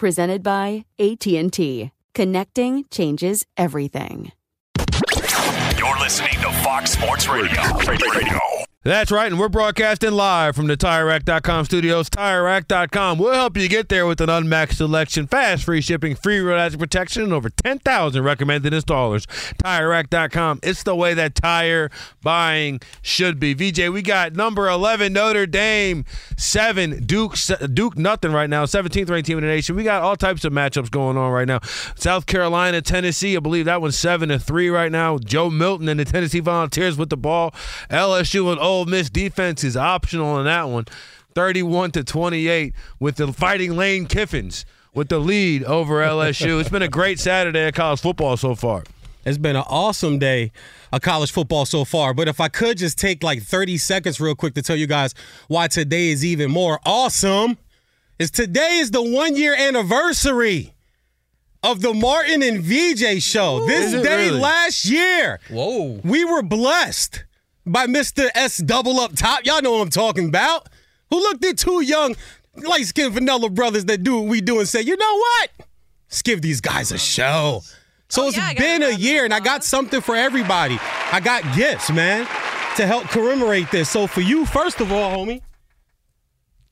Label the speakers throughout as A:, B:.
A: Presented by AT&T. Connecting changes everything.
B: You're listening to Fox Sports Radio. Radio.
C: That's right, and we're broadcasting live from the TireRack.com studios. TireRack.com will help you get there with an unmatched selection, fast, free shipping, free road hazard protection, and over 10,000 recommended installers. TireRack.com, it's the way that tire buying should be. VJ, we got number 11 Notre Dame, 7 Duke, Duke nothing right now, 17th ranked team in the nation. We got all types of matchups going on right now. South Carolina, Tennessee, I believe that one's 7 to 3 right now. Joe Milton and the Tennessee Volunteers with the ball. LSU and Ole Miss defense is optional in that one. 31 to 28 with the fighting Lane Kiffins with the lead over LSU. it's been a great Saturday of college football so far.
D: It's been an awesome day of college football so far. But if I could just take like 30 seconds real quick to tell you guys why today is even more awesome, is today is the one year anniversary of the Martin and VJ show.
C: Ooh,
D: this day
C: really?
D: last year.
E: Whoa.
D: We were blessed by Mr. S double up top. Y'all know what I'm talking about. Who looked at two young light skinned vanilla brothers that do what we do and say, you know what? Let's give these guys a show. So
F: Oh,
D: it's
F: yeah,
D: been
F: a
D: a
F: round of
D: year and I got something for everybody. I got gifts, man, to help commemorate this. So for you, first of all, homie,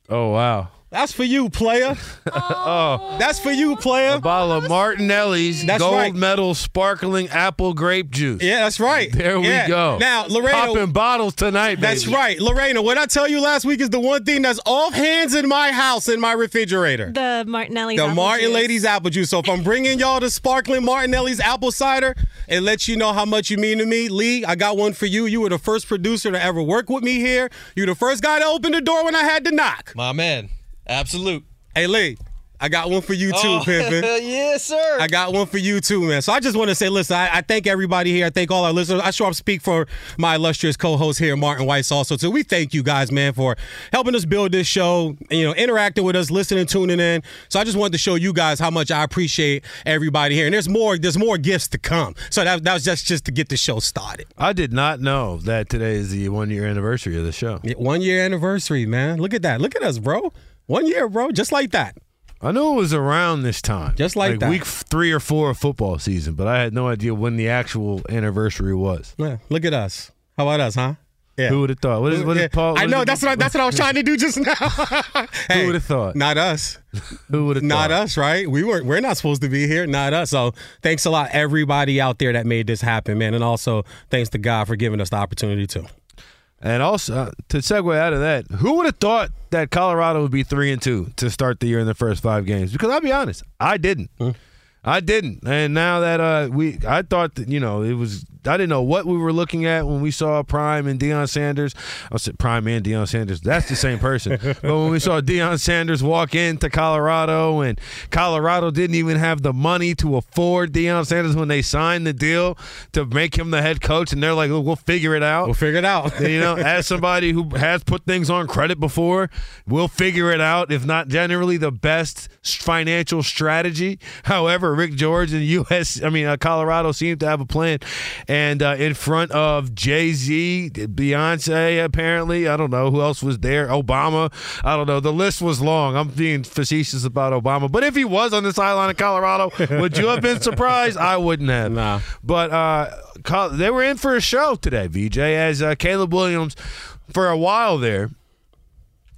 C: Oh, wow.
D: That's for you, player.
C: Oh,
D: That's for you, player.
C: a bottle of Martinelli's
D: That's
C: gold
D: right.
C: medal sparkling apple grape juice.
D: Yeah, that's right.
C: There we
D: Yeah.
C: go.
D: Now, Lorena,
C: Popping bottles tonight, baby.
D: That's right. Lorena, what I tell you last week is the one thing that's off hands in my house in my refrigerator.
F: The Martinelli's
D: The
F: apple
D: Martin
F: juice.
D: Ladies apple juice. So if I'm bringing y'all the sparkling Martinelli's apple cider, it lets you know how much you mean to me. Lee, I got one for you. You were the first producer to ever work with me here. You're the first guy to open the door when I had to knock.
E: My man. Absolute.
D: Hey, Lee, I got one for you too,
E: Oh,
D: Pimpin.
E: yes, sir.
D: I got one for you too, man. So I just want to say, listen, I, I thank everybody here. I thank all our listeners. I sure I speak for my illustrious co-host here, Martin Weiss, also too. We thank you guys, man, for helping us build this show. You know, interacting with us, listening, tuning in. So I just wanted to show you guys how much I appreciate everybody here. And there's more. There's more gifts to come. So that, that was just just to get the show started.
C: I did not know that today is the one year anniversary of the show.
D: Yeah, One year anniversary, man. Look at that. Look at us, bro. One year, bro. Just like that.
C: I knew it was around this time.
D: Just like that.
C: week three or four of football season, but I had no idea when the actual anniversary was.
D: Yeah, look at us. How about us, huh? Yeah.
C: Who would have thought? What is, what is
D: Yeah.
C: Paul? what
D: I know
C: it-
D: that's what I, that's what I was trying to do just now. Hey,
C: would've thought?
D: Not us.
C: Who would have thought?
D: Not
C: thought?
D: us, right? We weren't. We're not supposed to be here. Not us. So thanks a lot, everybody out there that made this happen, man. And also thanks to God for giving us the opportunity to.
C: And also uh, to segue out of that, who would have thought that Colorado would be three and two to start the year in the first five games? Because I'll be honest, I didn't.
D: Hmm.
C: I didn't. And now that uh, we, I thought that you know it was I didn't know what we were looking at when we saw Prime and Deion Sanders. I said Prime and Deion Sanders. That's the same person. but when we saw Deion Sanders walk into Colorado and Colorado didn't even have the money to afford Deion Sanders when they signed the deal to make him the head coach, and they're like, "We'll figure it out."
D: We'll figure it out.
C: you know, as somebody who has put things on credit before, we'll figure it out. If not generally the best financial strategy. However, Rick George and U.S. I mean uh, Colorado seem to have a plan, and uh, in front of Jay Z, Beyonce, apparently, I don't know who else was there. Obama, I don't know. The list was long. I'm being facetious about Obama, but if he was on the sideline of Colorado, would you have been surprised? I wouldn't have.
D: Nah.
C: But uh, they were in for a show today, VJ, as uh, Caleb Williams, for a while there,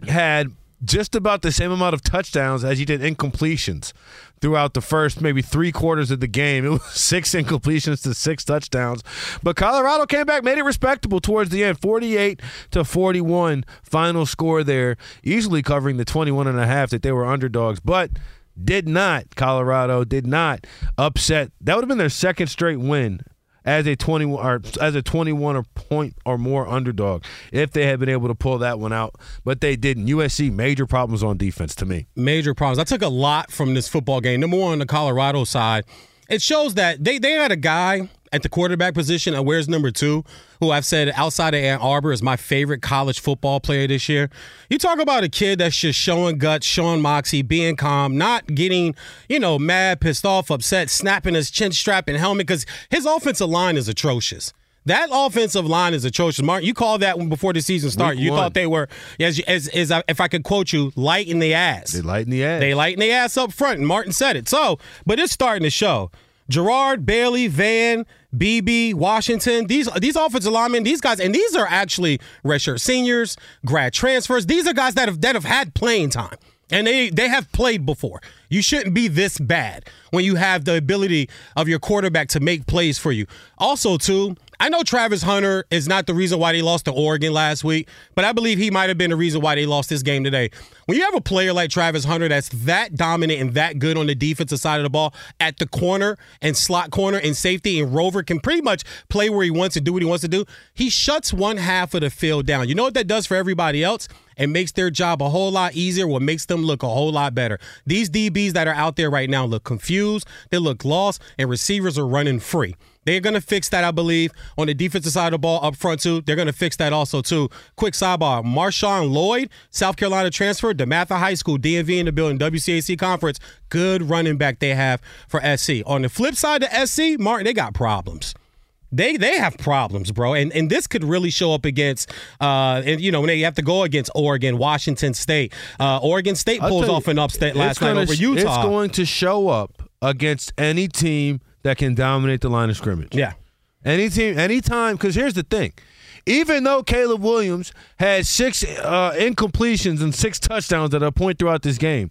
C: had just about the same amount of touchdowns as he did incompletions throughout the first maybe three quarters of the game. It was six incompletions to six touchdowns. But Colorado came back, made it respectable towards the end. 48 to 41 final score there, easily covering the 21 and a half that they were underdogs. But did not, Colorado did not upset. That would have been their second straight win as a 21 or as a 21 or point or more underdog if they had been able to pull that one out. But they didn't. USC major problems on defense to me.
D: Major problems. I took a lot from this football game. Number one on the Colorado side. It shows that they they had a guy at the quarterback position and where's number two who I've said outside of Ann Arbor is my favorite college football player this year. You talk about a kid that's just showing guts, showing moxie, being calm, not getting, you know, mad, pissed off, upset, snapping his chin strap and helmet because his offensive line is atrocious. That offensive line is atrocious. Martin, you called that one before the season started.
C: Week
D: you
C: one.
D: thought they were, as, as, as I, if I could quote you, light in the ass.
C: they lighten the ass
D: They lighten the ass up front, and Martin said it. So, but it's starting to show. Gerard, Bailey, Van, BB, Washington, these these offensive linemen, these guys, and these are actually redshirt seniors, grad transfers. These are guys that have that have had playing time. And they they have played before. You shouldn't be this bad when you have the ability of your quarterback to make plays for you. Also, too, I know Travis Hunter is not the reason why they lost to Oregon last week, but I believe he might have been the reason why they lost this game today. When you have a player like Travis Hunter that's that dominant and that good on the defensive side of the ball at the corner and slot corner and safety, and Rover can pretty much play where he wants to do what he wants to do, he shuts one half of the field down. You know what that does for everybody else? It makes their job a whole lot easier, what makes them look a whole lot better. These DBs that are out there right now look confused, they look lost, and receivers are running free. They're going to fix that, I believe, on the defensive side of the ball up front, too. They're going to fix that also, too. Quick sidebar Marshawn Lloyd, South Carolina transfer, DeMatha High School, DMV in the building, WCAC conference. Good running back they have for SC. On the flip side of SC, Martin, they got problems. They they have problems, bro, and and this could really show up against, uh, and you know when they have to go against Oregon, Washington State. Uh, Oregon State pulls off an upset last night over Utah.
C: It's going to show up against any team that can dominate the line of scrimmage.
D: yeah,
C: Any team, anytime. Because here's the thing: even though Caleb Williams had six uh, incompletions and six touchdowns at a point throughout this game,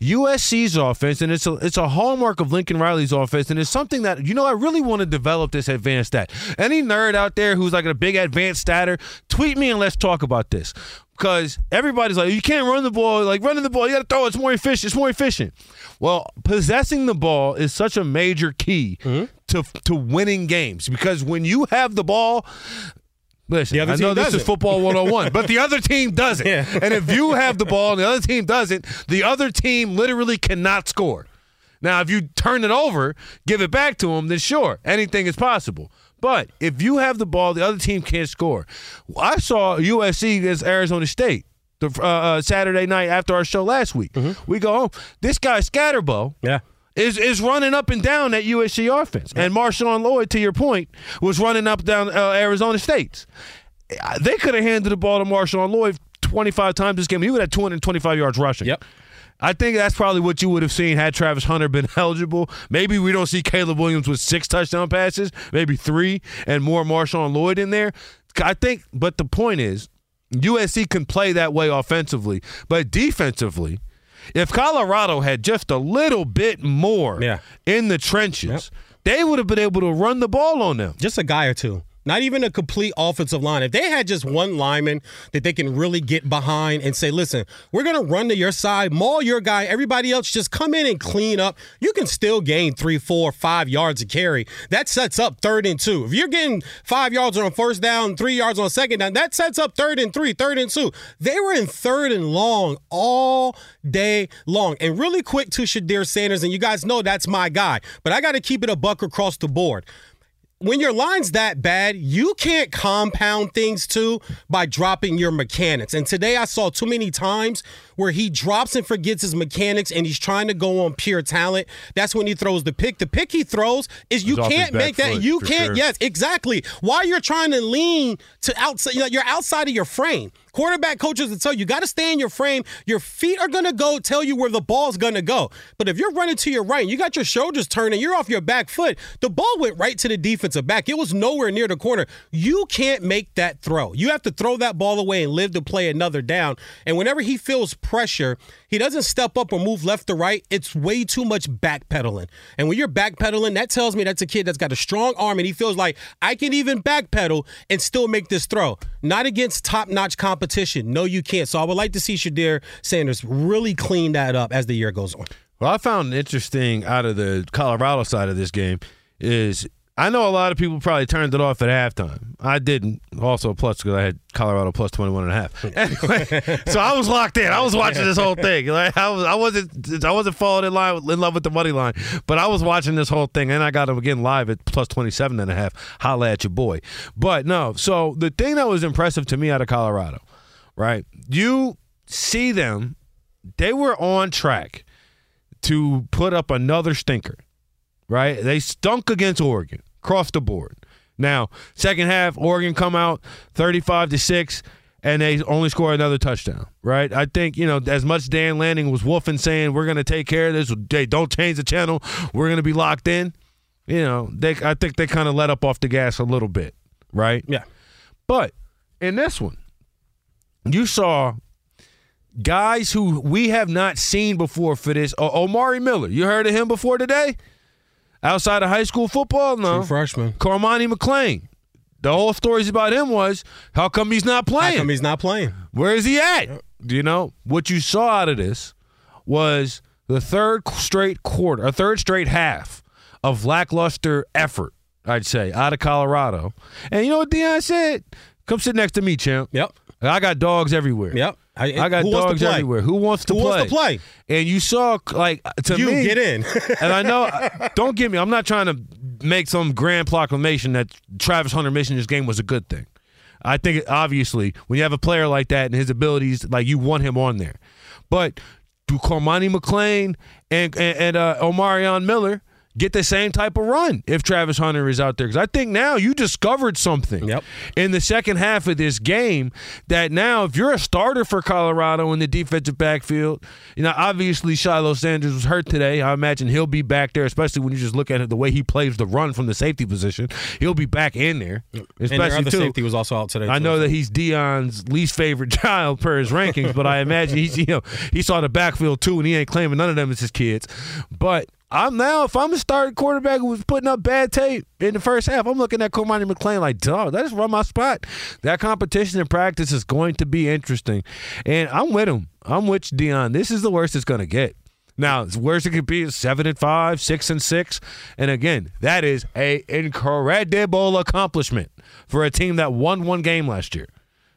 C: USC's offense, and it's a it's a hallmark of Lincoln Riley's offense, and it's something that you know I really want to develop this advanced stat. Any nerd out there who's like a big advanced statter, tweet me and let's talk about this. Because everybody's like, you can't run the ball. Like running the ball, you got to throw. it. It's more efficient. It's more efficient. Well, possessing the ball is such a major key to to winning games because when you have the ball, Listen, I know this is
D: doesn't.
C: football 101, but the other team doesn't.
D: Yeah.
C: And if you have the ball and the other team doesn't, the other team literally cannot score. Now, if you turn it over, give it back to them, then sure, anything is possible. But if you have the ball, the other team can't score. I saw USC against Arizona State the uh, uh, Saturday night after our show last week. We go home. This guy Skattebo
D: yeah.
C: is is running up and down that USC offense. And Marshawn Lloyd, to your point, was running up down uh, Arizona State's. They could have handed the ball to Marshawn Lloyd 25 times this game. He would have 225 yards rushing.
D: Yep.
C: I think that's probably what you would have seen had Travis Hunter been eligible. Maybe we don't see Caleb Williams with six touchdown passes, maybe three, and more Marshawn Lloyd in there. I think, but the point is, USC can play that way offensively, but defensively, if Colorado had just a little bit more
D: Yeah.
C: in the trenches, they would have been able to run the ball on them.
D: Just a guy or two. Not even a complete offensive line. If they had just one lineman that they can really get behind and say, listen, we're going to run to your side, maul your guy, everybody else just come in and clean up, you can still gain three, four, five yards of carry. That sets up third and two. If you're getting five yards on first down, three yards on second down, that sets up third and three, third and two. They were in third and long all day long. And really quick to Shedeur Sanders, and you guys know that's my guy, but I got to keep it a buck across the board when your line's that bad, you can't compound things too by dropping your mechanics. And today I saw too many times where he drops and forgets his mechanics and he's trying to go on pure talent. That's when he throws the pick. The pick he throws is you
C: his
D: can't make that.
C: foot,
D: You can't.
C: sure.
D: Yes, exactly. Why you're trying to lean to outside? You know, you're outside of your frame. Quarterback coaches will tell you, you got to stay in your frame. Your feet are going to go tell you where the ball's going to go. But if you're running to your right, you got your shoulders turning, you're off your back foot, the ball went right to the defensive back. It was nowhere near the corner. You can't make that throw. You have to throw that ball away and live to play another down. And whenever he feels pressure, he doesn't step up or move left to right. It's way too much backpedaling. And when you're backpedaling, that tells me that's a kid that's got a strong arm and he feels like I can even backpedal and still make this throw. Not against top notch competition. No, you can't. So I would like to see Shedeur Sanders really clean that up as the year goes on.
C: Well, I found interesting out of the Colorado side of this game is I know a lot of people probably turned it off at halftime. I didn't. Also, plus because I had Colorado plus 21 and a half. Anyway, so I was locked in. I was watching this whole thing. Like, I, was, I wasn't I wasn't falling in line in love with the money line, but I was watching this whole thing, and I got them again live at plus 27 and a half. Holla at your boy. But no, so the thing that was impressive to me out of Colorado, right? You see them, they were on track to put up another stinker, right? They stunk against Oregon across the board. Now, second half, Oregon come out 35 to 6 and they only score another touchdown, right? I think, you know, as much Dan Lanning was woofing saying we're going to take care of this, they don't change the channel, we're going to be locked in. You know, they I think they kind of let up off the gas a little bit, right?
D: Yeah.
C: But in this one, you saw guys who we have not seen before for this. O- Omari Miller, you heard of him before today? Outside of high school football, no.
D: True freshman.
C: Cormani McClain. The whole stories about him was how come he's not playing?
D: How come he's not playing?
C: Where is he at? Do you know what you saw out of this was the third straight quarter, a third straight half of lackluster effort. I'd say out of Colorado. And you know what Deion said? Come sit next to me, champ.
D: Yep.
C: I got dogs everywhere.
D: Yep. I,
C: I got
D: who
C: dogs everywhere. Who wants to
D: Who
C: play?
D: wants to play?
C: And you saw like to
D: You
C: me,
D: get in.
C: and I know, don't get me. I'm not trying to make some grand proclamation that Travis Hunter missing this game was a good thing. I think obviously when you have a player like that and his abilities, like you want him on there. But do Cormani McClain and and, and uh, Omarion Miller get the same type of run if Travis Hunter is out there? Because I think now you discovered something
D: Yep.
C: in the second half of this game that now if you're a starter for Colorado in the defensive backfield, you know obviously Shiloh Sanders was hurt today. I imagine he'll be back there, especially when you just look at it the way he plays the run from the safety position. He'll be back in there,
D: and their
C: especially
D: other
C: too.
D: safety was also out today.
C: I
D: too.
C: know that he's Deion's least favorite child per his rankings, but I imagine he's you know he saw the backfield too, and he ain't claiming none of them as his kids. But I'm now if I'm a starting quarterback who was putting up bad tape in the first half, I'm looking at Cormani McClain like, dog, that just run my spot. That competition in practice is going to be interesting, and I'm with him. I'm with Deion. This is the worst it's going to get. Now, as worst it could be is seven and five, six and six, and again, that is a incredible accomplishment for a team that won one game last year.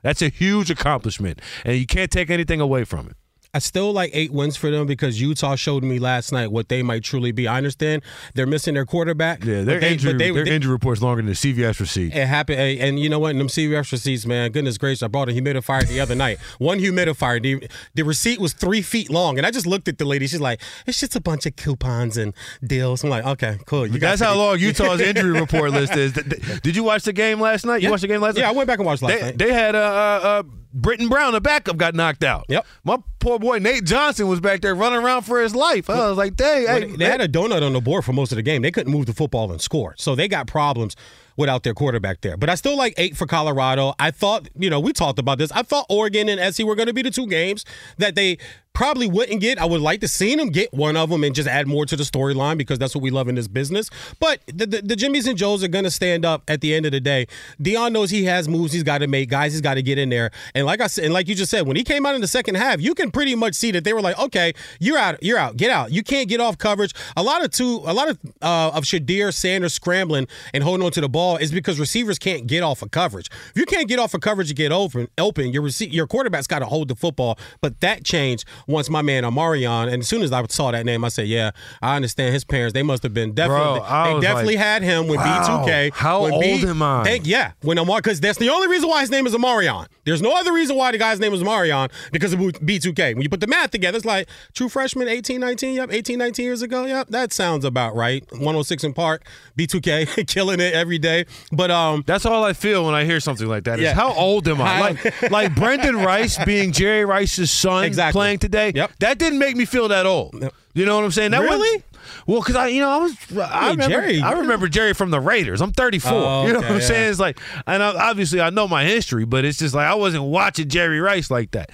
C: That's a huge accomplishment, and you can't take anything away from it.
D: I still like eight wins for them because Utah showed me last night what they might truly be. I understand they're missing their quarterback.
C: Yeah, their
D: they-
C: injury
D: they-
C: their
D: they-
C: injury report's longer than the CVS receipt.
D: It happened, and you know what? In them CVS receipts, man, goodness gracious, I bought a humidifier the other night. One humidifier, the, the receipt was three feet long, and I just looked at the lady. She's like, "It's just a bunch of coupons and deals." I'm like, "Okay, cool." You
C: That's how long Utah's injury report list is. Did- you watch the game last night? You
D: Yeah.
C: watched the game last night?
D: Yeah, I went back and watched last
C: they,
D: night.
C: They had uh, uh, uh, Britton Brown, the backup, got knocked out.
D: Yep.
C: My poor boy Nate Johnson was back there running around for his life. I was like, dang,
D: Well,
C: hey,
D: they, they had a donut on the board for most of the game. They couldn't move the football and score. So they got problems without their quarterback there. But I still like eight for Colorado. I thought, you know, we talked about this. I thought Oregon and SC were going to be the two games that they probably wouldn't get. I would like to see him get one of them and just add more to the storyline because that's what we love in this business. But the, the, the Jimmys and Joes are going to stand up at the end of the day. Deion knows he has moves he's got to make, guys he's got to get in there. And like I said, and like you just said, when he came out in the second half, you can pretty much see that they were like, okay, you're out, you're out, get out. You can't get off coverage. A lot of two, a lot of uh, of Shedeur Sanders scrambling and holding on to the ball is because receivers can't get off of coverage. If you can't get off of coverage to get open, open your rece- your quarterback's got to hold the football. But that changed once my man Omarion, and as soon as I saw that name, I said, yeah, I understand his parents. They must have been definitely,
C: Bro,
D: they definitely
C: like,
D: had him when
C: wow,
D: B2K.
C: how
D: when
C: old
D: B,
C: am I?
D: They, yeah, when Omar, because that's the only reason why his name is Omarion. There's no other reason why the guy's name is Omarion because of B2K. When you put the math together, it's like true freshman, 18, 19, yep, 18, 19 years ago, yep, that sounds about right. 106 in Park, B2K, killing it every day. But um,
C: That's all I feel when I hear something like that. Is
D: Yeah.
C: how old am I? Like, like Brendan Rice being Jerry Rice's son
D: Exactly.
C: playing today.
D: Yep.
C: That didn't make me feel that old. You know what I'm saying? That
D: Really?
C: Well, because I, you know, I was, I
D: Hey,
C: remember,
D: Jerry.
C: I remember Jerry from the Raiders. I'm 34.
D: Oh,
C: you know what I'm
D: yeah.
C: saying? It's like, and I, obviously I know my history, but it's just like I wasn't watching Jerry Rice like that.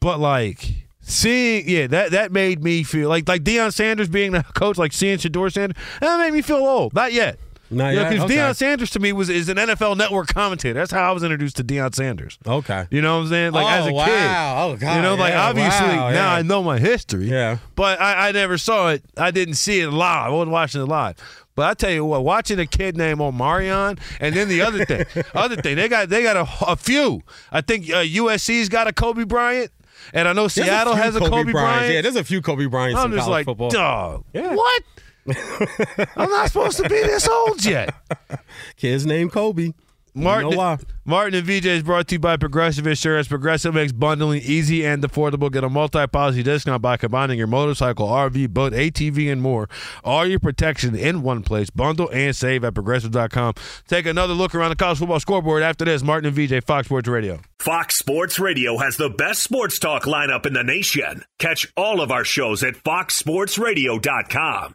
C: But like seeing, yeah, that that made me feel like like Deion Sanders being the coach, like seeing Shedeur Sanders, that made me feel old. Not yet.
D: Not yet?
C: Because
D: Okay.
C: Deion Sanders to me was is an NFL Network commentator. That's how I was introduced to Deion Sanders.
D: okay.
C: You know what I'm saying? Like
D: Oh,
C: as a
D: wow.
C: kid.
D: Oh, God,
C: You know, like obviously
D: wow,
C: now
D: yeah.
C: I know my history.
D: Yeah.
C: But I, I never saw it. I didn't see it live. I wasn't watching it live. But I tell you what, watching a kid named Omarion, and then the other thing, other thing, they got they got a, a few. I think uh, USC's got a Kobe Bryant, and I know Seattle
D: few
C: has a Kobe,
D: Bryants.
C: Bryant.
D: Yeah, there's a few Kobe Bryants
C: I'm
D: in
C: just
D: college
C: like,
D: football.
C: dog.
D: Yeah.
C: What? I'm not supposed to be this old yet.
D: Kid's named Kobe.
C: Martin,
D: You know why?
C: Martin and VJ is brought to you by Progressive Insurance. Progressive makes bundling easy and affordable. Get a multi-policy discount by combining your motorcycle, RV, boat, ATV, and more. All your protection in one place. Bundle and save at progressive.com. Take another look around the college football scoreboard after this. Martin and VJ, Fox Sports Radio.
B: Fox Sports Radio has the best sports talk lineup in the nation. Catch all of our shows at foxsportsradio.com.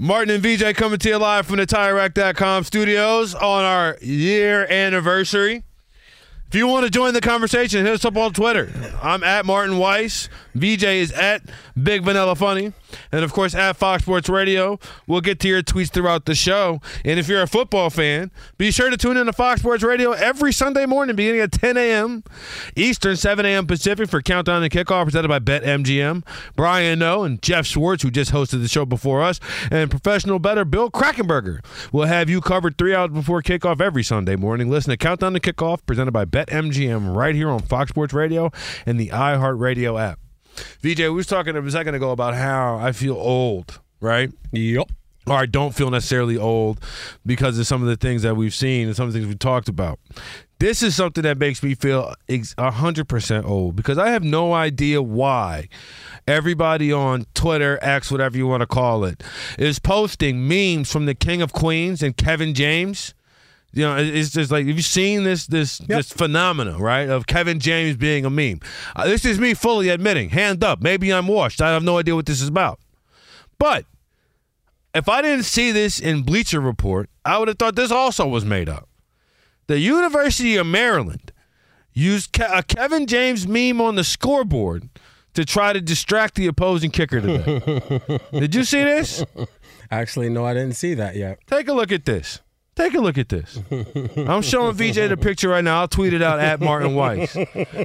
C: Martin and VJ coming to you live from the TireRack.com studios on our year anniversary. If you want to join the conversation, hit us up on Twitter. I'm at Martin Weiss. VJ is at Big Vanilla Funny. And of course, at Fox Sports Radio, we'll get to your tweets throughout the show. And if you're a football fan, be sure to tune in to Fox Sports Radio every Sunday morning, beginning at 10 a.m. Eastern, 7 a.m. Pacific for Countdown and Kickoff, presented by BetMGM. Brian Noe and Jeff Schwartz, who just hosted the show before us, and professional bettor Bill Krackomberger will have you covered three hours before kickoff every Sunday morning. Listen to Countdown to Kickoff, presented by BetMGM, right here on Fox Sports Radio and the iHeartRadio app. VJ, we was talking a second ago about how I feel old, right?
D: Yep.
C: Or I don't feel necessarily old because of some of the things that we've seen and some of the things we've talked about. This is something that makes me feel ex- 100% old because I have no idea why everybody on Twitter, X, whatever you want to call it, is posting memes from the King of Queens and Kevin James. You know, it's just like you've you seen this this yep. this phenomena, right? Of Kevin James being a meme. Uh, this is me fully admitting, hand up. Maybe I'm washed. I have no idea what this is about. But if I didn't see this in Bleacher Report, I would have thought this also was made up. The University of Maryland used Ke- a Kevin James meme on the scoreboard to try to distract the opposing kicker today. Did you see this?
D: Actually, no, I didn't see that yet.
C: Take a look at this. Take a look at this. I'm showing VJ the picture right now. I'll tweet it out at Martin Weiss.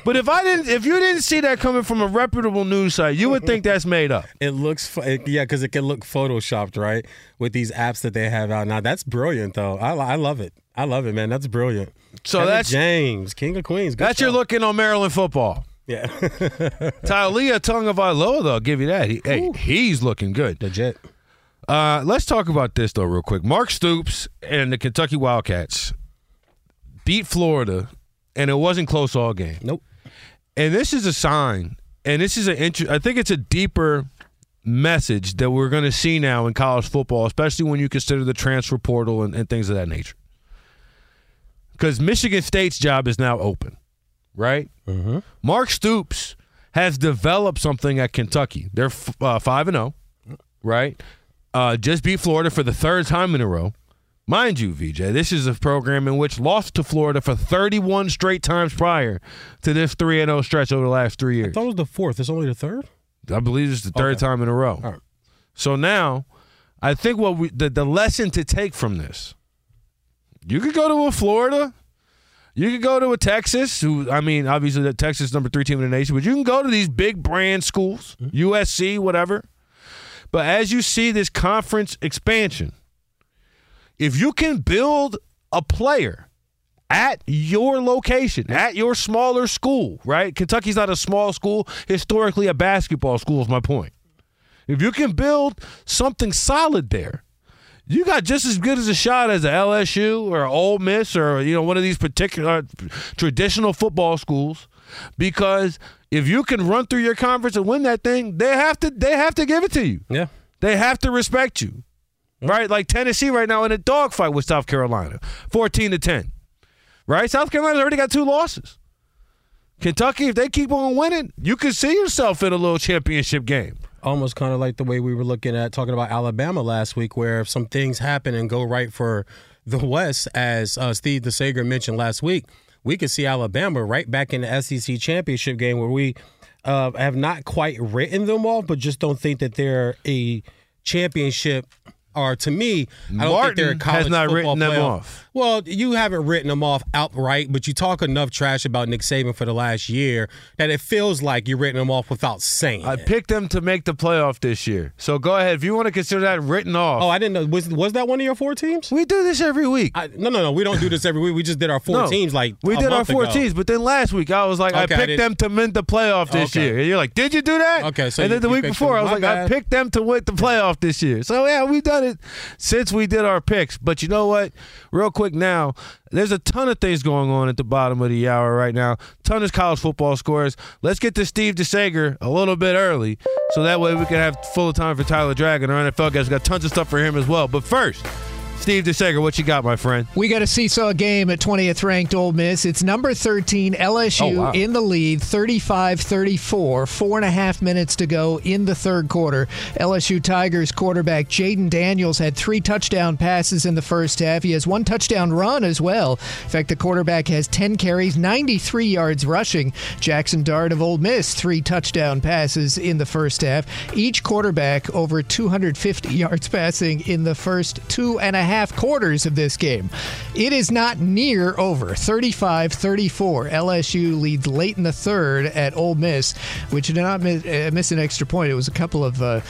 C: But if I didn't, if you didn't see that coming from a reputable news site, you would think that's made up.
D: It looks, yeah, because it can look photoshopped, right? With these apps that they have out now. That's brilliant, though. I, I love it. I love it, man. That's brilliant.
C: So
D: Kevin
C: that's
D: James, King of Queens. Good
C: that's your looking on Maryland football.
D: Yeah.
C: Taulia Tagovailoa, though, I'll give you that. He, hey, he's looking good.
D: Legit.
C: Uh, let's talk about this though, real quick. Mark Stoops and the Kentucky Wildcats beat Florida, and it wasn't close all game.
D: Nope.
C: And this is a sign, and this is an int- I think it's a deeper message that we're going to see now in college football, especially when you consider the transfer portal and, and things of that nature. Because Michigan State's job is now open, right?
D: Mm-hmm.
C: Mark Stoops has developed something at Kentucky. They're f- uh, five and zero, right? Uh, just beat Florida for the third time in a row. Mind you, VJ, this is a program in which lost to Florida for 31 straight times prior to this 3 0 stretch over the last three years.
D: I thought it was the fourth. It's only the third?
C: I believe it's the third
D: Okay.
C: time in a row.
D: All right.
C: So now, I think what we the, the lesson to take from this, you could go to a Florida, you could go to a Texas, who I mean, obviously the Texas is number three team in the nation, but you can go to these big brand schools, USC, whatever. But as you see this conference expansion, if you can build a player at your location, at your smaller school, right? Kentucky's not a small school, historically a basketball school is my point. If you can build something solid there, you got just as good as a shot as a LSU or Ole Miss or you know one of these particular traditional football schools because if you can run through your conference and win that thing, they have to they have to give it to you.
D: Yeah.
C: They have to respect you. Right? Like Tennessee right now in a dogfight with South Carolina. 14 to 10. Right? South Carolina's already got two losses. Kentucky, if they keep on winning, you can see yourself in a little championship game.
D: Almost kind of like the way we were looking at talking about Alabama last week, where if some things happen and go right for the West, as uh, Steve DeSager mentioned last week, we could see Alabama right back in the SEC championship game where we uh, have not quite written them off, but just don't think that they're a championship. Or to me, I don't
C: Martin
D: think they're a college
C: has not
D: football
C: written them
D: playoff.
C: off.
D: Well, you haven't written them off outright, but you talk enough trash about Nick Saban for the last year that it feels like you're written them off without saying.
C: I
D: it.
C: picked them to make the playoff this year. So go ahead. If you want to consider that written off.
D: Oh, I didn't know. Was was that one of your four teams?
C: we do this every week.
D: I, no, no, no. We don't do this every week. We just did our four
C: No,
D: teams. Like
C: we did our four
D: ago.
C: teams, but then last week I was like, I
D: Okay, I
C: picked
D: didn't-
C: them to win the playoff this
D: Okay.
C: year. And you're like, did you do that?
D: Okay, so
C: and
D: you-
C: then the
D: you
C: week before
D: them.
C: I was
D: My
C: like, I picked them to win the playoff this year. So yeah, we've done it since we did our picks. But you know what? Real quick now, there's a ton of things going on at the bottom of the hour right now. Ton of college football scores. Let's get to Steve DeSager a little bit early, so that way we can have full time for Tyler Dragon. Our NFL guys got tons of stuff for him as well. But first. Steve DeSager, what you got, my friend?
G: We got a seesaw game at 20th ranked Ole Miss. It's number 13 LSU
C: Oh, wow.
G: in the lead, 35 34. Four and a half minutes to go in the third quarter. LSU Tigers quarterback Jayden Daniels had three touchdown passes in the first half. He has one touchdown run as well. In fact, the quarterback has 10 carries, 93 yards rushing. Jackson Dart of Ole Miss, three touchdown passes in the first half. Each quarterback over 250 yards passing in the first two and a half quarters of this game. It is not near over. 35 34. LSU leads late in the third at Ole Miss, which did not miss, uh, miss an extra point. It was a couple of uh,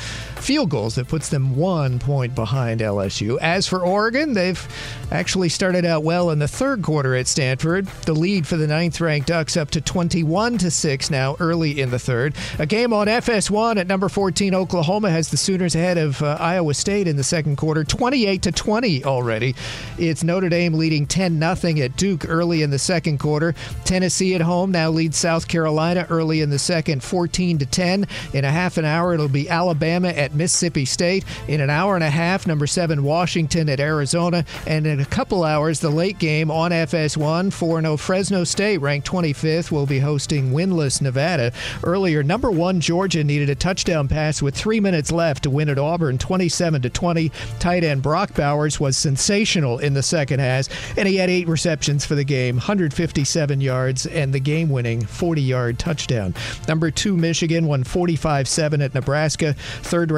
G: field goals that puts them one point behind LSU. As for Oregon, they've actually started out well in the third quarter at Stanford. The lead for the ninth ranked Ducks up to 21 to 6 now early in the third. A game on FS1 at number 14 Oklahoma has the Sooners ahead of uh, Iowa State in the second quarter, 28 to 20 already. It's Notre Dame leading 10 0 at Duke early in the second quarter. Tennessee at home now leads South Carolina early in the second, 14 to 10. In a half an hour, it'll be Alabama at Mississippi State. In an hour and a half, number seven Washington at Arizona, and in a couple hours, the late game on FS1, 4 0 Fresno State, ranked 25th, will be hosting winless Nevada. Earlier, number one Georgia needed a touchdown pass with three minutes left to win at Auburn, 27 to 20. Tight end Brock Bowers was sensational in the second half, and he had eight receptions for the game, 157 yards, and the game-winning 40-yard touchdown. Number two Michigan won 45-7 at Nebraska.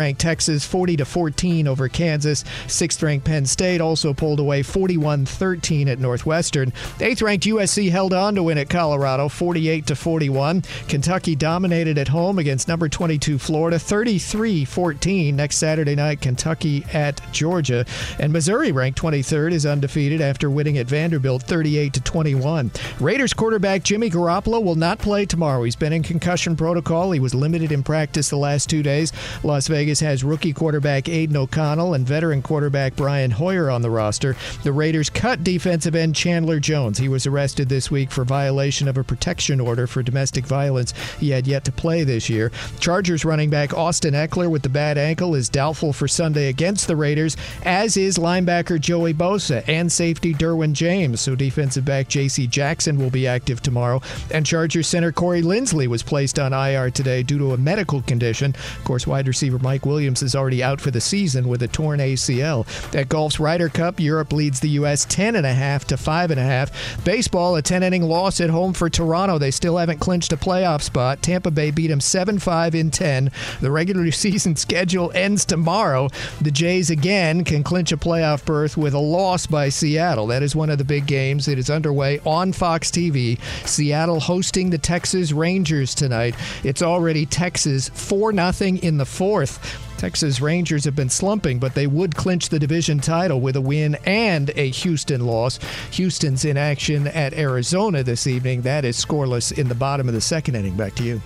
G: Third-ranked Texas 40 to 14 over Kansas. Sixth-ranked Penn State also pulled away 41-13 at Northwestern. Eighth-ranked USC held on to win at Colorado 48 to 41. Kentucky dominated at home against number 22 Florida 33-14 next Saturday night Kentucky at Georgia and Missouri ranked 23rd is undefeated after winning at Vanderbilt 38 to 21. Raiders quarterback Jimmy Garoppolo will not play tomorrow. He's been in concussion protocol. He was limited in practice the last 2 days. Las Vegas has rookie quarterback Aidan O'Connell and veteran quarterback Brian Hoyer on the roster. The Raiders cut defensive end Chandler Jones. He was arrested this week for violation of a protection order for domestic violence. He had yet to play this year. Chargers running back Austin Ekeler with the bad ankle is doubtful for Sunday against the Raiders, as is linebacker Joey Bosa and safety Derwin James. So defensive back J.C. Jackson will be active tomorrow. And Chargers center Corey Linsley was placed on IR today due to a medical condition. Of course, wide receiver Mike Williams is already out for the season with a torn ACL. At golf's Ryder Cup, Europe leads the U.S. 10.5 to 5.5. Baseball, a 10 inning loss at home for Toronto. They still haven't clinched a playoff spot. Tampa Bay beat them 7 5 in 10. The regular season schedule ends tomorrow. The Jays again can clinch a playoff berth with a loss by Seattle. That is one of the big games. It is underway on Fox TV. Seattle hosting the Texas Rangers tonight. It's already Texas 4 0 in the fourth. Texas Rangers have been slumping, but they would clinch the division title with a win and a Houston loss. Houston's in action at Arizona this evening. That is scoreless in the bottom of the second inning. Back to you.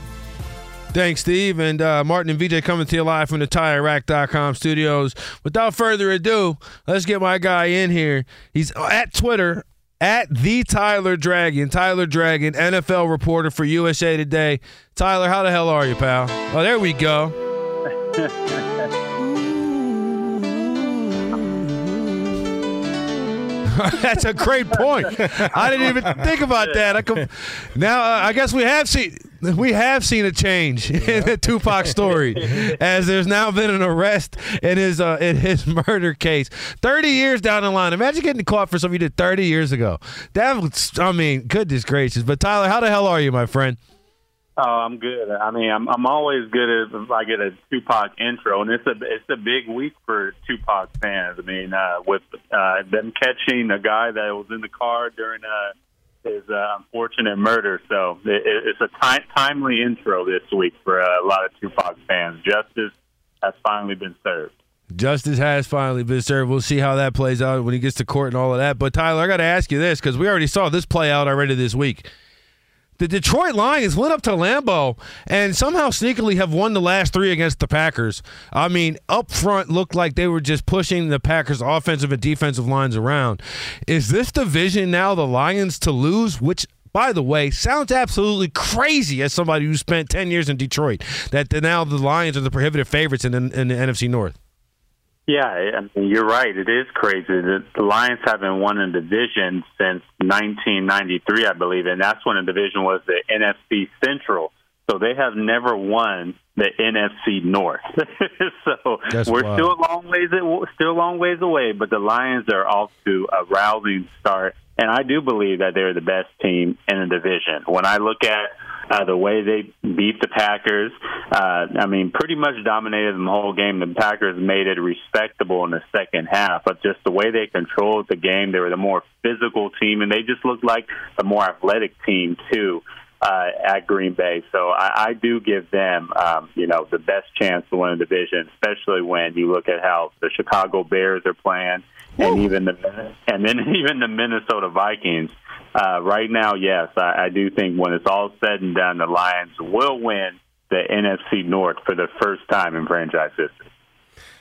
C: Thanks, Steve. And uh, Martin and VJ coming to you live from the TireRack.com studios. Without further ado, let's get my guy in here. He's at Twitter at the Tyler Dragon. Tyler Dragon, NFL reporter for USA Today. Tyler, how the hell are you, pal? Oh, there we go. That's a great point. I didn't even think about that. I com- now uh, I guess we have seen we have seen a change in the Tupac story, as there's now been an arrest in his uh, in his murder case. Thirty years down the line, imagine getting caught for something you did thirty years ago. That was, I mean, goodness gracious. But Tyler, how the hell are you, my friend?
H: Oh, I'm good. I mean, I'm I'm always good if I get a Tupac intro, and it's a it's a big week for Tupac fans. I mean, uh, with uh, them catching a guy that was in the car during uh, his uh, unfortunate murder, so it, it's a ti- timely intro this week for uh, a lot of Tupac fans. Justice has finally been served.
C: Justice has finally been served. We'll see how that plays out when he gets to court and all of that. But Tyler, I got to ask you this because we already saw this play out already this week. The Detroit Lions went up to Lambeau and somehow sneakily have won the last three against the Packers. I mean, up front looked like they were just pushing the Packers' offensive and defensive lines around. Is this division now the Lions to lose? Which by the way, sounds absolutely crazy as somebody who spent 10 years in Detroit, that now the Lions are the prohibitive favorites in, in, in the NFC North.
H: Yeah, I mean, you're right. It is crazy. The, the Lions haven't won a division since 1993, I believe, and that's when the division was the NFC Central. So they have never won the NFC North. so
C: That's
H: we're
C: wild.
H: still a long ways still a long ways away, but the Lions are off to a rousing start, and I do believe that they're the best team in the division. When I look at uh, the way they beat the Packers, uh, I mean, pretty much dominated the whole game. The Packers made it respectable in the second half, but just the way they controlled the game, they were the more physical team, and they just looked like a more athletic team too uh, at Green Bay. So I, I do give them, um, you know, the best chance to win the division, especially when you look at how the Chicago Bears are playing, and even the and then even the Minnesota Vikings. Uh, right now, yes, I, I do think when it's all said and done, the Lions will win the NFC North for the first time in franchise history.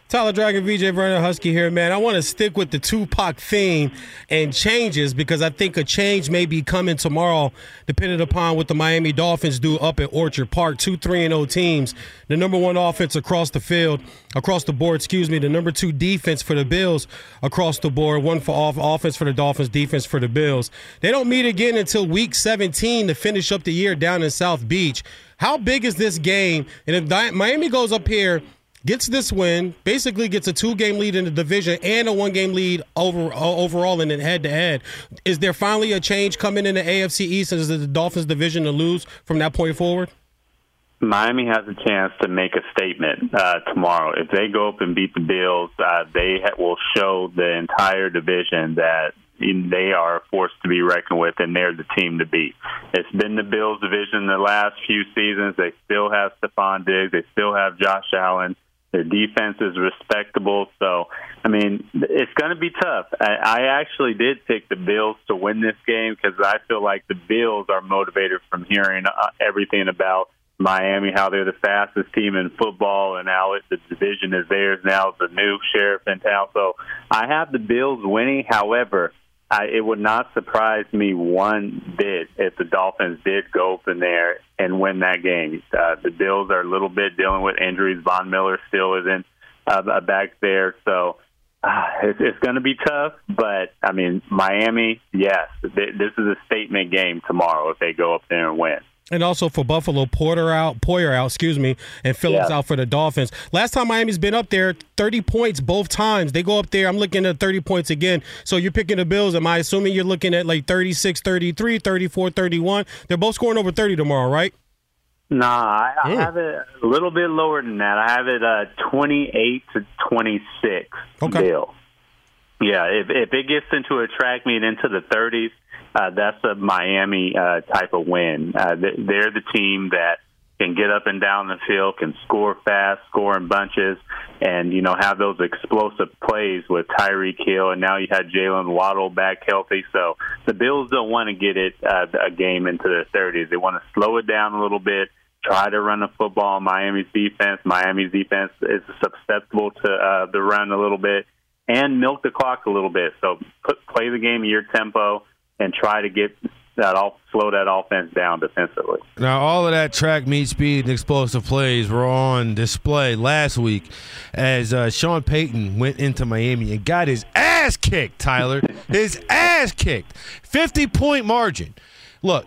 D: Tyler Dragon, VJ Vernon Huskey here, man. I want to stick with the Tupac theme and changes because I think a change may be coming tomorrow, depending upon what the Miami Dolphins do up at Orchard Park. Two, three, and O teams. The number one offense across the field, across the board, excuse me. The number two defense for the Bills across the board. One for off- offense for the Dolphins, defense for the Bills. They don't meet again until week 17 to finish up the year down in South Beach. How big is this game? And if Miami goes up here, gets this win, basically gets a two-game lead in the division and a one-game lead over overall in it head-to-head. Is there finally a change coming in the AFC East? Is the Dolphins division to lose from that point forward?
H: Miami has a chance to make a statement uh, tomorrow. If they go up and beat the Bills, uh, they ha- will show the entire division that they are a force to be reckoned with, and they're the team to beat. It's been the Bills' division the last few seasons. They still have Stefon Diggs. They still have Josh Allen. Their defense is respectable. So, I mean, it's going to be tough. I, I actually did pick the Bills to win this game because I feel like the Bills are motivated from hearing uh, everything about Miami, how they're the fastest team in football, and how it, the division is theirs now. A new sheriff in town. So I have the Bills winning. However, I, it would not surprise me one bit if the Dolphins did go up in there and win that game. Uh, the Bills are a little bit dealing with injuries. Von Miller still isn't uh, back there, so uh, it's, it's going to be tough. But I mean, Miami, yes, th- this is a statement game tomorrow if they go up there and win.
D: And also for Buffalo, Porter out, Poyer out, excuse me, and Phillips
H: Yeah.
D: out for the Dolphins. Last time Miami's been up there, 30 points both times. They go up there, I'm looking at 30 points again. So you're picking the Bills. Am I assuming you're looking at like 36, 33, 34, 31? They're both scoring over 30 tomorrow, right?
H: Nah, I, I
D: Mm.
H: have it a little bit lower than that. I have it uh, 28 to 26
D: Okay.
H: Bill. Yeah, if if it gets into a track meet into the 30s, uh, that's a Miami uh, type of win. Uh, they're the team that can get up and down the field, can score fast, score in bunches, and you know have those explosive plays with Tyreek Hill, and now you had Jaylen Waddle back healthy. So the Bills don't want to get it uh, a game into the 30s. They want to slow it down a little bit, try to run the football. Miami's defense, Miami's defense is susceptible to uh, the run a little bit, and milk the clock a little bit. So put, play the game at your tempo and try to get that off, slow that offense down defensively.
C: Now, all of that track meet speed and explosive plays were on display last week as uh, Sean Payton went into Miami and got his ass kicked, Tyler. his ass kicked. 50 point margin. Look,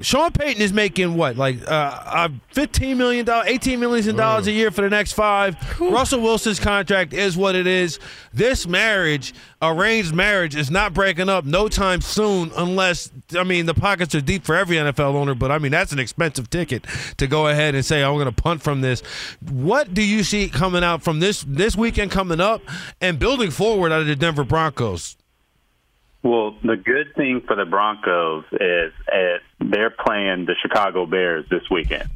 C: Sean Payton is making what, like uh, uh, $15 million, $18 million a year for the next five. Russell Wilson's contract is what it is. This marriage, arranged marriage, is not breaking up no time soon unless, I mean, the pockets are deep for every NFL owner, but I mean, that's an expensive ticket to go ahead and say, I'm going to punt from this. What do you see coming out from this, this weekend coming up and building forward out of the Denver Broncos?
H: Well, the good thing for the Broncos is, is they're playing the Chicago Bears this weekend.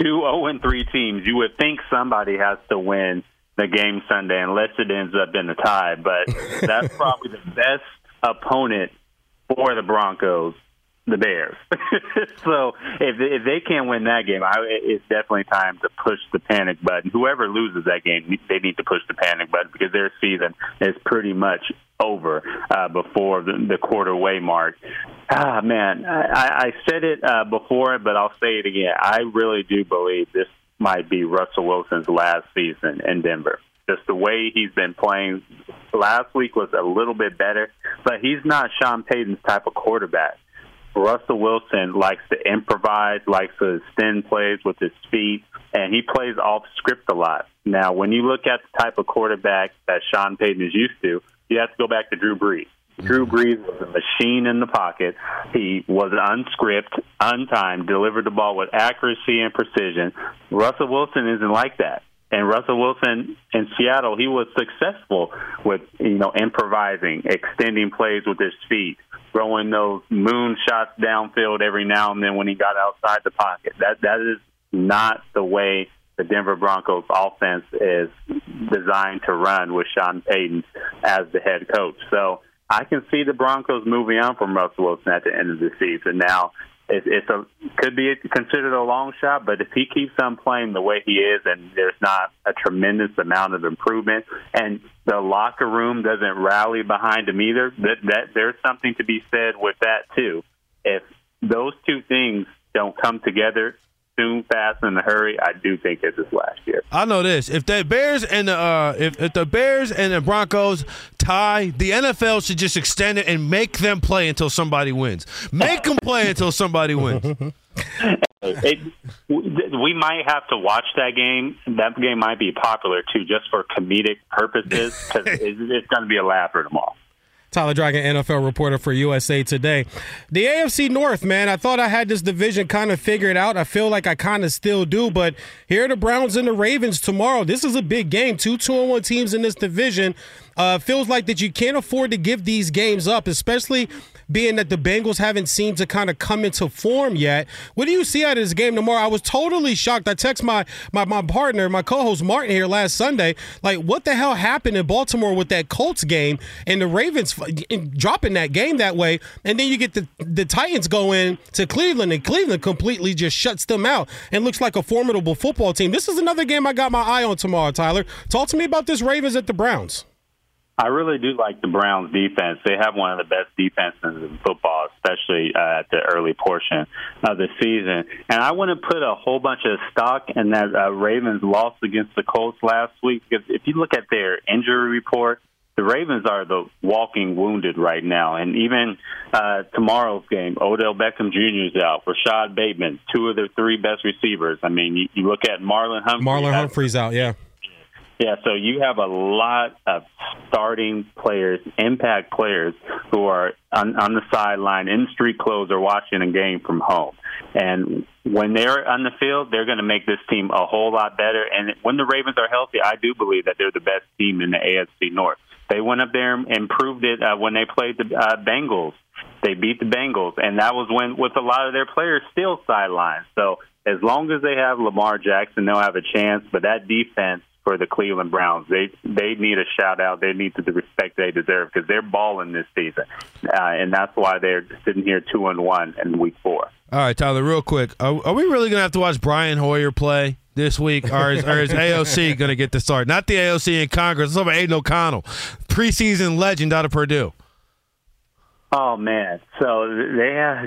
H: Two zero and 3 teams. You would think somebody has to win the game Sunday unless it ends up in a tie, but that's probably the best opponent for the Broncos, the Bears. so if if they can't win that game, I, it's definitely time to push the panic button. Whoever loses that game, they need to push the panic button because their season is pretty much over uh, before the, the quarter way mark. Ah, man, I, I said it uh, before, but I'll say it again. I really do believe this might be Russell Wilson's last season in Denver. Just the way he's been playing. Last week was a little bit better, but he's not Sean Payton's type of quarterback. Russell Wilson likes to improvise, likes to extend plays with his feet, and he plays off script a lot. Now, when you look at the type of quarterback that Sean Payton is used to, you have to go back to Drew Brees. Drew mm-hmm. Brees was a machine in the pocket. He was unscripted, untimed, delivered the ball with accuracy and precision. Russell Wilson isn't like that. And Russell Wilson in Seattle, he was successful with you know improvising, extending plays with his feet, throwing those moon shots downfield every now and then when he got outside the pocket. That that is not the way the Denver Broncos offense is designed to run with Sean Payton as the head coach. So I can see the Broncos moving on from Russell Wilson at the end of the season. Now, it, it's a could be considered a long shot, but if he keeps on playing the way he is, and there's not a tremendous amount of improvement, and the locker room doesn't rally behind him either, that, that there's something to be said with that too. If those two things don't come together soon, fast, in a hurry, I do think this is last year.
C: I know this: if the Bears and the uh, if, if the Bears and the Broncos tie, the NFL should just extend it and make them play until somebody wins. Make them play until somebody wins.
H: It, we might have to watch that game. That game might be popular too, just for comedic purposes, because it's going to be a laugher tomorrow.
D: Tyler Dragon, NFL reporter for USA Today. The AFC North, man, I thought I had this division kind of figured out. I feel like I kind of still do, but here are the Browns and the Ravens tomorrow. This is a big game. Two two and one teams in this division. Uh, feels like that you can't afford to give these games up, especially being that the Bengals haven't seemed to kind of come into form yet. What do you see out of this game tomorrow? I was totally shocked. I text my my, my partner, my co-host Martin here last Sunday, like what the hell happened in Baltimore with that Colts game and the Ravens dropping that game that way, and then you get the the Titans go in to Cleveland and Cleveland completely just shuts them out and looks like a formidable football team. This is another game I got my eye on tomorrow, Tyler. Talk to me about this Ravens at the Browns.
H: I really do like the Browns defense. They have one of the best defenses in football, especially uh, at the early portion of the season. And I want to put a whole bunch of stock in that uh, Ravens loss against the Colts last week. Because if you look at their injury report, the Ravens are the walking wounded right now. And even uh, tomorrow's game, Odell Beckham Jr. is out. Rashod Bateman, two of their three best receivers. I mean, you, you look at Marlon Humphrey.
D: Marlon Humphrey's out, yeah.
H: Yeah, so you have a lot of starting players, impact players who are on, on the sideline in street clothes or watching a game from home. And when they're on the field, they're going to make this team a whole lot better. And when the Ravens are healthy, I do believe that they're the best team in the AFC North. They went up there and proved it uh, when they played the uh, Bengals. They beat the Bengals, and that was when with a lot of their players still sidelined. So as long as they have Lamar Jackson, they'll have a chance. But that defense for the Cleveland Browns. They they need a shout out. They need the respect they deserve because they're balling this season, uh, and that's why they're sitting here two and one in week four.
C: All right, Tyler, real quick, are, are we really going to have to watch Brian Hoyer play? This week, or is, or is AOC going to get the start? Not the AOC in Congress. It's over Aidan O'Connell, preseason legend out of Purdue.
H: Oh man! So they have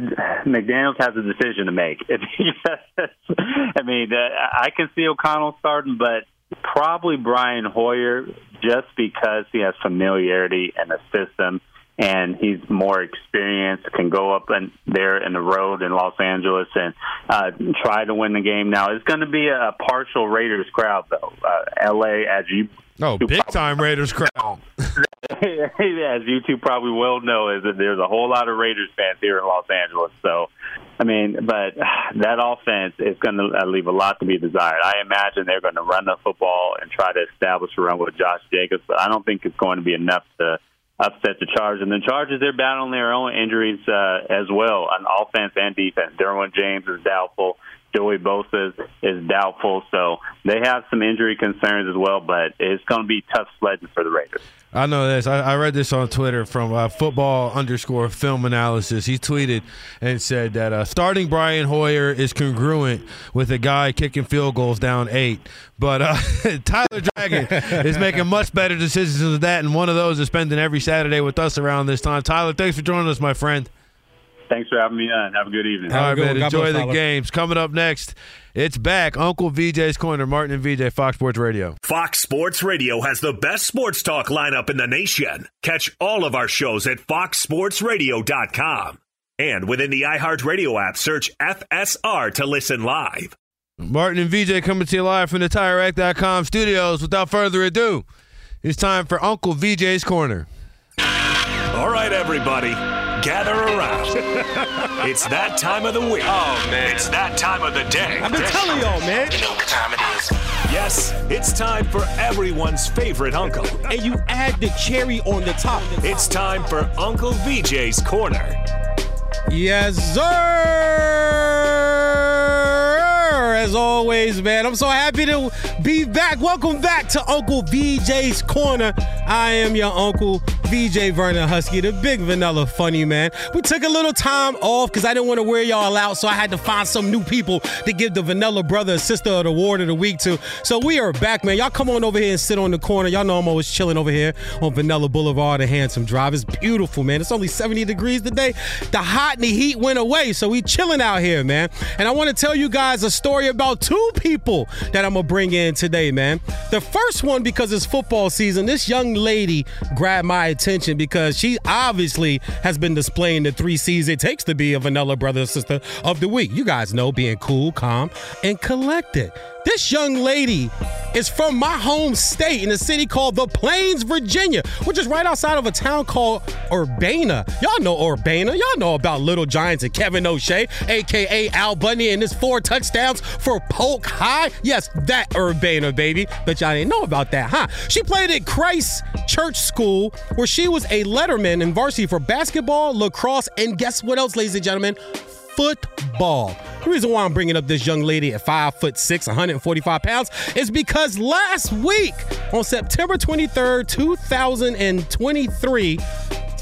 H: McDaniels has a decision to make. I mean, I can see O'Connell starting, but probably Brian Hoyer just because he has familiarity in the system and he's more experienced, can go up and there in the road in Los Angeles and uh, try to win the game. Now it's going to be a partial Raiders crowd though. Uh, L.A. as you
C: oh big time Raiders crowd.
H: as you two probably well know, is that there's a whole lot of Raiders fans here in Los Angeles. So, I mean, but that offense is going to uh, leave a lot to be desired. I imagine they're going to run the football and try to establish a run with Josh Jacobs, but I don't think it's going to be enough to upset the Chargers. And the Chargers, they're battling their own injuries uh, as well on offense and defense. Derwin James is doubtful. Joey Bosa is, is doubtful. So they have some injury concerns as well, but it's going to be tough sledding for the Raiders.
C: I know this. I, I read this on Twitter from uh, football underscore film analysis. He tweeted and said that uh, starting Brian Hoyer is congruent with a guy kicking field goals down eight. But uh, Tyler Dragon is making much better decisions than that, and one of those is spending every Saturday with us around this time. Tyler, thanks for joining us, my friend.
H: Thanks for having me on. Have a good evening.
C: All right, man.
D: God
C: Enjoy
D: bless,
C: the
D: Tyler.
C: games. Coming up next, it's back. Uncle VJ's Corner, Martin and VJ, Fox Sports Radio.
B: Fox Sports Radio has the best sports talk lineup in the nation. Catch all of our shows at foxsportsradio.com. And within the iHeartRadio app, search FSR to listen live.
C: Martin and VJ coming to you live from the TireRack.com studios. Without further ado, it's time for Uncle VJ's Corner.
B: All right, everybody, gather around. it's that time of the week. Oh, man. It's that time of the day.
D: I've been telling y'all, man.
B: You know what time it is. Yes, it's time for everyone's favorite uncle.
D: And you add the cherry on the top.
B: It's time for Uncle VJ's Corner.
D: Yes, sir. As always, man, I'm so happy to be back. Welcome back to Uncle VJ's Corner. I am your uncle, VJ Vernon Huskey, the big vanilla funny man. We took a little time off because I didn't want to wear y'all out, so I had to find some new people to give the vanilla brother, sister of the award of the week to. So we are back, man. Y'all come on over here and sit on the corner. Y'all know I'm always chilling over here on Vanilla Boulevard and Handsome Drive. It's beautiful, man. It's only 70 degrees today. The hot and the heat went away, so we chilling out here, man. And I want to tell you guys a story about two people that I'm gonna bring in today, man. The first one, because it's football season, this young lady grabbed my attention because she obviously has been displaying the three C's it takes to be a vanilla brother or sister of the week. You guys know being cool, calm, and collected. This young lady is from my home state in a city called The Plains, Virginia, which is right outside of a town called Urbana. Y'all know Urbana. Y'all know about Little Giants and Kevin O'Shea, aka Al Bundy, and his four touchdowns for Polk High. Yes, that Urbana, baby. But y'all didn't know about that, huh? She played at Christ Church School, where she was a letterman in varsity for basketball, lacrosse, and guess what else, ladies and gentlemen? Football. The reason why I'm bringing up this young lady at five foot six, 145 pounds, is because last week on September 23rd, 2023,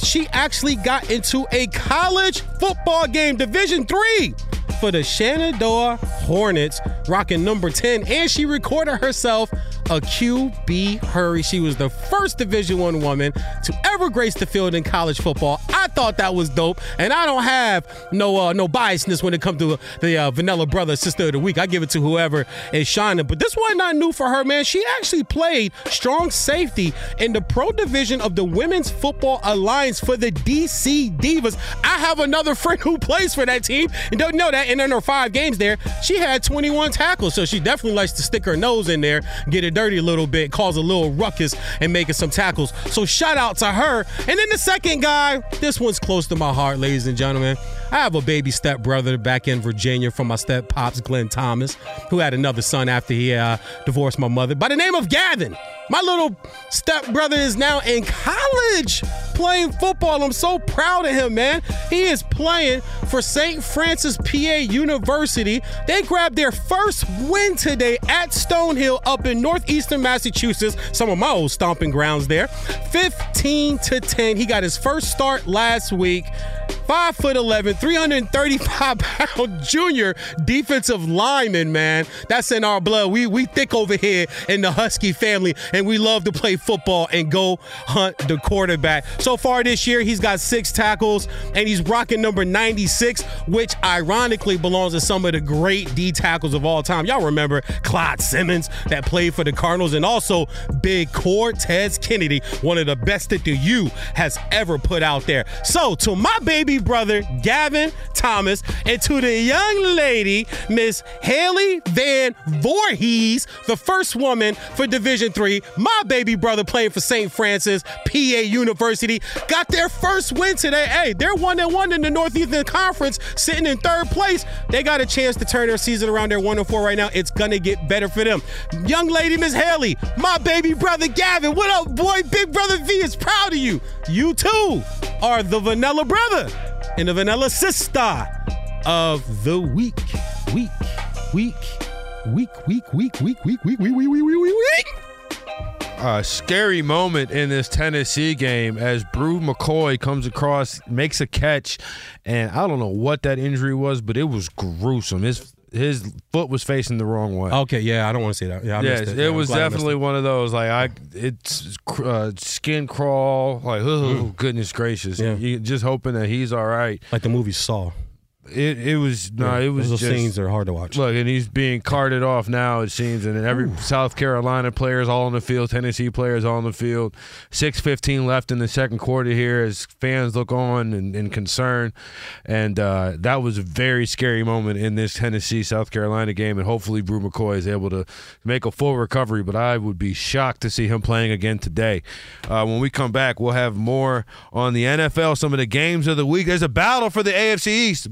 D: she actually got into a college football game, Division Three, for the Shenandoah Hornets, rocking number 10, and she recorded herself a QB hurry. She was the first Division One woman to ever grace the field in college football. I thought that was dope, and I don't have no uh, no biasness when it comes to the uh, Vanilla Brother Sister of the Week. I give it to whoever is shining. But this one not new for her, man. She actually played strong safety in the pro division of the Women's Football Alliance for the DC Divas. I have another friend who plays for that team and don't know that. And in her five games there, she had 21 tackles, so she definitely likes to stick her nose in there, get it dirty a little bit, cause a little ruckus, and making some tackles. So shout out to her. And then the second guy, this one's close to my heart, ladies and gentlemen. I have a baby step brother back in Virginia from my step pops, Glenn Thomas, who had another son after he uh, divorced my mother by the name of Gavin. My little stepbrother is now in college playing football. I'm so proud of him, man. He is playing for St. Francis PA University. They grabbed their first win today at Stonehill up in northeastern Massachusetts, some of my old stomping grounds there. 15 to 10. He got his first start last week. Five foot 11, 335 pound junior defensive lineman, man. That's in our blood. We we thick over here in the Huskey family, and we love to play football and go hunt the quarterback. So far this year, he's got six tackles, and he's rocking number 96, which ironically belongs to some of the great D tackles of all time. Y'all remember Clyde Simmons that played for the Cardinals, and also Big Cortez Kennedy, one of the best that the U has ever put out there. So to my baby brother, Gavin Thomas, and to the young lady, Miss Haley Van Voorhis, the first woman for Division Three, my baby brother playing for St. Francis PA University, got their first win today. Hey, they're one and one in the Northeastern Conference, sitting in third place. They got a chance to turn their season around. They're one and four right now. It's gonna get better for them. Young lady, Miss Haley, my baby brother Gavin, what up, boy? Big brother V is proud of you. You too are the vanilla brother and the vanilla sister of the week. Week, week, week, week, week, week, week, week, week, week, week, week, week, week.
C: A scary moment in this Tennessee game as Bru McCoy comes across, makes a catch, and I don't know what that injury was, but it was gruesome. His his foot was facing the wrong way.
D: Okay, yeah, I don't want to see that. Yeah, I missed
C: it,
D: it. Yeah, I'm
C: was
D: glad I missed
C: definitely
D: it.
C: one of those like I it's uh, skin crawl like oh goodness gracious.
D: Mm. Yeah.
C: You just hoping that he's all right.
D: like the movie Saw.
C: It it was no, it was
D: those
C: just
D: scenes are hard to watch.
C: Look, and he's being carted off now. It seems, and every South Carolina players all on the field, Tennessee players all on the field. Six fifteen left in the second quarter here as fans look on and, and concern, and uh, that was a very scary moment in this Tennessee South Carolina game. And hopefully, Bru McCoy is able to make a full recovery. But I would be shocked to see him playing again today. Uh, when we come back, we'll have more on the NFL, some of the games of the week. There's a battle for the AFC East.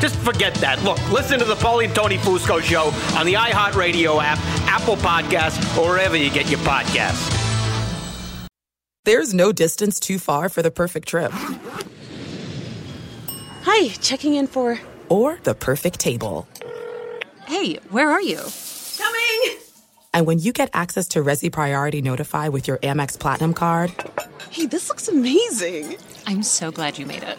I: Just forget that. Look, listen to the Paulie and Tony Fusco show on the iHeartRadio app, Apple Podcasts, or wherever you get your podcasts.
J: There's no distance too far for the perfect trip.
K: Hi, checking in for.
J: Or the perfect table.
K: Hey, where are you?
L: Coming!
J: And when you get access to Resy Priority Notify with your Amex Platinum card
K: Hey, this looks amazing. I'm so glad you made it.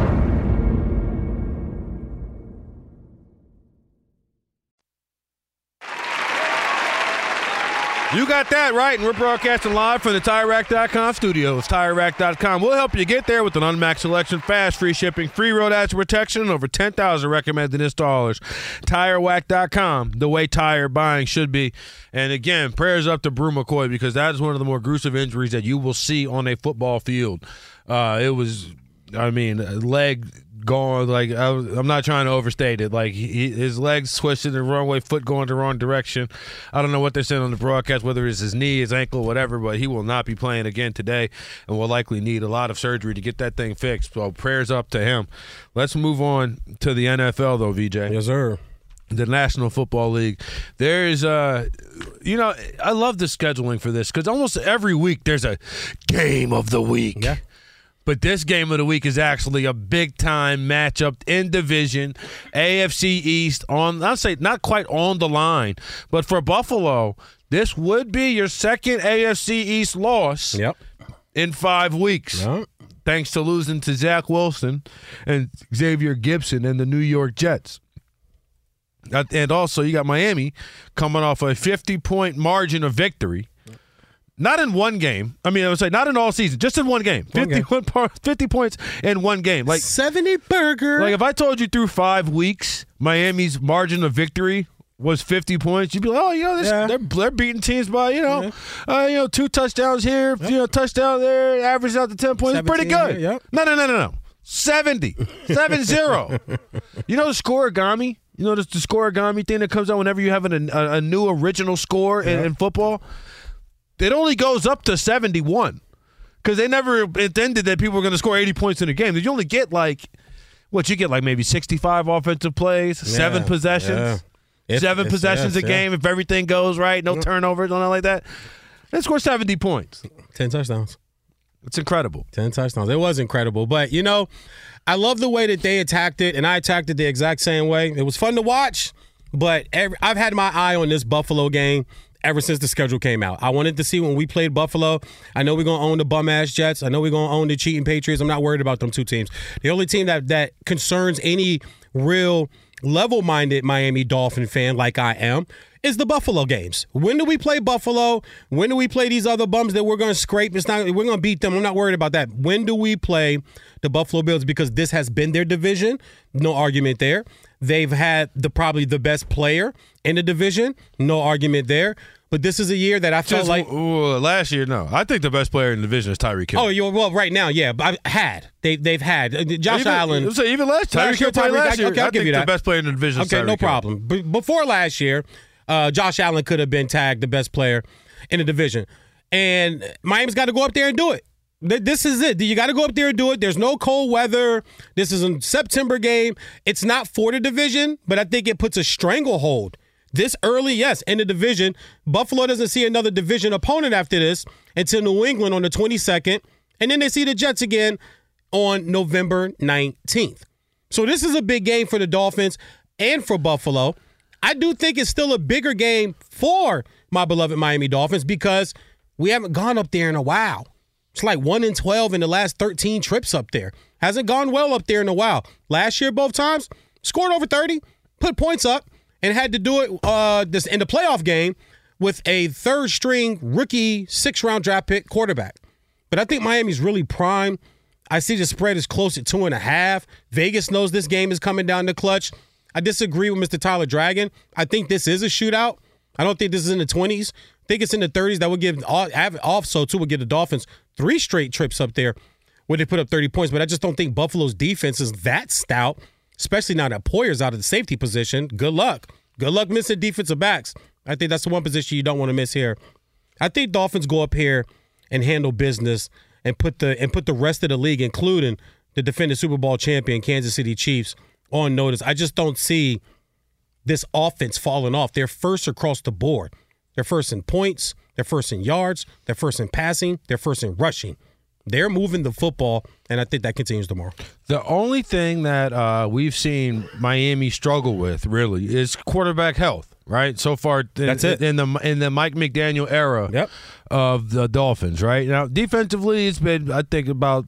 C: You got that right, and we're broadcasting live from the TireRack.com studios. TireRack.com will help you get there with an unmatched selection, fast, free shipping, free road accident protection, and over 10,000 recommended installers. TireRack.com, the way tire buying should be. And again, prayers up to Bru McCoy because that is one of the more gruesome injuries that you will see on a football field. Uh, it was, I mean, leg going like I, I'm not trying to overstate it. Like he, his legs twisted the wrong way, foot going the wrong direction. I don't know what they're saying on the broadcast, whether it's his knee, his ankle, whatever. But he will not be playing again today, and will likely need a lot of surgery to get that thing fixed. So prayers up to him. Let's move on to the NFL though, VJ.
D: Yes, sir.
C: The National Football League. There's uh you know, I love the scheduling for this because almost every week there's a game of the week.
D: Yeah.
C: But this game of the week is actually a big time matchup in division, AFC East on I'll say not quite on the line, but for Buffalo, this would be your second AFC East loss
D: Yep.
C: in five weeks.
D: Yep.
C: Thanks to losing to Zach Wilson and Xavier Gipson and the New York Jets. And also, you got Miami coming off a 50 point margin of victory not in one game. I mean, I would say not in all season, just in one game.
D: One
C: 50,
D: game.
C: par- 50 points in one game. Like
D: 70 burger.
C: Like if I told you through five weeks, Miami's margin of victory was 50 points, you'd be like, oh, you know, this, they're, they're beating teams by, you know, uh, you know, two touchdowns here, you know, touchdown there, average out to 10 points. It's pretty good.
D: here, yep.
C: No, no, no, no, no. 70. 7 0. You know the scorigami? You know the, the scorigami thing that comes out whenever you have an, a, a new original score in, in football? It only goes up to 71 because they never intended that people were going to score 80 points in a game. You only get like, what, you get like maybe 65 offensive plays, seven possessions,
D: yeah. If-
C: seven
D: if-
C: possessions
D: yes,
C: a
D: yeah.
C: game if everything goes right, no turnovers, nothing like that. They score 70 points.
D: 10 touchdowns.
C: It's incredible.
D: 10 touchdowns. It was incredible. But, you know, I love the way that they attacked it, and I attacked it the exact same way. It was fun to watch, but every, I've had my eye on this Buffalo game ever since the schedule came out. I wanted to see when we played Buffalo. I know we're to own the bum ass Jets. I know we're to own the cheating Patriots. I'm not worried about them two teams. The only team that, that concerns any real level minded Miami Dolphin fan like I am is the Buffalo games. When do we play Buffalo? When do we play these other bums that we're going to scrape? It's not we're going to beat them. I'm not worried about that. When do we play the Buffalo Bills because this has been their division? No argument there. They've had the probably the best player in the division. No argument there. But this is a year that I felt
C: Just,
D: like
C: ooh, last year, no. I think the best player in the division is Tyreek Hill.
D: Oh, you well right now, yeah. But I had they they've had uh, Josh
C: even,
D: Allen.
C: So even last Tyreek Hill
D: Tyreek-
C: last year.
D: Okay, I'll
C: I
D: give you that.
C: the best player in the division. is
D: Okay, no
C: Hill.
D: problem. B- before last year, uh, Josh Allen could have been tagged the best player in the division, and Miami's got to go up there and do it. Th- This is it. You got to go up there and do it. There's no cold weather. This is a September game. It's not for the division, but I think it puts a stranglehold. This early, yes, in the division. Buffalo doesn't see another division opponent after this until New England on the 22nd. And then they see the Jets again on November 19th. So this is a big game for the Dolphins and for Buffalo. I do think it's still a bigger game for my beloved Miami Dolphins because we haven't gone up there in a while. It's like 1 in 12 in the last 13 trips up there. Hasn't gone well up there in a while. Last year, both times, scored over 30, put points up, and had to do it uh, this in the playoff game with a third string rookie six round draft pick quarterback. But I think Miami's really prime. I see the spread is close at two and a half. Vegas knows this game is coming down the clutch. I disagree with Mr. Tyler Dragon. I think this is a shootout. I don't think this is in the 20s. Think it's in the 30s. That would give also too would give the Dolphins three straight trips up there where they put up 30 points. But I just don't think Buffalo's defense is that stout, especially now that Poyer's out of the safety position. Good luck. Good luck missing defensive backs. I think that's the one position you don't want to miss here. I think Dolphins go up here and handle business and put the and put the rest of the league, including the defending Super Bowl champion Kansas City Chiefs, on notice. I just don't see this offense falling off. They're first across the board. They're first in points. They're first in yards. They're first in passing. They're first in rushing. They're moving the football, and I think that continues tomorrow.
C: The only thing that uh, we've seen Miami struggle with really is quarterback health. Right, so far in,
D: That's it.
C: in the in the Mike McDaniel era of the Dolphins. Right now, defensively, it's been I think about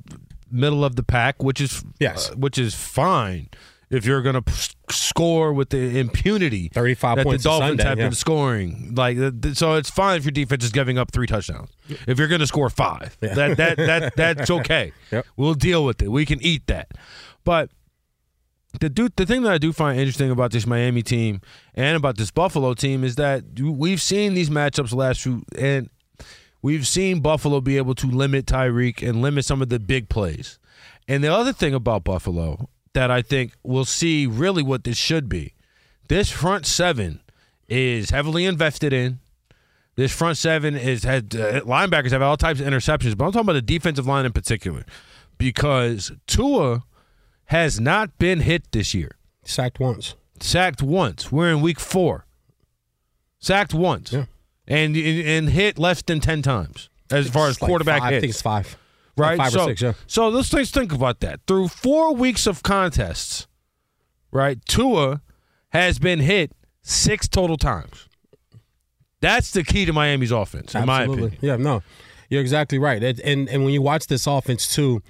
C: middle of the pack, which is
D: yes,
C: uh, which is fine if you're going to score with the impunity
D: 35
C: that
D: points
C: the Dolphins
D: Sunday,
C: have
D: yeah.
C: been scoring. Like so, it's fine if your defense is giving up three touchdowns. If you're going to score five,
D: Yeah.
C: that that that that's okay.
D: Yep.
C: We'll deal with it. We can eat that. But the do, the thing that I do find interesting about this Miami team and about this Buffalo team is that we've seen these matchups the last few and we've seen Buffalo be able to limit Tyreek and limit some of the big plays. And the other thing about Buffalo that I think we'll see really what this should be. This front seven is heavily invested in. This front seven is had uh, linebackers have all types of interceptions, but I'm talking about the defensive line in particular because Tua has not been hit this year.
D: Sacked once.
C: Sacked once. We're in week four. Sacked once.
D: Yeah.
C: And and hit less than ten times as far as
D: like
C: quarterback
D: five.
C: hits.
D: I think it's five.
C: Right.
D: Like five
C: so,
D: or six, yeah.
C: so let's let's think about that. Through four weeks of contests, right? Tua has been hit six total times. That's the key to Miami's offense, in my
D: Absolutely.
C: opinion.
D: Yeah, no, you're exactly right. It, and and when you watch this offense too,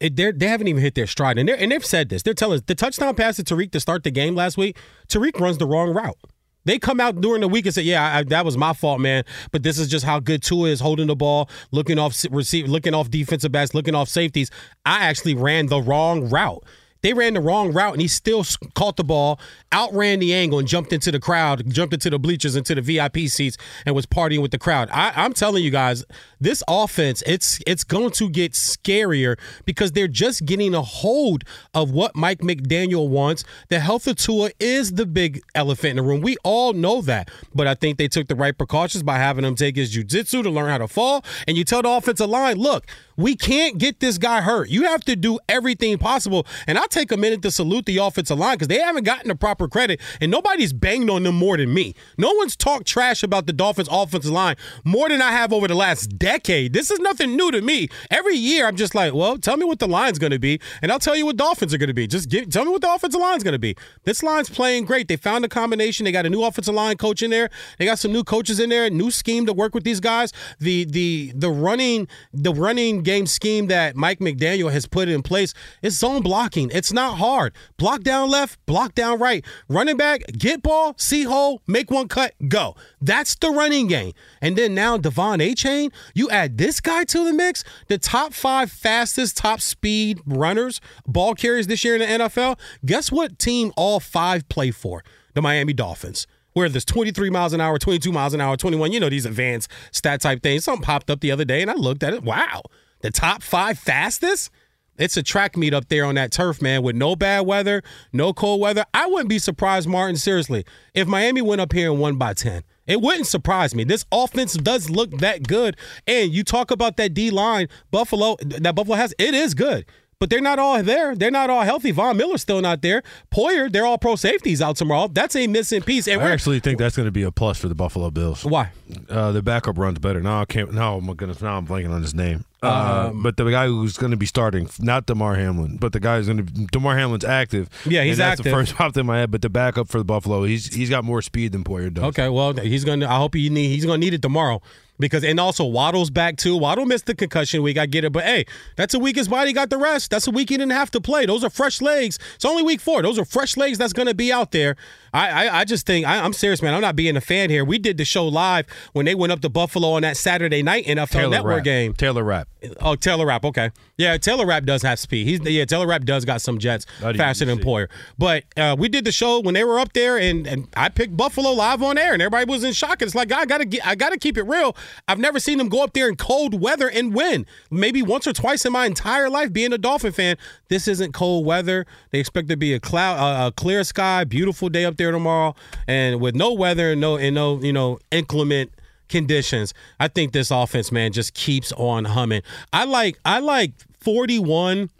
D: it, they're, they haven't even hit their stride. And, they're, and they've said this. They're telling us the touchdown pass to Tyreek to start the game last week, Tyreek runs the wrong route. They come out during the week and say, "Yeah, I, that was my fault, man." But this is just how good Tua is holding the ball, looking off receive, looking off defensive backs, looking off safeties. I actually ran the wrong route. They ran the wrong route, and he still caught the ball, outran the angle, and jumped into the crowd, jumped into the bleachers, into the VIP seats, and was partying with the crowd. I, I'm telling you guys, this offense, it's it's going to get scarier because they're just getting a hold of what Mike McDaniel wants. The health of Tua is the big elephant in the room. We all know that, but I think they took the right precautions by having him take his jujitsu to learn how to fall. And you tell the offensive line, look, we can't get this guy hurt. You have to do everything possible. And I'll take a minute to salute the offensive line because they haven't gotten the proper credit, and nobody's banged on them more than me. No one's talked trash about the Dolphins' offensive line more than I have over the last decade. This is nothing new to me. Every year, I'm just like, well, tell me what the line's going to be, and I'll tell you what Dolphins are going to be. Just give, tell me what the offensive line's going to be. This line's playing great. They found a combination. They got a new offensive line coach in there. They got some new coaches in there. New scheme to work with these guys. The the the running the running game scheme that Mike McDaniel has put in place is zone blocking. It's not hard. Block down left, block down right. Running back, get ball, see hole, make one cut, go. That's the running game. And then now De'Von Achane, you add this guy to the mix, the top five fastest, top speed runners, ball carriers this year in the NFL. Guess what team all five play for? The Miami Dolphins where there's 23 miles an hour, 22 miles an hour, 21, you know, these advanced stat type things. Something popped up the other day and I looked at it. Wow, the top five fastest? It's a track meet up there on that turf, man, with no bad weather, no cold weather. I wouldn't be surprised, Martin, seriously, if Miami went up here and won by 10. It wouldn't surprise me. This offense does look that good. And you talk about that D line, Buffalo, that Buffalo has, it is good. But they're not all there. They're not all healthy. Von Miller's still not there. Poyer, they're all pro safeties out tomorrow. That's a missing piece. And
C: I actually think that's going to be a plus for the Buffalo Bills.
D: Why?
C: Uh, the backup runs better. Now I can't. Now my goodness. Now I'm blanking on his name. Uh, um, but the guy who's going to be starting, not Damar Hamlin, but the guy who's going to Damar Hamlin's active.
D: Yeah, he's active.
C: that's
D: active.
C: the first popped in my head. But the backup for the Buffalo, he's he's got more speed than Poyer does.
D: Okay, well he's going to. I hope he need. He's going to need it tomorrow because and also Waddle's back too. Waddle missed the concussion week. I get it, but hey, that's a week his body got the rest. That's a week he didn't have to play. Those are fresh legs. It's only week four. Those are fresh legs that's going to be out there. I, I, I just think I, am serious, man. I'm not being a fan here. We did the show live when they went up to Buffalo on that Saturday night NFL
C: Taylor
D: Network
C: Rapp.
D: game.
C: Taylor Rapp.
D: Oh, Taylor Rapp. Okay, yeah, Taylor Rapp does have speed. He's yeah, Taylor Rapp does got some jets faster than Poyer. But uh, we did the show when they were up there, and, and I picked Buffalo live on air, and everybody was in shock. It's like I gotta I gotta keep it real. I've never seen them go up there in cold weather and win. Maybe once or twice in my entire life being a Dolphin fan. This isn't cold weather. They expect to be a cloud, uh, a clear sky, beautiful day up there tomorrow, and with no weather and no and no you know inclement conditions. I think this offense, man, just keeps on humming. I like I like 41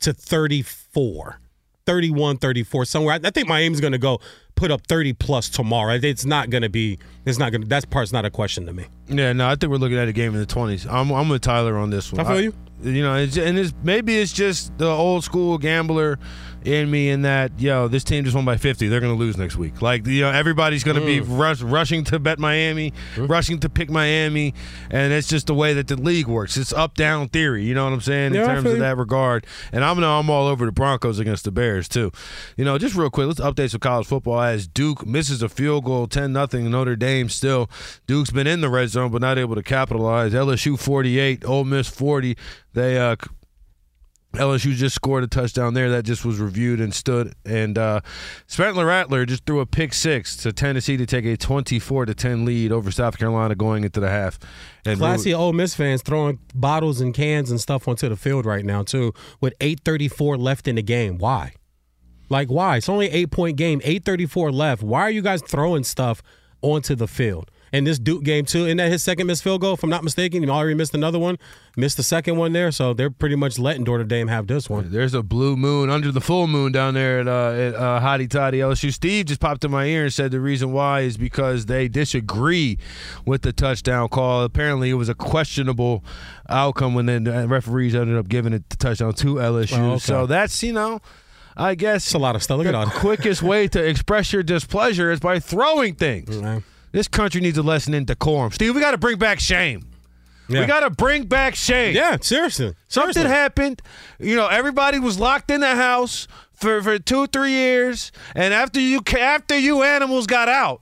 D: to 34. 31 34 somewhere. I, think Miami's going to go put up 30 plus tomorrow. It's not going to be it's not going to that part's not a question to me.
C: Yeah, no, I think we're looking at a game in the 20s. I'm I'm with Tyler on this one.
D: I feel you.
C: You know, it's, and it's maybe it's just the old school gambler in me in that yo, this team just won by 50. They're going to lose next week. Like you know, everybody's going to mm. be rush, rushing to bet Miami, mm. rushing to pick Miami, and it's just the way that the league works. It's up down theory. You know what I'm saying
D: yeah,
C: in terms of that regard. And I'm know I'm all over the Broncos against the Bears too. You know, just real quick, let's update some college football as Duke misses a field goal, 10 nothing. Notre Dame still. Duke's been in the red zone but not able to capitalize. LSU 48, Ole Miss 40. They uh, LSU just scored a touchdown there that just was reviewed and stood. And uh, Spencer Rattler just threw a pick six to Tennessee to take a 24 to 10 lead over South Carolina going into the half.
D: And Classy Ole Miss fans throwing bottles and cans and stuff onto the field right now too, with 8:34 left in the game. Why? Like why? It's only an eight point game. 8:34 left. Why are you guys throwing stuff onto the field? And this Duke game too, isn't that his second missed field goal? If I'm not mistaken, he already missed another one, missed the second one there. So they're pretty much letting Notre Dame have this one.
C: There's a blue moon under the full moon down there at, uh, at uh, Hottie Toddy LSU. Steve just popped in my ear and said the reason why is because they disagree with the touchdown call. Apparently, it was a questionable outcome when then the referees ended up giving it the touchdown to LSU.
D: Oh, okay.
C: So that's you know. I guess
D: it's a lot of stuff. Look
C: the quickest way to express your displeasure is by throwing things.
D: Mm-hmm.
C: This country needs a lesson in decorum. Steve, we got to bring back shame.
D: Yeah.
C: We got to bring back shame.
D: Yeah, seriously.
C: Something
D: seriously.
C: happened. You know, everybody was locked in the house for, for two, three years, and after you after you animals got out,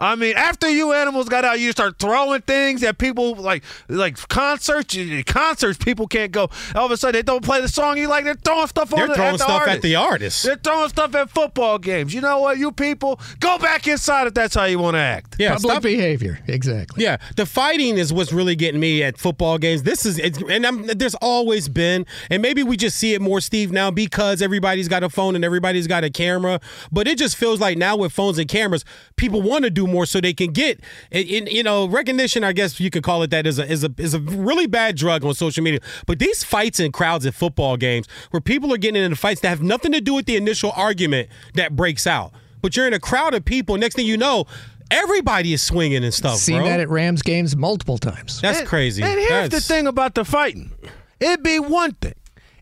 C: I mean, after you animals got out, you start throwing things at people like like concerts. Concerts, people can't go. All of a sudden, they don't play the song you like. They're throwing stuff on
D: They're
C: the,
D: throwing
C: at
D: stuff
C: artist.
D: at the artist.
C: They're throwing stuff at football games. You know what? You people go back inside if that's how you want to act.
D: Yeah,
G: Public
D: stop-
G: behavior. Exactly.
D: Yeah, the fighting is what's really getting me at football games. This is, it's, and I'm, there's always been, and maybe we just see it more, Steve, now because everybody's got a phone and everybody's got a camera. But it just feels like now with phones and cameras, people want to do more so they can get, in, in- you know, recognition. I guess you could call it that is a is a is a really bad drug on social media. But these fights in crowds at football games where people are getting into fights that have nothing to do with the initial argument that breaks out. But you're in a crowd of people. Next thing you know. Everybody is swinging and stuff,
G: Seen
D: bro.
G: that at Rams games multiple times.
D: That's
C: And-
D: crazy.
C: And here's
D: That's-
C: the thing about the fighting. It'd be one thing.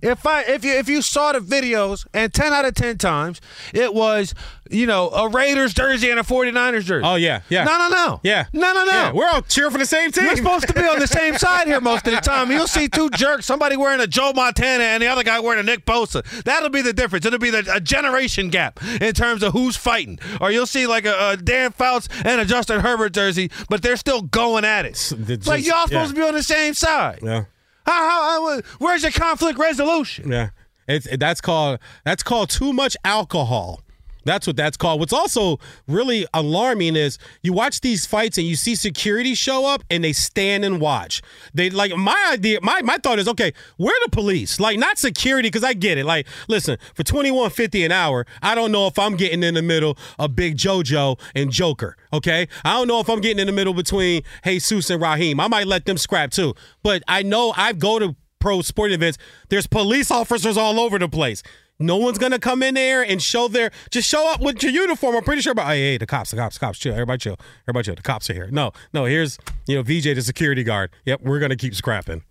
C: If I if you if you saw the videos and 10 out of 10 times it was, you know, a Raiders jersey and a 49ers jersey.
D: Oh yeah, yeah.
C: No, no, no.
D: Yeah.
C: No, no, no.
D: Yeah, we're all cheering for the same team.
C: We're supposed to be on the same side here most of the time. You'll see two jerks, somebody wearing a Joe Montana and the other guy wearing a Nick Bosa. That'll be the difference. It'll be the, a generation gap in terms of who's fighting. Or you'll see like a, a Dan Fouts and a Justin Herbert jersey, but they're still going at it. It's like y'all supposed
D: yeah.
C: to be on the same side.
D: Yeah.
C: How, how, how, uh, where's your conflict resolution?
D: Yeah. It's that's called that's called too much alcohol. That's what that's called. What's also really alarming is you watch these fights and you see security show up and they stand and watch. They like my idea. My my thought is okay. Where the police? Like not security because I get it. Like listen, for twenty one fifty an hour, I don't know if I'm getting in the middle of Big JoJo and Joker. Okay, I don't know if I'm getting in the middle between Jesus and Raheem. I might let them scrap too. But I know I go to pro sporting events. There's police officers all over the place. No one's gonna come in there and show their just show up with your uniform. I'm pretty sure about hey, hey, the cops, the cops, cops, chill, everybody chill, everybody chill. The cops are here. No, no, here's you know VJ, the security guard. Yep, we're gonna keep scrapping.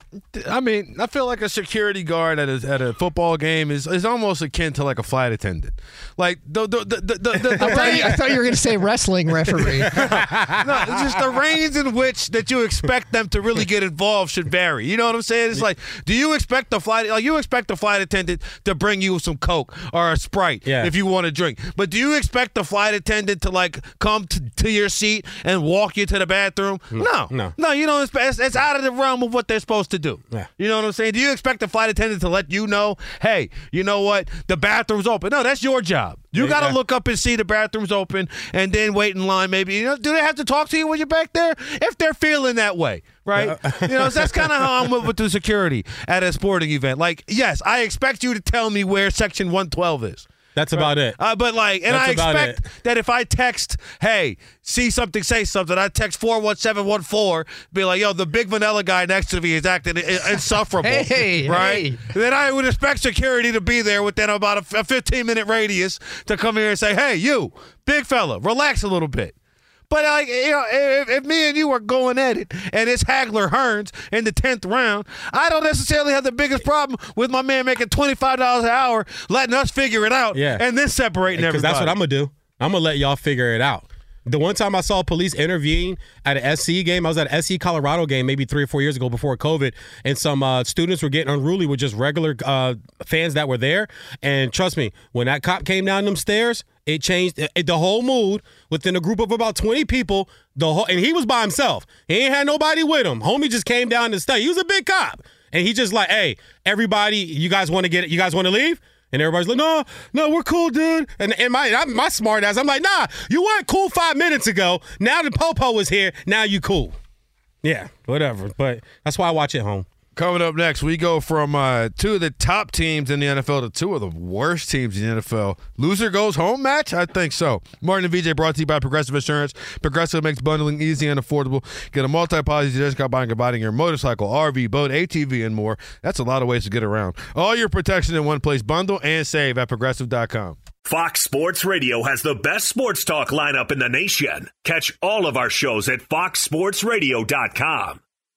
C: I mean, I feel like a security guard at a, at a football game is, is almost akin to like a flight attendant. Like the the the the, the, the
G: I thought, you, I thought you were going to say wrestling referee.
C: no, it's just the range in which that you expect them to really get involved should vary. You know what I'm saying? It's like, do you expect the flight like you expect the flight attendant to bring you some Coke or a Sprite
D: Yeah.
C: if you want to drink, but do you expect the flight attendant to like come to, to your seat and walk you to the bathroom? Mm. No,
D: no.
C: no. You know, it's, it's, it's out of the realm of what they're supposed to do.
D: Yeah.
C: You know what I'm saying? Do you expect the flight attendant to let you know, hey, you know what, the bathroom's open? No, that's your job. You got to look up and see the bathroom's open, and then wait in line. Maybe you know, do they have to talk to you when you're back there? If they're feeling that way, right? you know, so that's kind of how I'm with, with the security at a sporting event. Like, yes, I expect you to tell me where Section 112 is.
D: That's about it.
C: Uh, but like, and
D: That's
C: I
D: about
C: expect that if I text, hey, see something, say something, I text four one seven one four, be like, yo, the big vanilla guy next to me is acting insufferable,
G: Hey,
C: right?
G: hey.
C: Then I would expect security to be there within about a, a fifteen minute radius to come here and say, hey, you, big fella, relax a little bit. But like you know, if, if me and you are going at it, and it's Hagler Hearns in the tenth round, I don't necessarily have the biggest problem with my man making twenty five dollars an hour, letting us figure it out,
D: Yeah.
C: and then separating
D: Because
C: everybody.
D: that's what I'm gonna do. I'm gonna let y'all figure it out. The one time I saw police intervene at an SC game, I was at an SC Colorado game maybe three or four years ago before COVID, and some uh, students were getting unruly with just regular uh, fans that were there. And trust me, when that cop came down them stairs, it changed the whole mood within a group of about 20 people. The whole and he was by himself. He ain't had nobody with him. Homie just came down to stay. He was a big cop, and he just like, hey, everybody, you guys want to get it? You guys want to leave? And everybody's like, no, no, we're cool, dude. And, and my I'm, my smart ass, I'm like, nah, you weren't cool five minutes ago. Now the popo is here. Now you cool. Yeah, whatever. But that's why I watch it home.
C: Coming up next, we go from uh, two of the top teams in the NFL to two of the worst teams in the NFL. Loser goes home match? I think so. Martin and VJ brought to you by Progressive Insurance. Progressive makes bundling easy and affordable. Get a multi-policy discount by combining your motorcycle, RV, boat, ATV, and more. That's a lot of ways to get around. All your protection in one place. Bundle and save at progressive.com.
B: Fox Sports Radio has the best sports talk lineup in the nation. Catch all of our shows at foxsportsradio.com.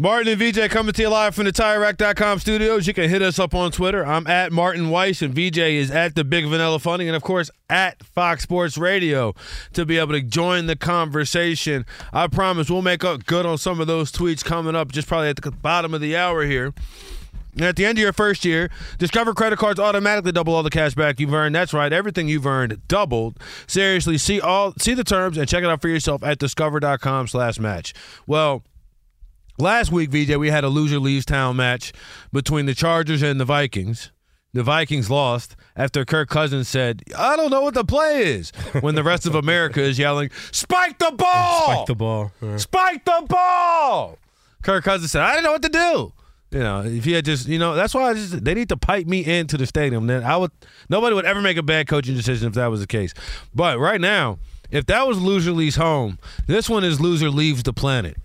C: Martin and VJ coming to you live from the TireRack.com studios. You can hit us up on Twitter. I'm at Martin Weiss, and VJ is at the Big Vanilla Funny, and of course at Fox Sports Radio to be able to join the conversation. I promise we'll make up good on some of those tweets coming up, just probably at the bottom of the hour here. And at the end of your first year, Discover credit cards automatically double all the cash back you've earned. That's right, everything you've earned doubled. Seriously, see all see the terms and check it out for yourself at Discover.com/slash match. Well. Last week, VJ, we had a loser leaves town match between the Chargers and the Vikings. The Vikings lost after Kirk Cousins said, I don't know what the play is, when the rest of America is yelling, Spike the ball!
D: Spike the ball. Yeah.
C: Spike the ball! Kirk Cousins said, I didn't know what to do. You know, if he had just, you know, that's why I just they need to pipe me into the stadium. Then I would nobody would ever make a bad coaching decision if that was the case. But right now, if that was loser leaves home, this one is loser leaves the planet.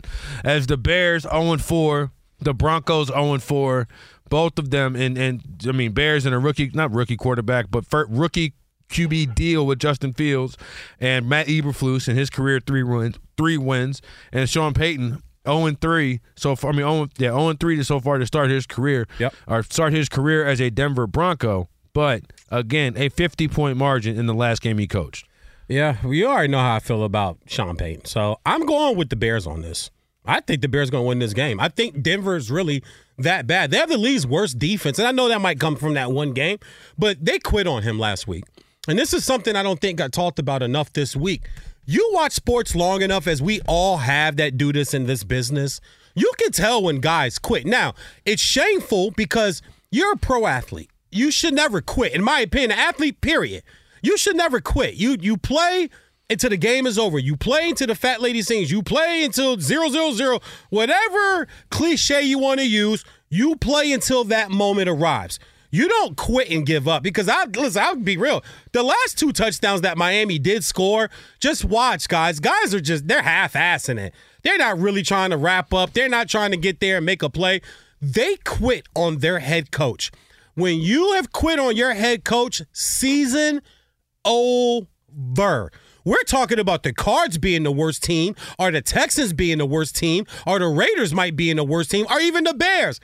C: As the Bears 0 4, the Broncos 0 4, both of them, and, and I mean, Bears and a rookie, not rookie quarterback, but rookie QB deal with Justin Fields and Matt Eberflus in his career three wins, three wins, and Sean Payton 0 3 so far. I mean, 0, yeah, 0 3 so far to start his career,
D: yep.
C: or start his career as a Denver Bronco. But again, a 50 point margin in the last game he coached.
D: Yeah, you already know how I feel about Sean Payton. So I'm going with the Bears on this. I think the Bears going to win this game. I think Denver is really that bad. They have the league's worst defense, and I know that might come from that one game, but they quit on him last week. And this is something I don't think got talked about enough this week. You watch sports long enough, as we all have that do this in this business, you can tell when guys quit. Now, it's shameful because you're a pro athlete. You should never quit. In my opinion, athlete, period. You should never quit. You you play until the game is over. You play until the fat lady sings. You play until zero zero zero. Whatever cliche you want to use, you play until that moment arrives. You don't quit and give up because I listen. I'll be real. The last two touchdowns that Miami did score, just watch, guys. Guys are just they're half-assing it. They're not really trying to wrap up. They're not trying to get there and make a play. They quit on their head coach. When you have quit on your head coach, season over. We're talking about the Cards being the worst team, or the Texans being the worst team, or the Raiders might be in the worst team, or even the Bears.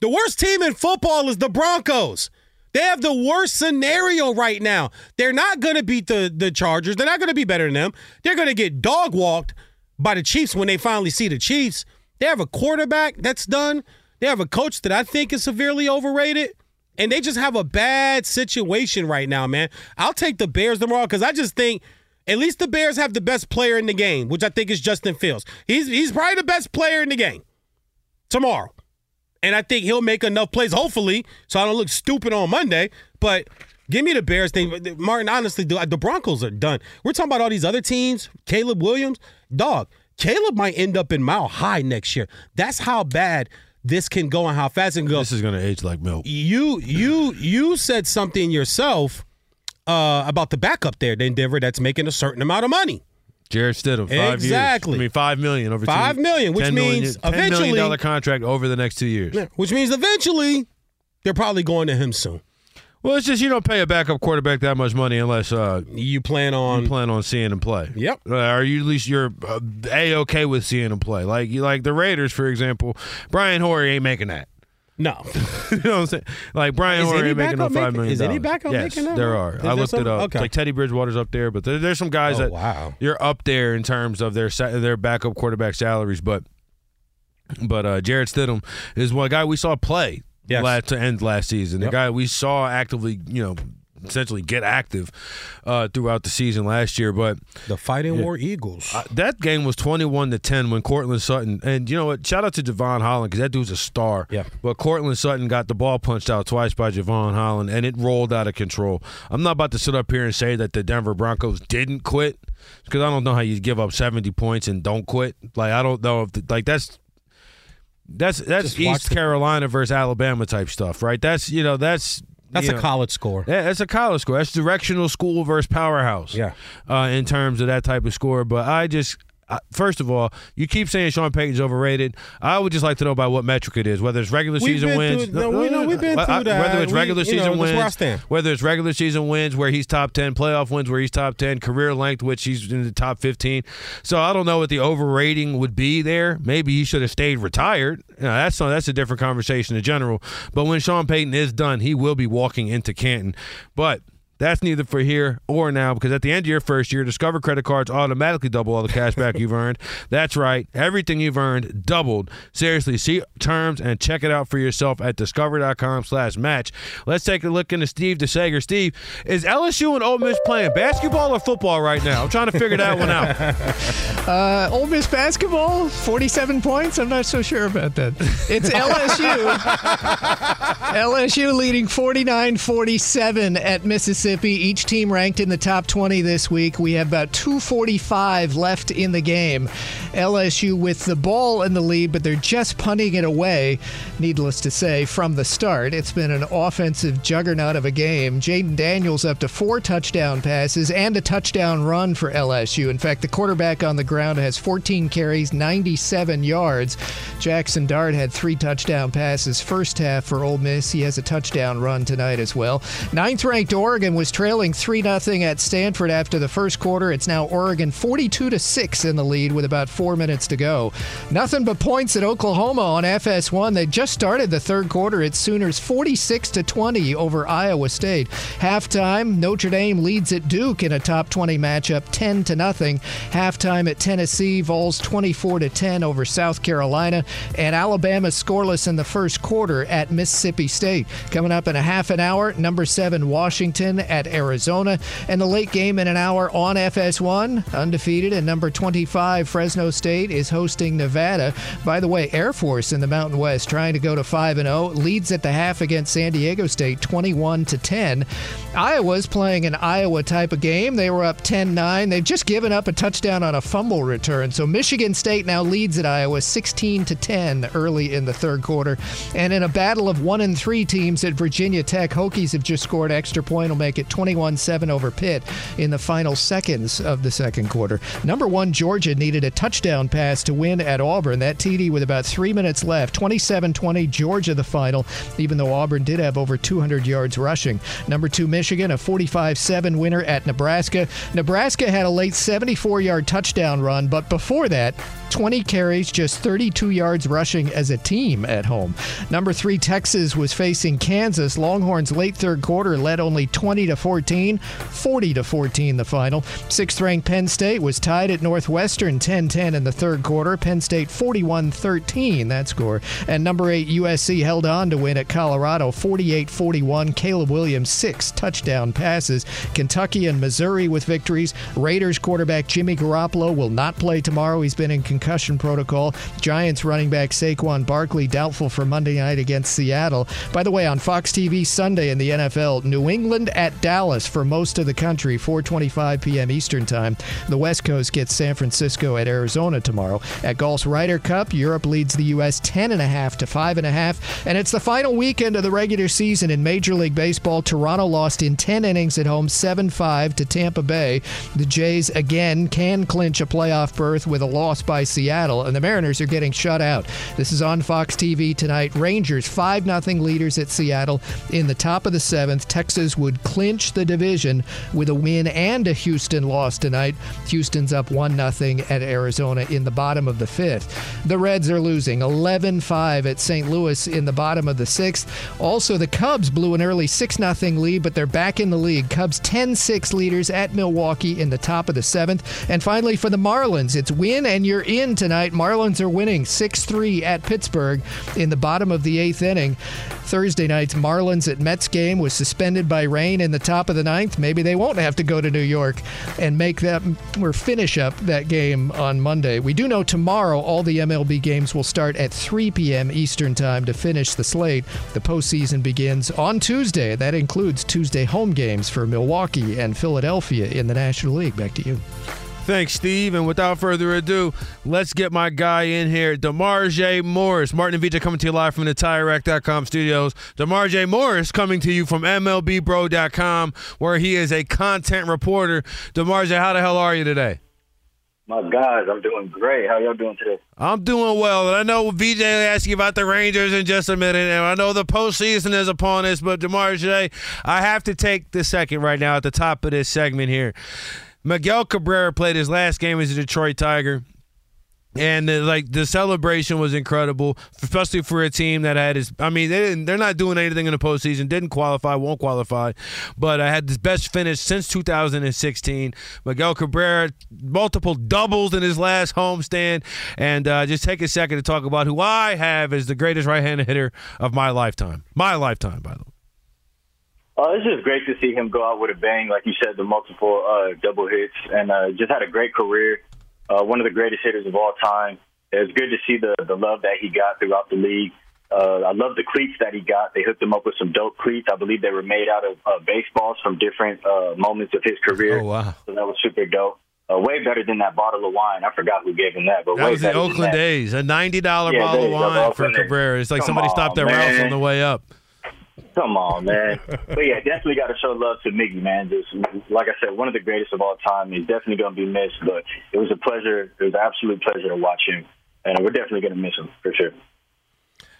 D: The worst team in football is the Broncos. They have the worst scenario right now. They're not going to beat the, the Chargers. They're not going to be better than them. They're going to get dog walked by the Chiefs when they finally see the Chiefs. They have a quarterback that's done. They have a coach that I think is severely overrated. And they just have a bad situation right now, man. I'll take the Bears tomorrow because I just think at least the Bears have the best player in the game, which I think is Justin Fields. He's he's probably the best player in the game tomorrow. And I think he'll make enough plays, hopefully, so I don't look stupid on Monday. But give me the Bears thing. Martin, honestly, the Broncos are done. We're talking about all these other teams, Caleb Williams, dog. Caleb might end up in Mile High next year. That's how bad this can go and how fast it can go.
C: This is going to age like milk.
D: You you you said something yourself uh, about the backup there in Denver that's making a certain amount of money.
C: Jarrett Stidham, five
D: Exactly.
C: years. I mean, five million over
D: Five
C: two,
D: million, which
C: $10 million-
D: means
C: 10 million
D: eventually-
C: dollar contract over the next two years.
D: Which means eventually they're probably going to him soon.
C: Well, it's just you don't pay a backup quarterback that much money unless uh,
D: you plan on
C: you plan on seeing him play.
D: Yep.
C: Uh, or you at least you're uh, a okay with seeing him play. Like you like the Raiders, for example. Brian Hoyer ain't making that.
D: No.
C: you know what I'm saying? Like Brian
D: Is
C: Hoyer ain't making no five million.
D: is any backup
C: yes,
D: making that?
C: There are.
D: Is
C: I
D: there
C: looked it up.
D: Okay.
C: Like Teddy Bridgewater's up there, but there, there's some guys
D: Oh,
C: that
D: wow.
C: you're up there in terms of their their backup quarterback salaries. But but uh, Jarrett Stidham is one guy we saw play
D: Yes.
C: last, to end last season. The
D: Yep.
C: guy we saw actively, you know, essentially get active uh, throughout the season last year. But
D: The Fighting
C: Yeah.
D: War Eagles.
C: uh, that game was 21 to 10 when Courtland Sutton and you know what? Shout out to Jevon Holland because that dude's a star.
D: Yeah.
C: But Courtland Sutton got the ball punched out twice by Jevon Holland and it rolled out of control. I'm not about to sit up here and say that the Denver Broncos didn't quit because I don't know how you give up 70 points and don't quit. Like I don't know if the, like that's. That's that's
D: Just
C: East
D: the-
C: Carolina versus Alabama type stuff, right? That's you know that's
D: That's
C: you
D: a
C: know,
D: college score.
C: yeah, that's a college score. That's directional school versus powerhouse.
D: Yeah.
C: Uh, in terms of that type of score. But I just, first of all, you keep saying Sean Payton's overrated. I would just like to know by what metric it is, whether it's regular
D: We've
C: season wins.
D: through- no, we know we've been through that.
C: Whether it's
D: We-
C: regular
D: know,
C: season
D: that's
C: wins, whether it's regular season wins where he's top ten, playoff wins where he's top ten, career length which he's in the top fifteen. So I don't know what the overrating would be there. Maybe he should have stayed retired. You know, that's that's a different conversation in general. But when Sean Payton is done, he will be walking into Canton. But that's neither for here or now because at the end of your first year, Discover credit cards automatically double all the cash back you've earned. That's right. Everything you've earned doubled. Seriously, see terms and check it out for yourself at discover.com slash match. Let's take a look into Steve DeSager. Steve, is LSU and Ole Miss playing basketball or football right now? I'm trying to figure that one out.
G: Uh, Ole Miss basketball, 47 points. I'm not so sure about that. It's LSU. LSU leading 49 47 at Mississippi. Each team ranked in the top 20 this week. We have about 245 left in the game. LSU with the ball in the lead, but they're just punting it away, needless to say, from the start. It's been an offensive juggernaut of a game. Jayden Daniels up to four touchdown passes and a touchdown run for LSU. In fact, the quarterback on the ground has 14 carries, 97 yards. Jackson Dart had three touchdown passes first half for Ole Miss. He has a touchdown run tonight as well. Ninth ranked Oregon was trailing 3 0 at Stanford after the first quarter. It's now Oregon 42 to 6 in the lead with about four minutes to go. Nothing but points at Oklahoma on FS1. They just started the third quarter. It's Sooners 46 to 20 over Iowa State. Halftime, Notre Dame leads at Duke in a top 20 matchup 10 to nothing. Halftime at Tennessee, Vols 24 to 10 over South Carolina, and Alabama scoreless in the first quarter at Mississippi State. Coming up in a half an hour, number 7 Washington at Arizona, and the late game in an hour on FS1, undefeated and number 25 Fresno State is hosting Nevada. By the way, Air Force in the Mountain West trying to go to 5 and 0, leads at the half against San Diego State 21 to 10. Iowa's playing an Iowa type of game. They were up 10-9. They've just given up a touchdown on a fumble return. So Michigan State now leads at Iowa 16 to 10 early in the third quarter. And in a battle of 1 and 3 teams at Virginia Tech, Hokies have just scored extra point will make it 21-7 over Pitt in the final seconds of the second quarter. Number 1 Georgia needed a touchdown pass to win at Auburn. That TD with about 3 minutes left. 27-20 Georgia the final, even though Auburn did have over 200 yards rushing. Number 2 Michigan a 45-7 winner at Nebraska. Nebraska had a late 74-yard touchdown run, but before that, 20 carries, just 32 yards rushing as a team at home. Number three, Texas was facing Kansas. Longhorns late third quarter led only 20 to 14, 40 to 14 the final. Sixth ranked Penn State was tied at Northwestern 10 10 in the third quarter. Penn State 41 13 that score. And number eight, USC held on to win at Colorado 48 41. Caleb Williams, six touchdown passes. Kentucky and Missouri with victories. Raiders quarterback Jimmy Garoppolo will not play tomorrow. He's been in concussion protocol. Giants running back Saquon Barkley doubtful for Monday night against Seattle. By the way, on Fox TV Sunday in the NFL, New England at Dallas for most of the country, 4:25 p.m. Eastern Time. The West Coast gets San Francisco at Arizona tomorrow. At golf's Ryder Cup, Europe leads the U.S. 10.5 to 5.5, and it's the final weekend of the regular season in Major League Baseball. Toronto lost in 10 innings at home, 7-5 to Tampa Bay. The Jays again can clinch a playoff berth with a loss by Seattle, and the Mariners are getting shut out. This is on Fox TV tonight. Rangers 5 0 leaders at Seattle in the top of the seventh. Texas would clinch the division with a win and a Houston loss tonight. Houston's up 1 0 at Arizona in the bottom of the fifth. The Reds are losing 11 5 at St. Louis in the bottom of the sixth. Also, the Cubs blew an early 6 0 lead, but they're back in the league. Cubs 10 6 leaders at Milwaukee in the top of the seventh. And finally, for the Marlins, it's win and you're in tonight. Marlins are winning 6 3 at Pittsburgh in the bottom of the eighth inning. Thursday night's Marlins at Mets game was suspended by rain in the top of the ninth. Maybe they won't have to go to New York and make that or finish up that game on Monday. We do know tomorrow all the MLB games will start at 3 p.m. Eastern Time to finish the slate. The postseason begins on Tuesday. That includes Tuesday home games for Milwaukee and Philadelphia in the National League. Back to you.
C: Thanks, Steve. And without further ado, let's get my guy in here, D'marje Morris. Martin and VJ coming to you live from the TireRack.com studios. D'marje Morris coming to you from MLBBro.com, where he is a content reporter. D'marje, how the hell are you today?
M: My guys, I'm doing great. How y'all doing today?
C: I'm doing well. And I know VJ will ask you about the Rangers in just a minute. And I know the postseason is upon us, but D'marje, I have to take the second right now at the top of this segment here. Miguel Cabrera played his last game as a Detroit Tiger. And uh, like the celebration was incredible, especially for a team that had his. I mean, they they're not doing anything in the postseason. Didn't qualify, won't qualify, but I had his best finish since 2016. Miguel Cabrera, multiple doubles in his last homestand, and uh, just take a second to talk about who I have as the greatest right-handed hitter of my lifetime. My lifetime, by the way.
M: Uh, it's just great to see him go out with a bang, like you said, the multiple uh, double hits, and uh, just had a great career. Uh, one of the greatest hitters of all time. It's good to see the the love that he got throughout the league. Uh, I love the cleats that he got. They hooked him up with some dope cleats. I believe they were made out of uh, baseballs from different uh, moments of his career.
C: Oh wow!
M: So that was super dope. Uh, way better than that bottle of wine. I forgot who gave him that, but
C: that
M: way
C: was the Oakland days. A ninety dollar
M: Yeah,
C: bottle of wine for Cabrera. It's like
M: Come
C: somebody stopped
M: on,
C: their routes
M: man.
C: on the way up.
M: Come on, man. but yeah, definitely got to show love to Miggy, man. Just like I said, one of the greatest of all time. He's definitely going to be missed, but it was a pleasure. It was an absolute pleasure to watch him, and we're definitely going to miss him for sure.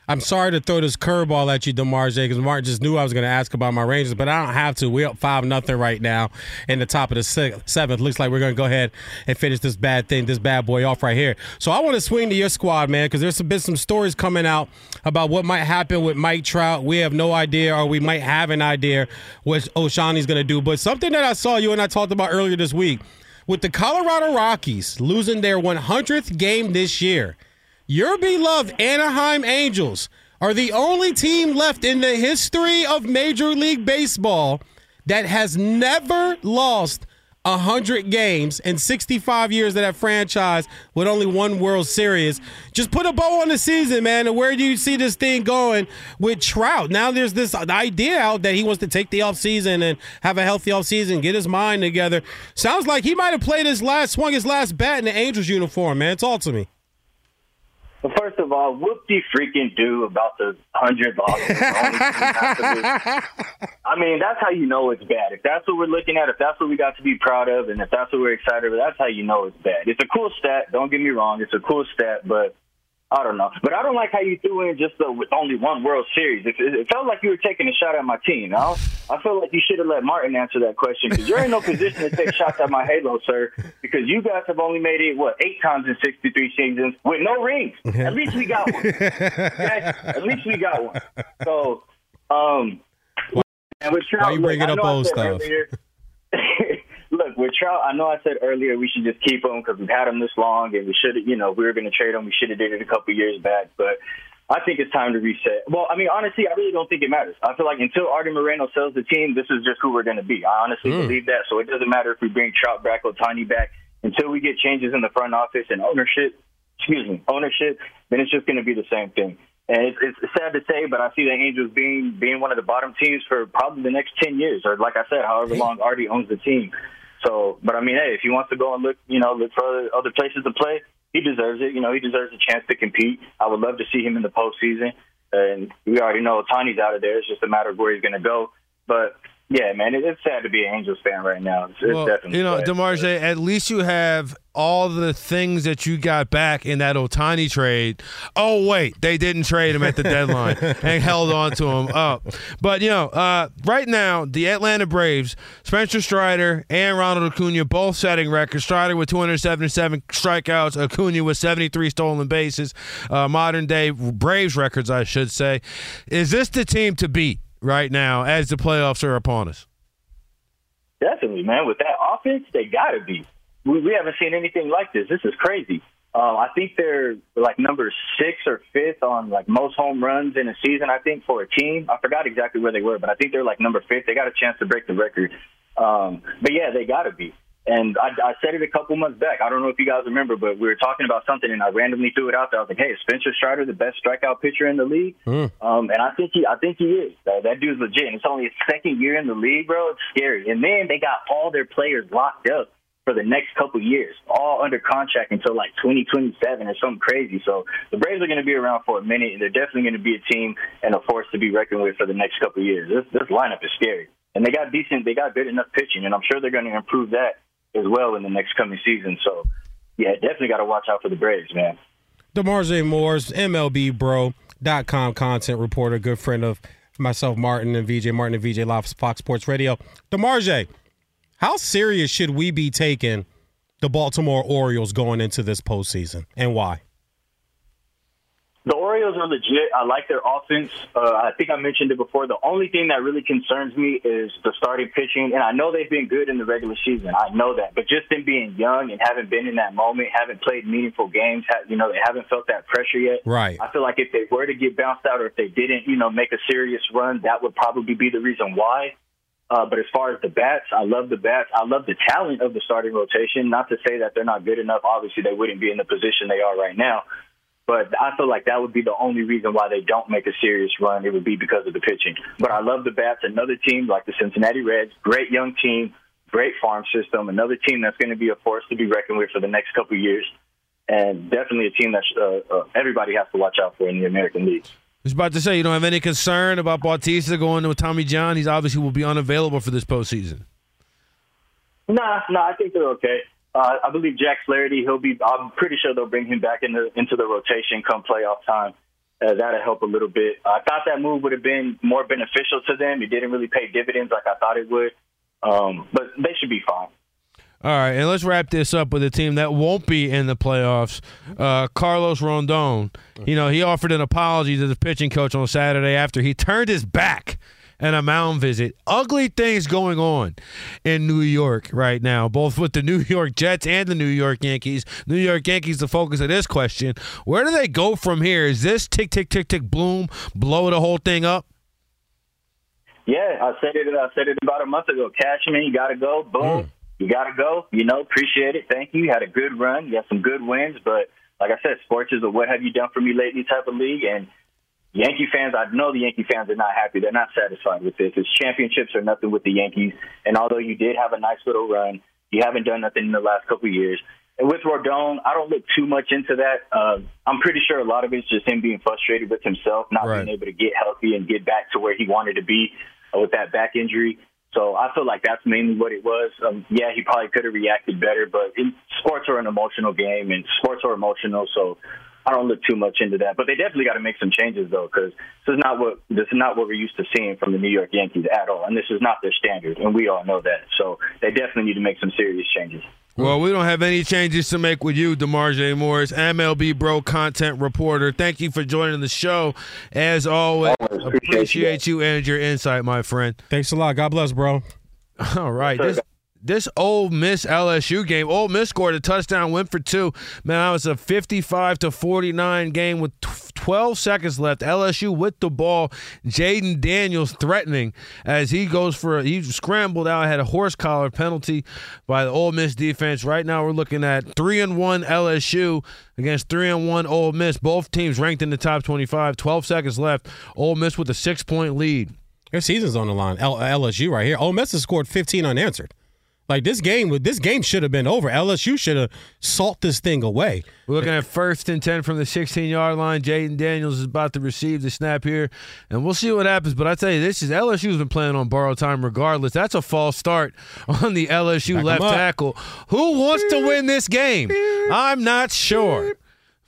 D: I'm sorry to throw this curveball at you, D'marje, because Martin just knew I was going to ask about my Rangers, but I don't have to. We're up 5 nothing right now in the top of the sixth, seventh. Looks like we're going to go ahead and finish this bad thing, this bad boy off right here. So I want to swing to your squad, man, because there's been some stories coming out about what might happen with Mike Trout. We have no idea, or we might have an idea what Ohtani's going to do. But something that I saw you and I talked about earlier this week with the Colorado Rockies losing their 100th game this year. Your beloved Anaheim Angels are the only team left in the history of Major League Baseball that has never lost 100 games in 65 years of that franchise with only one World Series. Just put a bow on the season, man. And where do you see this thing going with Trout? Now there's this idea out that he wants to take the offseason and have a healthy offseason, get his mind together. Sounds like he might have played his last, swung his last bat in the Angels uniform, man. Talk to me.
M: Well, first of all, whoop de freaking do about the hundred losses. The only team not to lose. I mean, that's how you know it's bad. If that's what we're looking at, if that's what we got to be proud of, and if that's what we're excited about, that's how you know it's bad. It's a cool stat. Don't get me wrong. It's a cool stat, but I don't know. But I don't like how you threw in just the, with only one World Series. It, it felt like you were taking a shot at my team. I, I feel like you should have let Martin answer that question because you're in no position to take shots at my halo, sir. Because you guys have only made it what eight times in 63 seasons with no rings. At least we got one. Okay? At least we got one. So, um, and with Trout,
D: Why you bringing up old stuff?
M: earlier- with Trout, I know I said earlier we should just keep him because we've had him this long, and we should, have you know, we were going to trade him. We should have did it a couple years back, but I think it's time to reset. Well, I mean, honestly, I really don't think it matters. I feel like until Artie Moreno sells the team, this is just who we're going to be. I honestly
N: Mm.
M: believe that. So it doesn't matter if we bring Trout back or Tiny back until we get changes in the front office and ownership. Excuse me, ownership. Then it's just going to be the same thing. And it's, it's sad to say, but I see the Angels being being one of the bottom teams for probably the next ten years, or like I said, however long Artie owns the team. So, but I mean, hey, if he wants to go and look, you know, look for other, other places to play, he deserves it. You know, he deserves a chance to compete. I would love to see him in the postseason. And we already know Tony's out of there. It's just a matter of where he's going to go. But yeah, man, it, it's sad to be an Angels fan right now. It's, it's
C: Well,
M: definitely
C: you know,
M: sad.
C: D'marje, at least you have all the things that you got back in that Ohtani trade. Oh wait, they didn't trade him at the deadline and held on to him up. But you know, uh, right now the Atlanta Braves, Spencer Strider and Ronald Acuna both setting records. Strider with 277 strikeouts, Acuna with 73 stolen bases. Uh, modern day Braves records, I should say. Is this the team to beat right now as the playoffs are upon us?
M: Definitely, man. With that offense, they got to be. We, we haven't seen anything like this. This is crazy. Um, I think they're like number six or fifth on like most home runs in a season. I think for a team, I forgot exactly where they were, but I think they're like number fifth. They got a chance to break the record. Um, but yeah, they got to be. And I, I said it a couple months back. I don't know if you guys remember, but we were talking about something, and I randomly threw it out there. I was like, "Hey, is Spencer Strider the best strikeout pitcher in the league?" Um, and I think he, I think he is. That, that dude's legit. And it's only his second year in the league, bro. It's scary. And then they got all their players locked up for the next couple years, all under contract until like 2027 or something crazy. So the Braves are going to be around for a minute, and they're definitely going to be a team and a force to be reckoned with for the next couple years. This, this lineup is scary, and they got decent, they got good enough pitching, and I'm sure they're going to improve that as well in the next coming season. So yeah, definitely got to watch out for the Braves, man.
D: D'marje Morris MLBBro.com content reporter, good friend of myself, Martin and VJ, Martin and VJ Live Fox Sports Radio. D'marje, how serious should we be taking the Baltimore Orioles going into this postseason and why?
M: The Orioles are legit. I like their offense. Uh, I think I mentioned it before. The only thing that really concerns me is the starting pitching, and I know they've been good in the regular season. I know that, but just them being young and haven't been in that moment, haven't played meaningful games, ha- you know, they haven't felt that pressure yet.
D: Right.
M: I feel like if they were to get bounced out, or if they didn't, you know, make a serious run, that would probably be the reason why. Uh, but as far as the bats, I love the bats. I love the talent of the starting rotation. Not to say that they're not good enough. Obviously, they wouldn't be in the position they are right now. But I feel like that would be the only reason why they don't make a serious run. It would be because of the pitching. But I love the bats. Another team like the Cincinnati Reds, great young team, great farm system. Another team that's going to be a force to be reckoned with for the next couple of years, and definitely a team that uh, uh, everybody has to watch out for in the American League.
C: I was about to say, you don't have any concern about Bautista going with Tommy John. He's obviously will be unavailable for this postseason.
M: Nah, nah, I think they're okay. Uh, I believe Jack Flaherty. He'll be. I'm pretty sure they'll bring him back into into the rotation come playoff time. Uh, that'll help a little bit. I thought that move would have been more beneficial to them. It didn't really pay dividends like I thought it would, um, but they should be fine.
C: All right, and let's wrap this up with a team that won't be in the playoffs. Uh, Carlos Rodon. You know, he offered an apology to the pitching coach on Saturday after he turned his back and a mound visit. Ugly things going on in New York right now, both with the New York Jets and the New York Yankees. New York Yankees, the focus of this question. Where do they go from here? Is this tick, tick, tick, tick, bloom, blow the whole thing up?
M: Yeah, I said it. I said it about a month ago. Cashman, you got to go. Boom, hmm. you got to go. You know, appreciate it. Thank you. You had a good run. You had some good wins, but like I said, sports is a what have you done for me lately type of league, and Yankee fans, I know the Yankee fans are not happy. They're not satisfied with this. It's championships are nothing with the Yankees. And although you did have a nice little run, you haven't done nothing in the last couple of years. And with Rodon, I don't look too much into that. Uh, I'm pretty sure a lot of it's just him being frustrated with himself, not
D: Right.
M: being able to get healthy and get back to where he wanted to be uh, with that back injury. So I feel like that's mainly what it was. Um, yeah, he probably could have reacted better, but in, sports are an emotional game, and sports are emotional. So I don't look too much into that. But they definitely got to make some changes though, because this is not what this is not what we're used to seeing from the New York Yankees at all, and this is not their standard, and we all know that. So they definitely need to make some serious changes.
C: Well, we don't have any changes to make with you, D'marje Morris, MLB Bro content reporter. Thank you for joining the show. As always, appreciate, you and your insight, my friend.
D: Thanks a lot. God bless, bro.
C: All right. This this Ole Miss LSU game, Ole Miss scored a touchdown, went for two. Man, that was a 55 to 49 game with 12 seconds left. LSU with the ball. Jayden Daniels threatening as he goes for a, he scrambled out, had a horse collar penalty by the Ole Miss defense. Right now, we're looking at three and one LSU against three and one Ole Miss. Both teams ranked in the top 25. 12 seconds left. Ole Miss with a six point lead.
D: Their season's on the line. L- LSU right here. Ole Miss has scored 15 unanswered. Like this game, this game should have been over. LSU should have salt this thing away.
C: We're looking at first and ten from the 16 yard line. Jayden Daniels is about to receive the snap here, and we'll see what happens. But I tell you, this is LSU's been playing on borrowed time regardless. That's a false start on the LSU
D: Back
C: left tackle. Who wants to win this game? I'm not sure.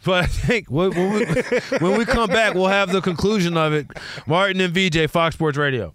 C: But I think when we, when we come back, we'll have the conclusion of it. Martin and VJ, Fox Sports Radio.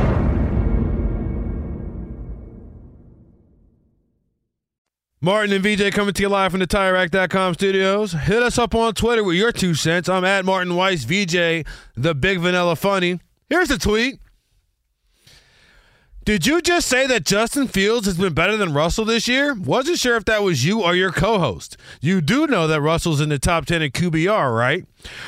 C: Martin and VJ coming to you live from the TireRack.com studios. Hit us up on Twitter with your two cents. I'm at Martin Weiss, VJ, the Big Vanilla Funny. Here's the tweet. Did you just say that Justin Fields has been better than Russell this year? Wasn't sure if that was you or your co host. You do know that Russell's in the top 10 in QBR, right?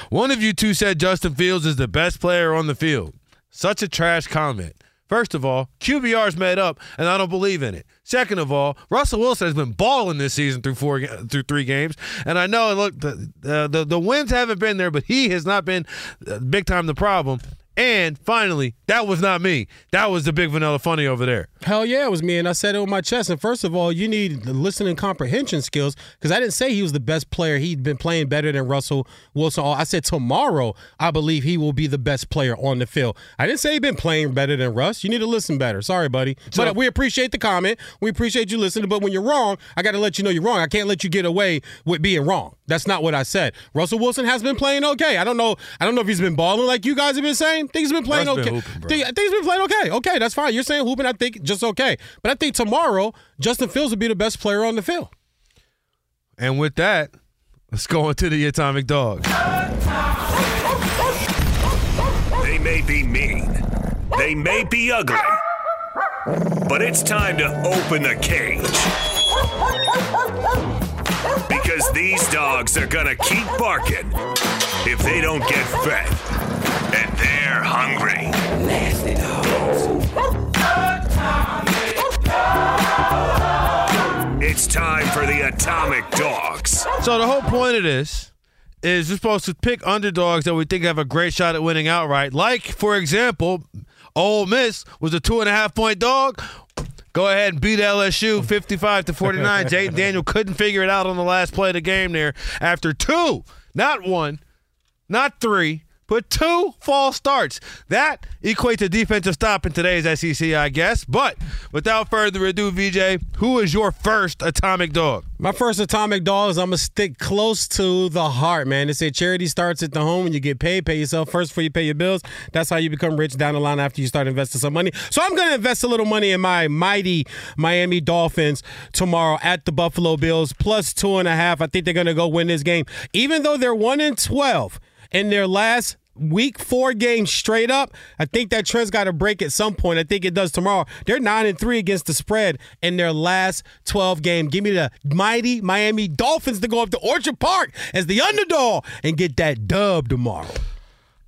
C: One of you two said Justin Fields is the best player on the field. Such a trash comment. First of all, QBR is made up, and I don't believe in it. Second of all, Russell Wilson has been balling this season through four through three games, and I know look the the, the wins haven't been there, but he has not been uh, big time the problem. And finally, that was not me. That was the big vanilla funny over there.
D: Hell yeah, it was me, and I said it with my chest. And first of all, you need the listening comprehension skills because I didn't say he was the best player. He'd been playing better than Russell Wilson. I said tomorrow, I believe he will be the best player on the field. I didn't say he'd been playing better than Russ. You need to listen better. Sorry, buddy.
C: So-
D: but we appreciate the comment. We appreciate you listening. But when you're wrong, I got to let you know you're wrong. I can't let you get away with being wrong. That's not what I said. Russell Wilson has been playing okay. I don't know. I don't know if he's been balling like you guys have been saying. Things have been playing
C: Russ been
D: okay.
C: hooping, bro.
D: Think- I been playing okay. Okay, that's fine. You're saying hooping. I think just okay. But I think tomorrow Justin Fields will be the best player on the field.
C: And with that, let's go into the Atomic Dog.
B: They may be mean, they may be ugly, but it's time to open the cage. Because these dogs are gonna keep barking if they don't get fed. And they're hungry. Nasty dogs. It's time for the Atomic Dogs.
C: So the whole point of this is we're supposed to pick underdogs that we think have a great shot at winning outright. Like, for example, Ole Miss was a two and a half point dog. Go ahead and beat LSU 55 to 49. Jayden Daniel couldn't figure it out on the last play of the game there after two, not one, not three, but two false starts. That equates to defensive stop in today's SEC, I guess. But without further ado, VJ, who is your first atomic dog?
D: My first atomic dog is I'm gonna stick close to the heart, man. They say charity starts at the home. When you get paid, pay yourself first before you pay your bills. That's how you become rich down the line after you start investing some money. So I'm gonna invest a little money in my mighty Miami Dolphins tomorrow at the Buffalo Bills plus two and a half. I think they're gonna go win this game, even though they're one in twelve in their last week four games straight up. I think that trend's got to break at some point. I think it does tomorrow. They're nine and three against the spread in their last 12 game. Give me the mighty Miami Dolphins to go up to Orchard Park as the underdog and get that dub tomorrow.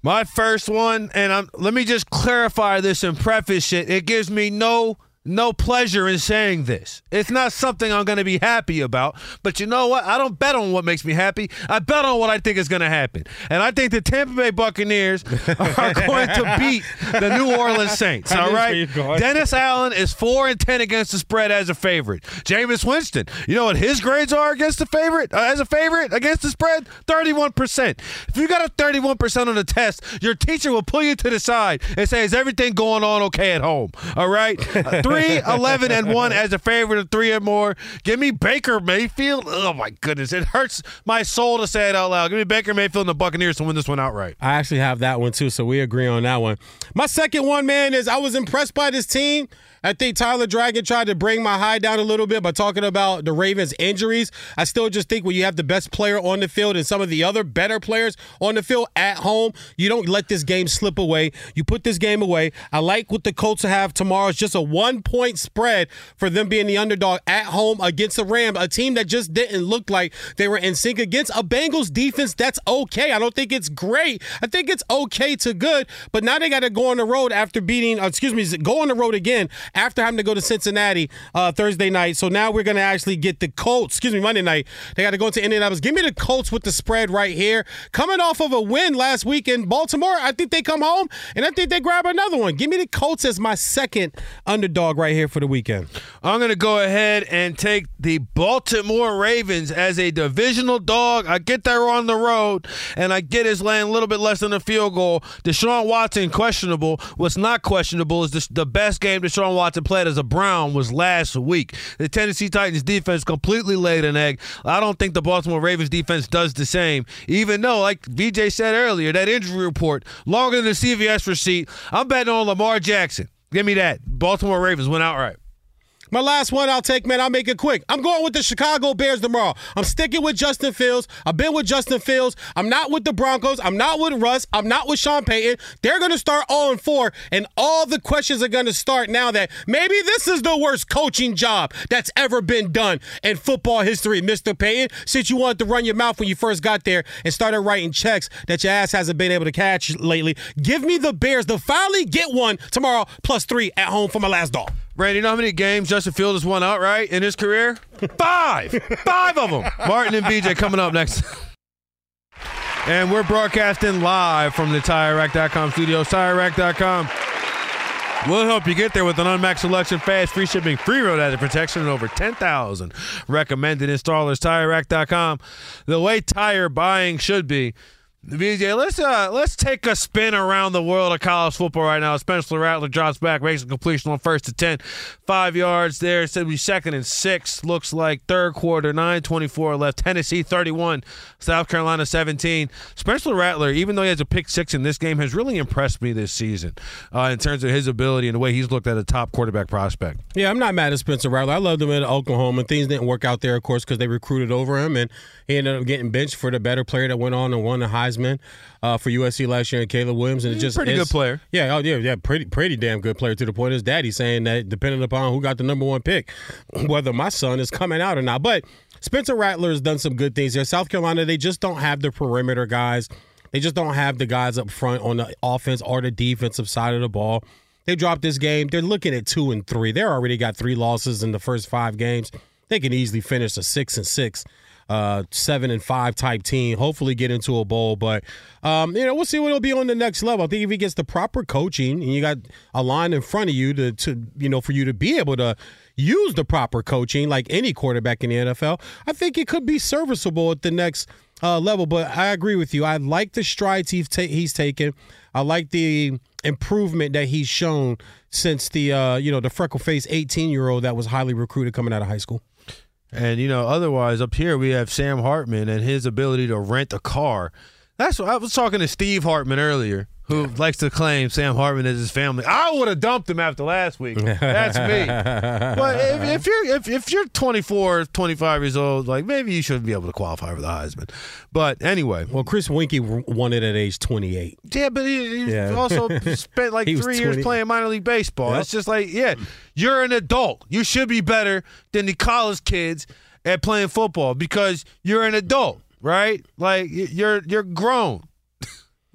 C: My first one, and I'm, let me just clarify this and preface it. It gives me no no pleasure in saying this. It's not something I'm going to be happy about. But you know what? I don't bet on what makes me happy. I bet on what I think is going to happen. And I think the Tampa Bay Buccaneers are going to beat the New Orleans Saints. all right. Dennis Allen is four and ten against the spread as a favorite. Jameis Winston, you know what his grades are against the favorite uh, as a favorite against the spread? Thirty-one percent. If you got a thirty-one percent on the test, your teacher will pull you to the side and say, "Is everything going on okay at home?" All right. Uh, three, 11, and 1 as a favorite of three or more. Give me Baker Mayfield. Oh, my goodness. It hurts my soul to say it out loud. Give me Baker Mayfield and the Buccaneers to win this one outright.
D: I actually have that one too, so we agree on that one. My second one, man, is I was impressed by this team. I think Tyler Dragon tried to bring my high down a little bit by talking about the Ravens' injuries. I still just think when you have the best player on the field and some of the other better players on the field at home, you don't let this game slip away. You put this game away. I like what the Colts have tomorrow. It's just a one point spread for them being the underdog at home against the Rams, a team that just didn't look like they were in sync against a Bengals defense that's okay. I don't think it's great. I think it's okay to good, but now they got to go on the road after beating, uh, excuse me, go on the road again after having to go to Cincinnati uh, Thursday night. So now we're going to actually get the Colts, excuse me, Monday night. They got to go into Indianapolis. Give me the Colts with the spread right here. Coming off of a win last week in Baltimore, I think they come home and I think they grab another one. Give me the Colts as my second underdog right here for the weekend.
C: I'm going to go ahead and take the Baltimore Ravens as a divisional dog. I get there on the road, and I get his laying a little bit less than a field goal. Deshaun Watson, questionable. What's not questionable is this, the best game Deshaun Watson played as a Brown was last week. The Tennessee Titans defense completely laid an egg. I don't think the Baltimore Ravens defense does the same, even though, like VJ said earlier, that injury report, longer than the CVS receipt, I'm betting on Lamar Jackson. Give me that. Baltimore Ravens went outright.
D: My last one I'll take, man. I'll make it quick. I'm going with the Chicago Bears tomorrow. I'm sticking with Justin Fields. I've been with Justin Fields. I'm not with the Broncos. I'm not with Russ. I'm not with Sean Payton. They're going to start 0 4, and all the questions are going to start now that maybe this is the worst coaching job that's ever been done in football history, Mr. Payton. Since you wanted to run your mouth when you first got there and started writing checks that your ass hasn't been able to catch lately, give me the Bears to finally get one tomorrow, plus three at home for my last dog.
C: Randy, you know how many games Justin Fields has won outright in his career? Five! Five of them! Martin and VJ coming up next. And we're broadcasting live from the TireRack.com studios. TireRack.com will help you get there with an unmatched selection, fast, free shipping, free road hazard protection, and over 10,000 recommended installers. TireRack.com, the way tire buying should be. VJ, let's uh let's take a spin around the world of college football right now. Spencer Rattler drops back, makes a completion on first to 10. Five yards there. Be second and six. Looks like third quarter, 9.24 left. Tennessee 31, South Carolina 17. Spencer Rattler, even though he has a pick six in this game, has really impressed me this season uh, in terms of his ability and the way he's looked at a top quarterback prospect.
D: Yeah, I'm not mad at Spencer Rattler. I loved him at Oklahoma. Things didn't work out there, of course, because they recruited over him, and he ended up getting benched for the better player that went on and won the Heisman uh, for USC last year, and Caleb Williams. And it just
C: pretty good player.
D: Yeah, oh yeah, yeah, pretty pretty damn good player. To the point his daddy saying that depending upon who got the number one pick, whether my son is coming out or not. But Spencer Rattler has done some good things here. South Carolina, they just don't have the perimeter guys. They just don't have the guys up front on the offense or the defensive side of the ball. They dropped this game. They're looking at two and three. They're already got three losses in the first five games. they can easily finish a six and six uh, seven and five type team. Hopefully, get into a bowl. But um, you know, we'll see what it'll be on the next level. I think if he gets the proper coaching and you got a line in front of you to, to you know, for you to be able to use the proper coaching, like any quarterback in the NFL, I think it could be serviceable at the next uh, level. But I agree with you. I like the strides he's ta- he's taken. I like the improvement that he's shown since the uh, you know the freckle faced 18 year old that was highly recruited coming out of high school.
C: And you know, otherwise up here we have Sam Hartman and his ability to rent a car. That's what I was talking to Steve Hartman earlier, who likes to claim Sam Hartman is his family. I would have dumped him after last week. That's me. but if, if you're if, if you're 24, 25 years old, like maybe you shouldn't be able to qualify for the Heisman. But anyway,
D: well, Chris Weinke won it at age 28.
C: Yeah, but he, he yeah. also spent like three years playing minor league baseball. Yep. It's just like, yeah, you're an adult. You should be better than the college kids at playing football because you're an adult right? Like you're you're grown.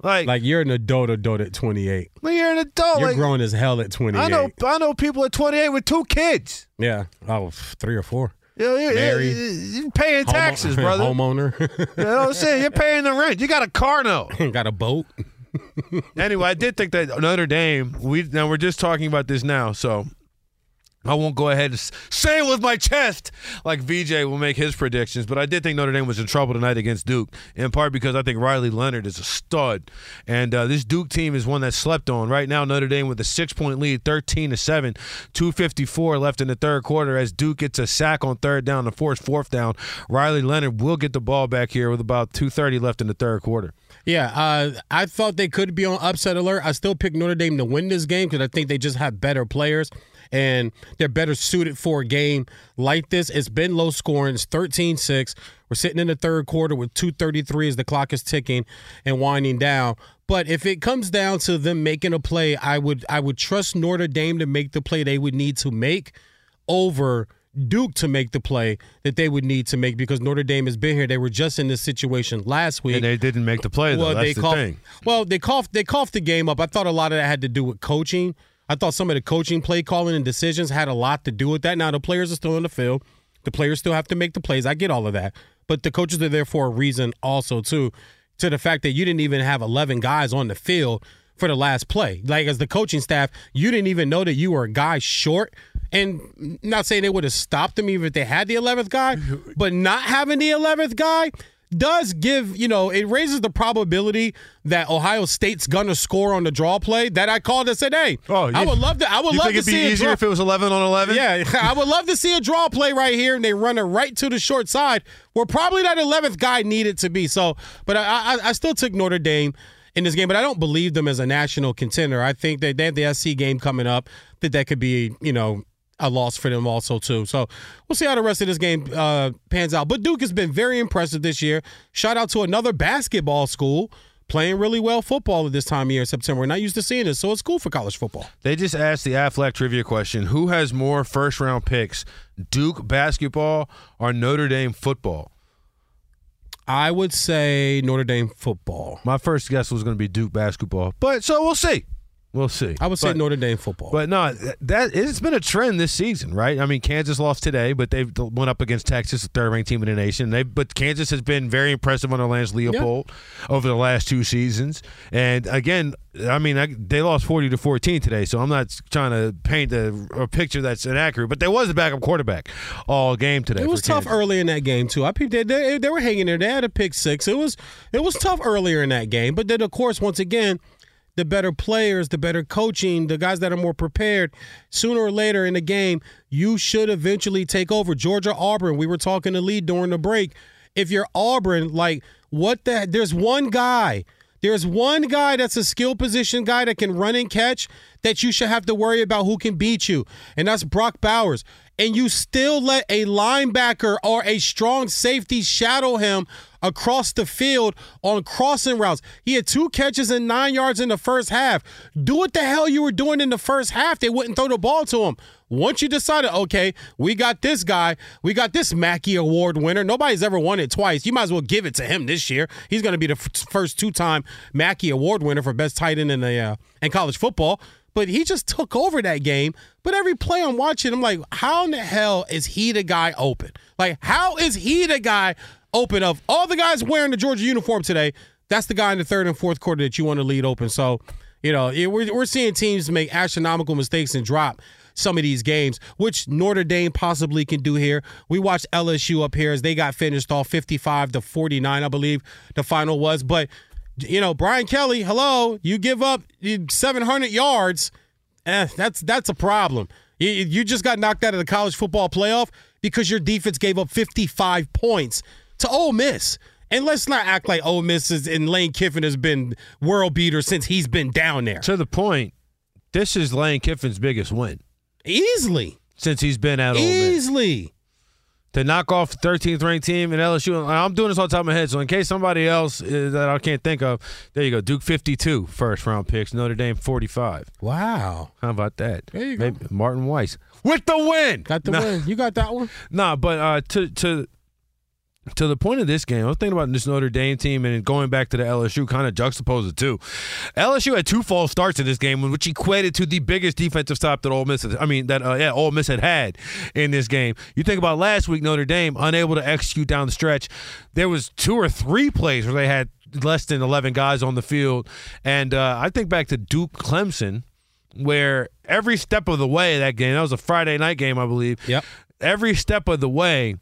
C: Like
D: like you're an adult adult at 28.
C: Like you're an adult.
D: You're
C: like,
D: grown as hell at 28.
C: I know I know people at 28 with two kids.
D: Yeah. Oh, three or four.
C: Yeah, yeah,
D: Married.
C: You're paying taxes,
D: Homo-
C: brother.
D: Homeowner.
C: you know what I'm saying? You're paying the rent. You got a car note.
D: got a boat.
C: anyway, I did think that Notre Dame. We now we're just talking about this now, so I won't go ahead and say it with my chest like VJ will make his predictions, but I did think Notre Dame was in trouble tonight against Duke, in part because I think Riley Leonard is a stud, and uh, this Duke team is one that slept on. Right now, Notre Dame with a six-point lead, 13 to seven, 2:54 left in the third quarter. As Duke gets a sack on third down to force fourth down, Riley Leonard will get the ball back here with about 2:30 left in the third quarter.
D: Yeah, uh, I thought they could be on upset alert. I still pick Notre Dame to win this game because I think they just have better players and they're better suited for a game like this. It's been low scoring. It's 13 6. We're sitting in the third quarter with 2.33 as the clock is ticking and winding down. But if it comes down to them making a play, I would I would trust Notre Dame to make the play they would need to make over Duke to make the play that they would need to make because Notre Dame has been here. They were just in this situation last week,
C: and they didn't make the play. Though.
D: Well,
C: That's
D: they
C: the
D: coughed,
C: thing.
D: Well, they coughed they coughed the game up. I thought a lot of that had to do with coaching. I thought some of the coaching, play calling, and decisions had a lot to do with that. Now the players are still in the field. The players still have to make the plays. I get all of that, but the coaches are there for a reason, also too, to the fact that you didn't even have eleven guys on the field for the last play. Like as the coaching staff, you didn't even know that you were a guy short. And not saying they would have stopped them even if they had the 11th guy, but not having the 11th guy does give, you know, it raises the probability that Ohio State's gonna score on the draw play that I called and said, "Hey,
C: oh,
D: I would love to. I would
C: you
D: love
C: think
D: to
C: it'd be
D: see a
C: easier
D: draw-
C: if it was 11 on 11?
D: Yeah, I would love to see a draw play right here, and they run it right to the short side, where probably that 11th guy needed to be. So, but I, I, I still took Notre Dame in this game, but I don't believe them as a national contender. I think that they have the SC game coming up that that could be, you know, a loss for them also too. So we'll see how the rest of this game uh, pans out. But Duke has been very impressive this year. Shout out to another basketball school playing really well football at this time of year in September. We're not used to seeing this, so it's cool for college football.
C: They just asked the Aflac trivia question: Who has more first round picks, Duke basketball or Notre Dame football?
D: I would say Notre Dame football.
C: My first guess was going to be Duke basketball, but so we'll see. We'll see.
D: I would say
C: But-
D: Notre Dame football.
C: But no, that it's been a trend this season, right? I mean, Kansas lost today, but they went up against Texas, the third-ranked team in the nation. They, but Kansas has been very impressive under Lance Leipold over the last two seasons. And again, I mean, I, they lost forty to fourteen today, so I'm not trying to paint a, a picture that's inaccurate. But there was a backup quarterback all game today.
D: It was tough
C: Kansas.
D: early in that game too. I peeped they, they they were hanging there. They had a pick six. It was it was tough earlier in that game, but then of course once again, the better players, the better coaching, the guys that are more prepared, sooner or later in the game, you should eventually take over. Georgia Auburn. We were talking to lead during the break. If you're Auburn, like what the? There's one guy. There's one guy that's a skill position guy that can run and catch that you should have to worry about who can beat you, and that's Brock Bowers. And you still let a linebacker or a strong safety shadow him across the field on crossing routes. He had two catches and nine yards in the first half. Do what the hell you were doing in the first half. They wouldn't throw the ball to him. Once you decided, okay, we got this guy, we got this Mackey Award winner. Nobody's ever won it twice. You might as well give it to him this year. He's going to be the f- first two-time Mackey Award winner for best tight end in the uh, in college football. but he just took over that game. But every play I'm watching, I'm like, how in the hell is he the guy open? Like, how is he the guy open of all the guys wearing the Georgia uniform today? That's the guy in the third and fourth quarter that you want to lead open. So, you know, we're, we're seeing teams make astronomical mistakes and drop some of these games, which Notre Dame possibly can do here. We watched LSU up here as they got finished off 55 to 49, I believe the final was. But, you know, Brian Kelly, hello, you give up 700 yards. Eh, that's that's a problem. You, you just got knocked out of the college football playoff because your defense gave up 55 points to Ole Miss. And let's not act like Ole Miss is, and Lane Kiffin has been world beater since he's been down there.
C: To the point, this is Lane Kiffin's biggest win.
D: Easily.
C: Since he's been at Ole Miss.
D: Easily.
C: To knock off the 13th ranked team in LSU. I'm doing this on top of my head, so in case somebody else uh, that I can't think of, there you go. Duke 52 first round picks, Notre Dame 45.
D: Wow.
C: How about that?
D: There you go.
C: Maybe Martin Weiss with the win.
D: Got the
C: Nah.
D: win. You got that one?
C: Nah, but uh, to to to the point of this game, I was thinking about this Notre Dame team and going back to the LSU, kind of juxtapose the two. LSU had two false starts in this game, which equated to the biggest defensive stop that Ole Miss, I mean that uh, yeah, Ole Miss had had in this game. You think about last week, Notre Dame unable to execute down the stretch. There was two or three plays where they had less than eleven guys on the field, and uh, I think back to Duke Clemson, where every step of the way that game, that was a Friday night game, I believe.
D: Yep.
C: Every step of the way.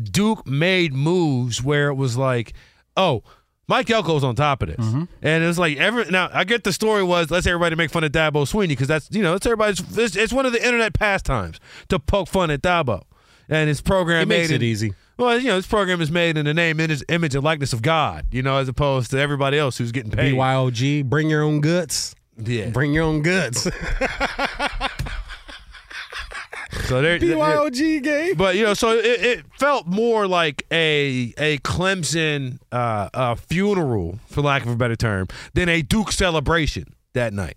C: Duke made moves where it was like, oh, Mike Elko's on top of this, mm-hmm. and it's like every now I get the story was let's everybody make fun of Dabo Swinney because that's you know it's everybody's it's, it's one of the internet pastimes to poke fun at Dabo, and his program
D: It makes
C: made
D: it easy.
C: Well, you know, this program is made in the name, image, image, and likeness of God. You know, as opposed to everybody else who's getting paid.
D: BYOG, bring your own guts.
C: Yeah.
D: Bring your own guts.
C: So there,
D: BYOG game.
C: But you know, so it, it felt more like a a Clemson uh, uh, funeral, for lack of a better term, than a Duke celebration that night.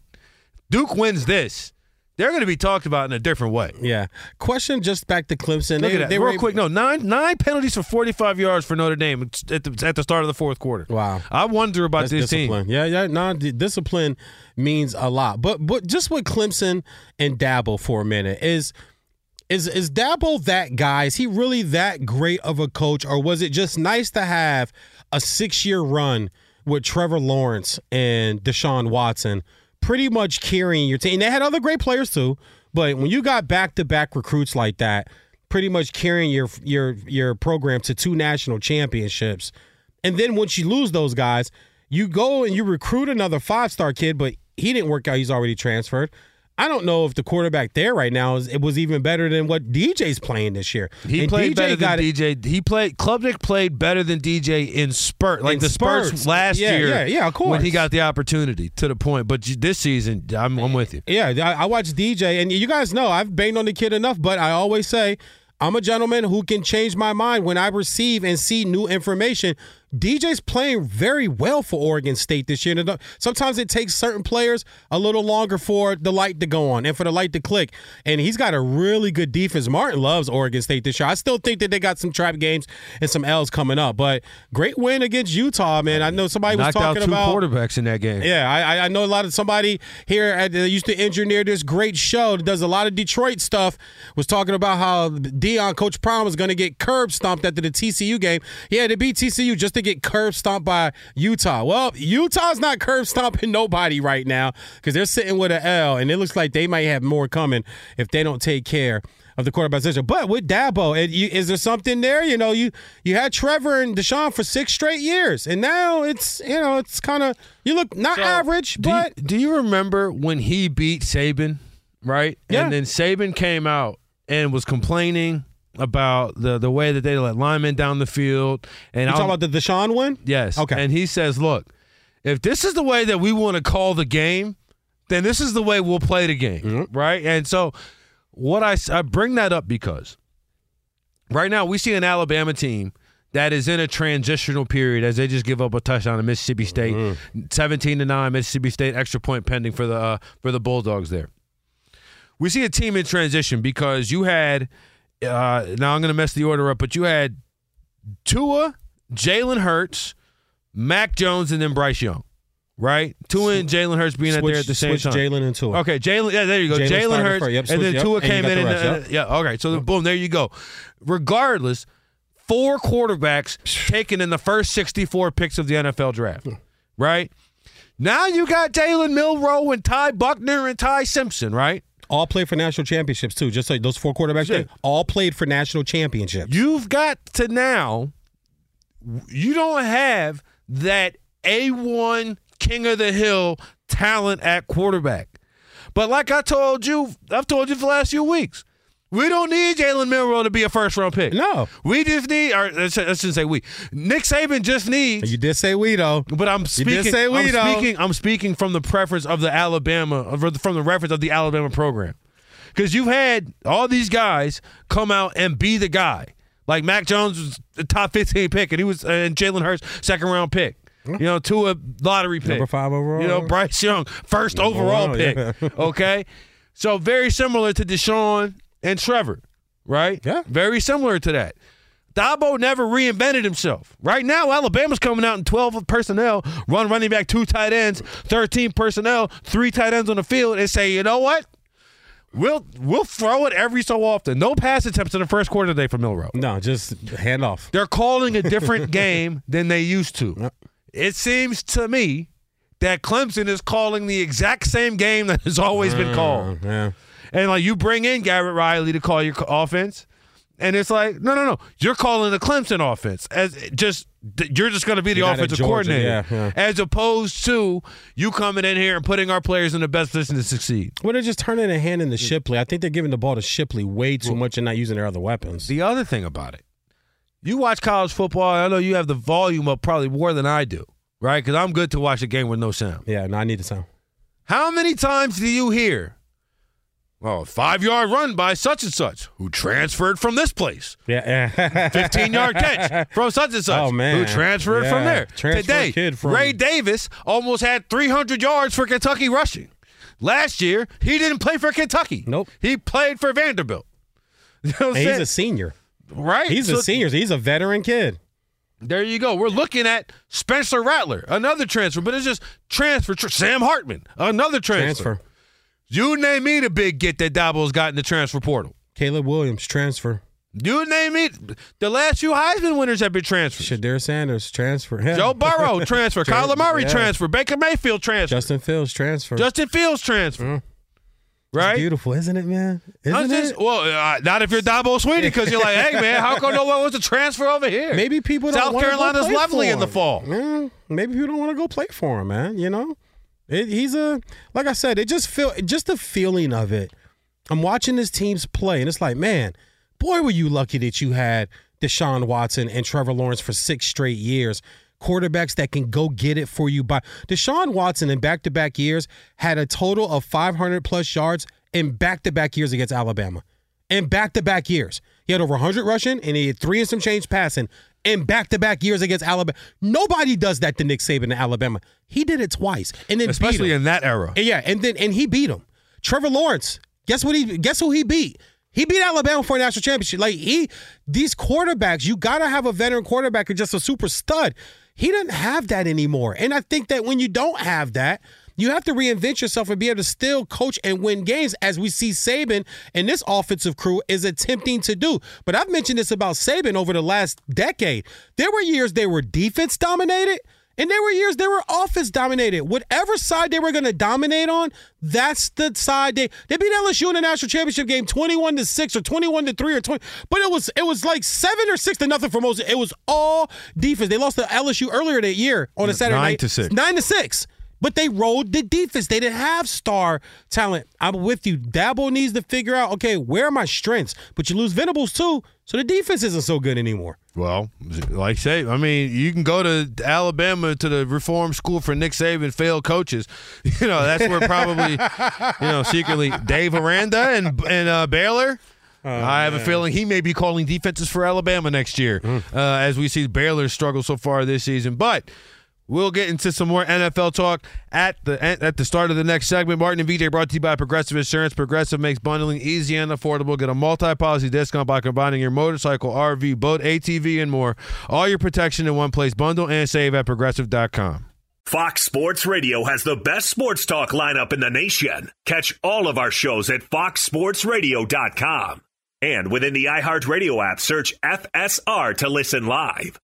C: Duke wins this. They're going to be talked about in a different way.
D: Yeah. Question just back to Clemson.
C: Look
D: They-
C: at that.
D: they
C: Real
D: were-
C: quick, no nine nine penalties for forty five yards for Notre Dame at the, at the start of the fourth quarter.
D: Wow.
C: I wonder about
D: That's
C: this team.
D: Yeah, yeah. No, discipline means a lot. But but just with Clemson and Dabo for a minute is is is Dabo that guy? Is he really that great of a coach, or was it just nice to have a six year run with Trevor Lawrence and Deshaun Watson, pretty much carrying your team? They had other great players too, but when you got back to back recruits like that, pretty much carrying your your your program to two national championships. And then once you lose those guys, you go and you recruit another five star kid, but he didn't work out. He's already transferred. I don't know if the quarterback there right now is it was even better than what DJ's playing this year.
C: He
D: And
C: played
D: DJ
C: better
D: got
C: than
D: it-
C: DJ. He played Klubnik played better than DJ in spurt, like
D: In
C: the spurts,
D: spurts.
C: last
D: Yeah,
C: year.
D: yeah, yeah, of course.
C: When he got the opportunity to the point, but this season, I'm, I'm with you.
D: Yeah, I, I watch DJ, and you guys know I've banged on the kid enough, but I always say I'm a gentleman who can change my mind when I receive and see new information. DJ's playing very well for Oregon State this year. Sometimes it takes certain players a little longer for the light to go on and for the light to click. And he's got a really good defense. Martin loves Oregon State this year. I still think that they got some trap games and some L's coming up, but great win against Utah, man. I know somebody was
C: Knocked out
D: talking
C: two
D: about
C: quarterbacks in that game.
D: yeah, I, I- I know a lot of somebody here at, that used to engineer this great show that does a lot of Detroit stuff. Was talking about how Deion, Coach Prime, was going to get curb stomped after the TCU game. Yeah, to beat TCU just to get curb stomped by Utah. Well, Utah's not curb stomping nobody right now because they're sitting with an L, and it looks like they might have more coming if they don't take care of the quarterback position. But with Dabo, it, you, is there something there? You know, you you had Trevor and Deshaun for six straight years, and now it's you know it's kind of you look not average,
C: Do
D: but
C: you, do you remember when he beat Saban, right?
D: Yeah.
C: And then Saban came out and was complaining about the the way that they let linemen down the field. And
D: you talking about the Deshaun one?
C: Yes.
D: Okay.
C: And he says, look, if this is the way that we want to call the game, then this is the way we'll play the game.
D: Mm-hmm.
C: Right. And so, what I I bring that up because right now we see an Alabama team that is in a transitional period as they just give up a touchdown to Mississippi State,
D: Mm-hmm.
C: 17 to 9, Mississippi State, extra point pending for the, uh, for the Bulldogs there. We see a team in transition because you had, uh, now I'm going to mess the order up, but you had Tua, Jalen Hurts, Mac Jones, and then Bryce Young. right? Tua and Jalen Hurts being out there at the same
D: switch
C: time.
D: Jalen and Tua.
C: Okay, Jalen. Yeah, there you go.
D: Jalen
C: Hurts.
D: Yep,
C: and then
D: yep,
C: Tua
D: and
C: came in.
D: the
C: And,
D: rest,
C: uh,
D: yep.
C: Yeah, okay. So boom, there you go. Regardless, four quarterbacks taken in the first 64 picks of the NFL draft, right? Now you got Jalen Milrow and Ty Buchner and Ty Simpson, right?
D: All played for national championships too. Just like those four quarterbacks,
C: Yeah.
D: there, all played for national championships.
C: You've got to now. You don't have that A1 king of the hill talent at quarterback. But like I told you, I've told you for the last few weeks, we don't need Jalen Milrow to be a first round pick.
D: No.
C: We just need, or let's, let's just say we. Nick Saban just needs.
D: You did say we though.
C: But I'm speaking.
D: You did say we
C: I'm
D: though.
C: speaking. I'm speaking from the preference of the Alabama, from the reference of the Alabama program, because you've had all these guys come out and be the guy. Like Mac Jones was the top 15 pick, and he was, uh, and Jalen Hurts second round pick. You know, to a lottery pick.
D: Number five overall.
C: You know, Bryce Young first
D: Number
C: overall pick.
D: yeah.
C: okay, so very similar to Deshaun and Trevor, right?
D: Yeah.
C: Very similar to that. Dabo never reinvented himself. Right now, Alabama's coming out in 12 personnel, run running back, two tight ends, 13 personnel, three tight ends on the field, and say, you know what? We'll we'll throw it every so often. No pass attempts in the first quarter today for Milrow.
D: No, just hand off.
C: They're calling a different game than they used to. It seems to me that Clemson is calling the exact same game that has always been mm, called.
D: Yeah.
C: And like you bring in Garrett Riley to call your offense, and it's like, no, no, no, you're calling the Clemson offense as just you're just going to be the
D: You're
C: offensive
D: Georgia,
C: coordinator,
D: yeah, yeah.
C: as opposed to you coming in here and putting our players in the best position to succeed.
D: Well, they're just turning a hand in into Shipley. I think they're giving the ball to Shipley way too much and not using their other weapons.
C: The other thing about it, you watch college football. I know you have the volume up probably more than I do, right? Because I'm good to watch a game with no sound.
D: Yeah, no, I need the sound.
C: How many times do you hear, well, five yard run by such and such who transferred from this place?
D: Yeah,
C: 15 yard catch from such and such
D: Oh, man.
C: who transferred
D: Yeah.
C: from there.
D: Transfer
C: Today,
D: kid from-
C: Ray Davis almost had 300 yards for Kentucky rushing. Last year, he didn't play for Kentucky.
D: Nope.
C: He played for Vanderbilt. You know what
D: he's
C: saying?
D: a senior.
C: right?
D: He's
C: So-
D: a senior. He's a veteran kid.
C: There you go. We're looking at Spencer Rattler, another transfer, but it's just transfer. Tr- Sam Hartman, another transfer.
D: Transfer.
C: You name me the big get that Dabo's got in the transfer portal.
D: Caleb Williams, transfer.
C: You name me. The last few Heisman winners have been transfers.
D: Shedeur Sanders, transfer.
C: Joe Burrow transfer.
D: Tran-
C: Kyler Murray
D: yeah.
C: transfer. Baker Mayfield transfer.
D: Justin Fields, transfer.
C: Justin Fields transfer.
D: It's
C: Right?
D: beautiful, isn't it, man? Isn't
C: just-
D: it?
C: well, uh, not if you're Dabo Swinney, because you're like, hey man, how come no one wants to transfer over here?
D: Maybe people don't
C: South Carolina's lovely in the fall.
D: Maybe people don't want to go play for him, man. You know, it, he's a like I said. It just feel just the feeling of it. I'm watching this teams play, and it's like, man, boy, were you lucky that you had Deshaun Watson and Trevor Lawrence for six straight years. Quarterbacks that can go get it for you. By Deshaun Watson in back to back years had a total of 500 plus yards in back to back years against Alabama. In back to back years, he had over 100 rushing and he had three and some change passing in back to back years against Alabama. Nobody does that to Nick Saban in Alabama. He did it twice, and then beat
C: Especially in that era.
D: And yeah, and then and he beat him. Trevor Lawrence. Guess what he guess who he beat? He beat Alabama for a national championship. Like he these quarterbacks, you gotta have a veteran quarterback or just a super stud. He doesn't have that anymore. And I think that when you don't have that, you have to reinvent yourself and be able to still coach and win games as we see Saban and this offensive crew is attempting to do. But I've mentioned this about Saban over the last decade. There were years they were defense dominated. And there were years they were offense dominated. Whatever side they were going to dominate on, that's the side they they beat LSU in the national championship game, twenty one to six or twenty one to three or twenty. But it was it was like seven or six to nothing for most. It was all defense. They lost to LSU earlier that year on a Saturday
C: Nine
D: night,
C: to six.
D: nine to six. But they rolled the defense. They didn't have star talent. I'm with you. Dabo needs to figure out, okay, where are my strengths? But you lose Venables too, so the defense isn't so good anymore.
C: Well, like say, I mean, you can go to Alabama to the reform school for Nick Saban failed coaches. You know, that's where probably, you know, secretly Dave Aranda and and uh, Baylor. I have a feeling he may be calling defenses for Alabama next year, uh, as we see Baylor struggle so far this season. But we'll get into some more NFL talk at the at the start of the next segment. Martin and VJ brought to you by Progressive Insurance. Progressive makes bundling easy and affordable. Get a multi-policy discount by combining your motorcycle, RV, boat, ATV, and more. All your protection in one place. Bundle and save at progressive.com.
B: Fox Sports Radio has the best sports talk lineup in the nation. Catch all of our shows at foxsportsradio.com. And within the iHeartRadio app, search FSR to listen live.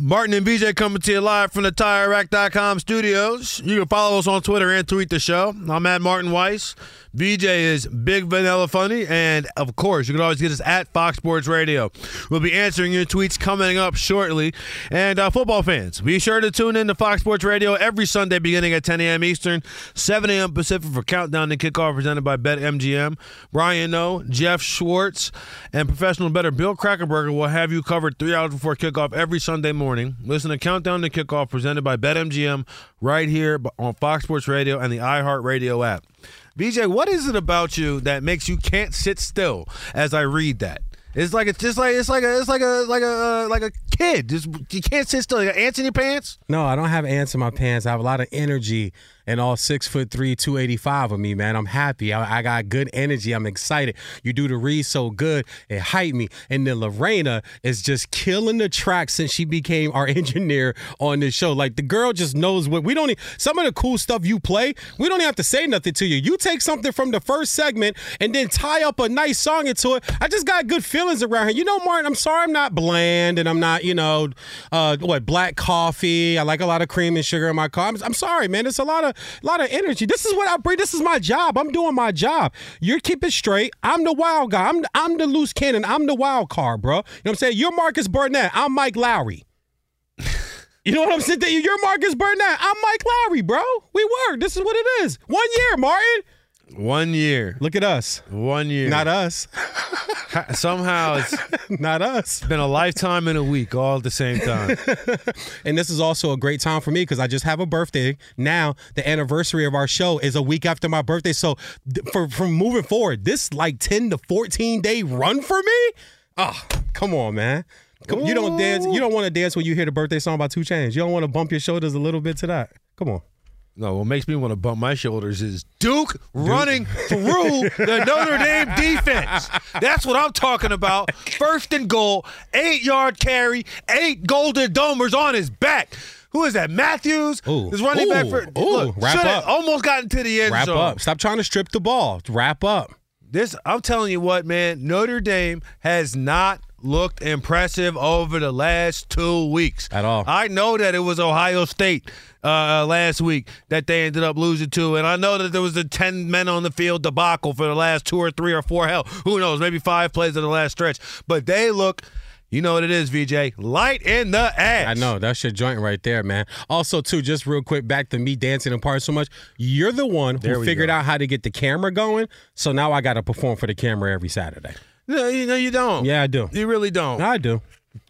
C: Martin and VJ coming to you live from the TireRack.com studios. You can follow us on Twitter and tweet the show. I'm at Martin Weiss. VJ is Big Vanilla Funny. And of course, you can always get us at Fox Sports Radio. We'll be answering your tweets coming up shortly. And uh, football fans, be sure to tune in to Fox Sports Radio every Sunday beginning at 10 a.m. Eastern, 7 a.m. Pacific for Countdown to Kickoff presented by BetMGM. Brian Noe, Jeff Schwartz, and professional bettor Bill Krackomberger will have you covered three hours before kickoff every Sunday morning. Listen to Countdown to Kickoff presented by BetMGM right here on Fox Sports Radio and the iHeartRadio app. VJ, what is it about you that makes you can't sit still as I read that? It's like it's just like it's like a it's like a like a uh, like a kid. Just you can't sit still. You got ants in your pants.
D: No, I don't have ants in my pants. I have a lot of energy and all six foot three, 285 of me, man. I'm happy. I, I, got good energy. I'm excited. You do the read so good, it hype me. And then Lorena is just killing the track since she became our engineer on this show. Like the girl just knows what we don't need. Some of the cool stuff you play, we don't have to say nothing to you. You take something from the first segment and then tie up a nice song into it. I just got good feelings around here. You know, Martin, I'm sorry I'm not bland and I'm not, you know, uh, what, black coffee. I like a lot of cream and sugar in my coffee. I'm, I'm sorry, man. It's a lot of a lot of energy. This is what I bring. This is my job. I'm doing my job. You're keeping straight. I'm the wild guy. I'm I'm the loose cannon. I'm the wild card, bro. You know what I'm saying? You're Marcus Burnett. I'm Mike Lowrey. You know what I'm saying? You're Marcus Burnett. I'm Mike Lowrey, bro. We were. This is what it is. One year, Martin.
C: One year.
D: Look at us.
C: One year.
D: Not us.
C: Somehow it's
D: not us.
C: It's been a lifetime and a week all at the same time.
D: and this is also a great time for me because I just have a birthday. Now the anniversary of our show is a week after my birthday. So for from moving forward, this like 10 to 14 day run for me? Oh, come on, man. Come, you don't dance. You don't want to dance when you hear the birthday song by 2 Chainz. You don't want to bump your shoulders a little bit to that. Come on.
C: No, what makes me want to bump my shoulders is Duke, Duke. running through the Notre Dame defense. That's what I'm talking about. First and goal, eight yard carry, eight golden domers on his back. Who is that? Matthews
D: Ooh.
C: is running
D: Ooh.
C: back for.
D: Ooh.
C: Look,
D: Wrap up.
C: Almost got into the end
D: Wrap
C: zone.
D: up. Stop trying to strip the ball. Wrap up.
C: This, I'm telling you what, man. Notre Dame has not looked impressive over the last two weeks
D: at all.
C: I know that it was Ohio State uh, last week that they ended up losing to, and I know that there was a ten men on the field debacle for the last two or three or four hell, who knows, maybe five plays of the last stretch, but they look You know what it is, VJ. Light in the ass.
D: I know that's your joint right there, man. Also, too, just real quick, back to me dancing in parts so much. You're the one who
C: There we
D: figured
C: go.
D: out how to get the camera going. So now I got to perform for the camera every Saturday.
C: No, you know you don't.
D: Yeah, I do.
C: You really don't.
D: I do.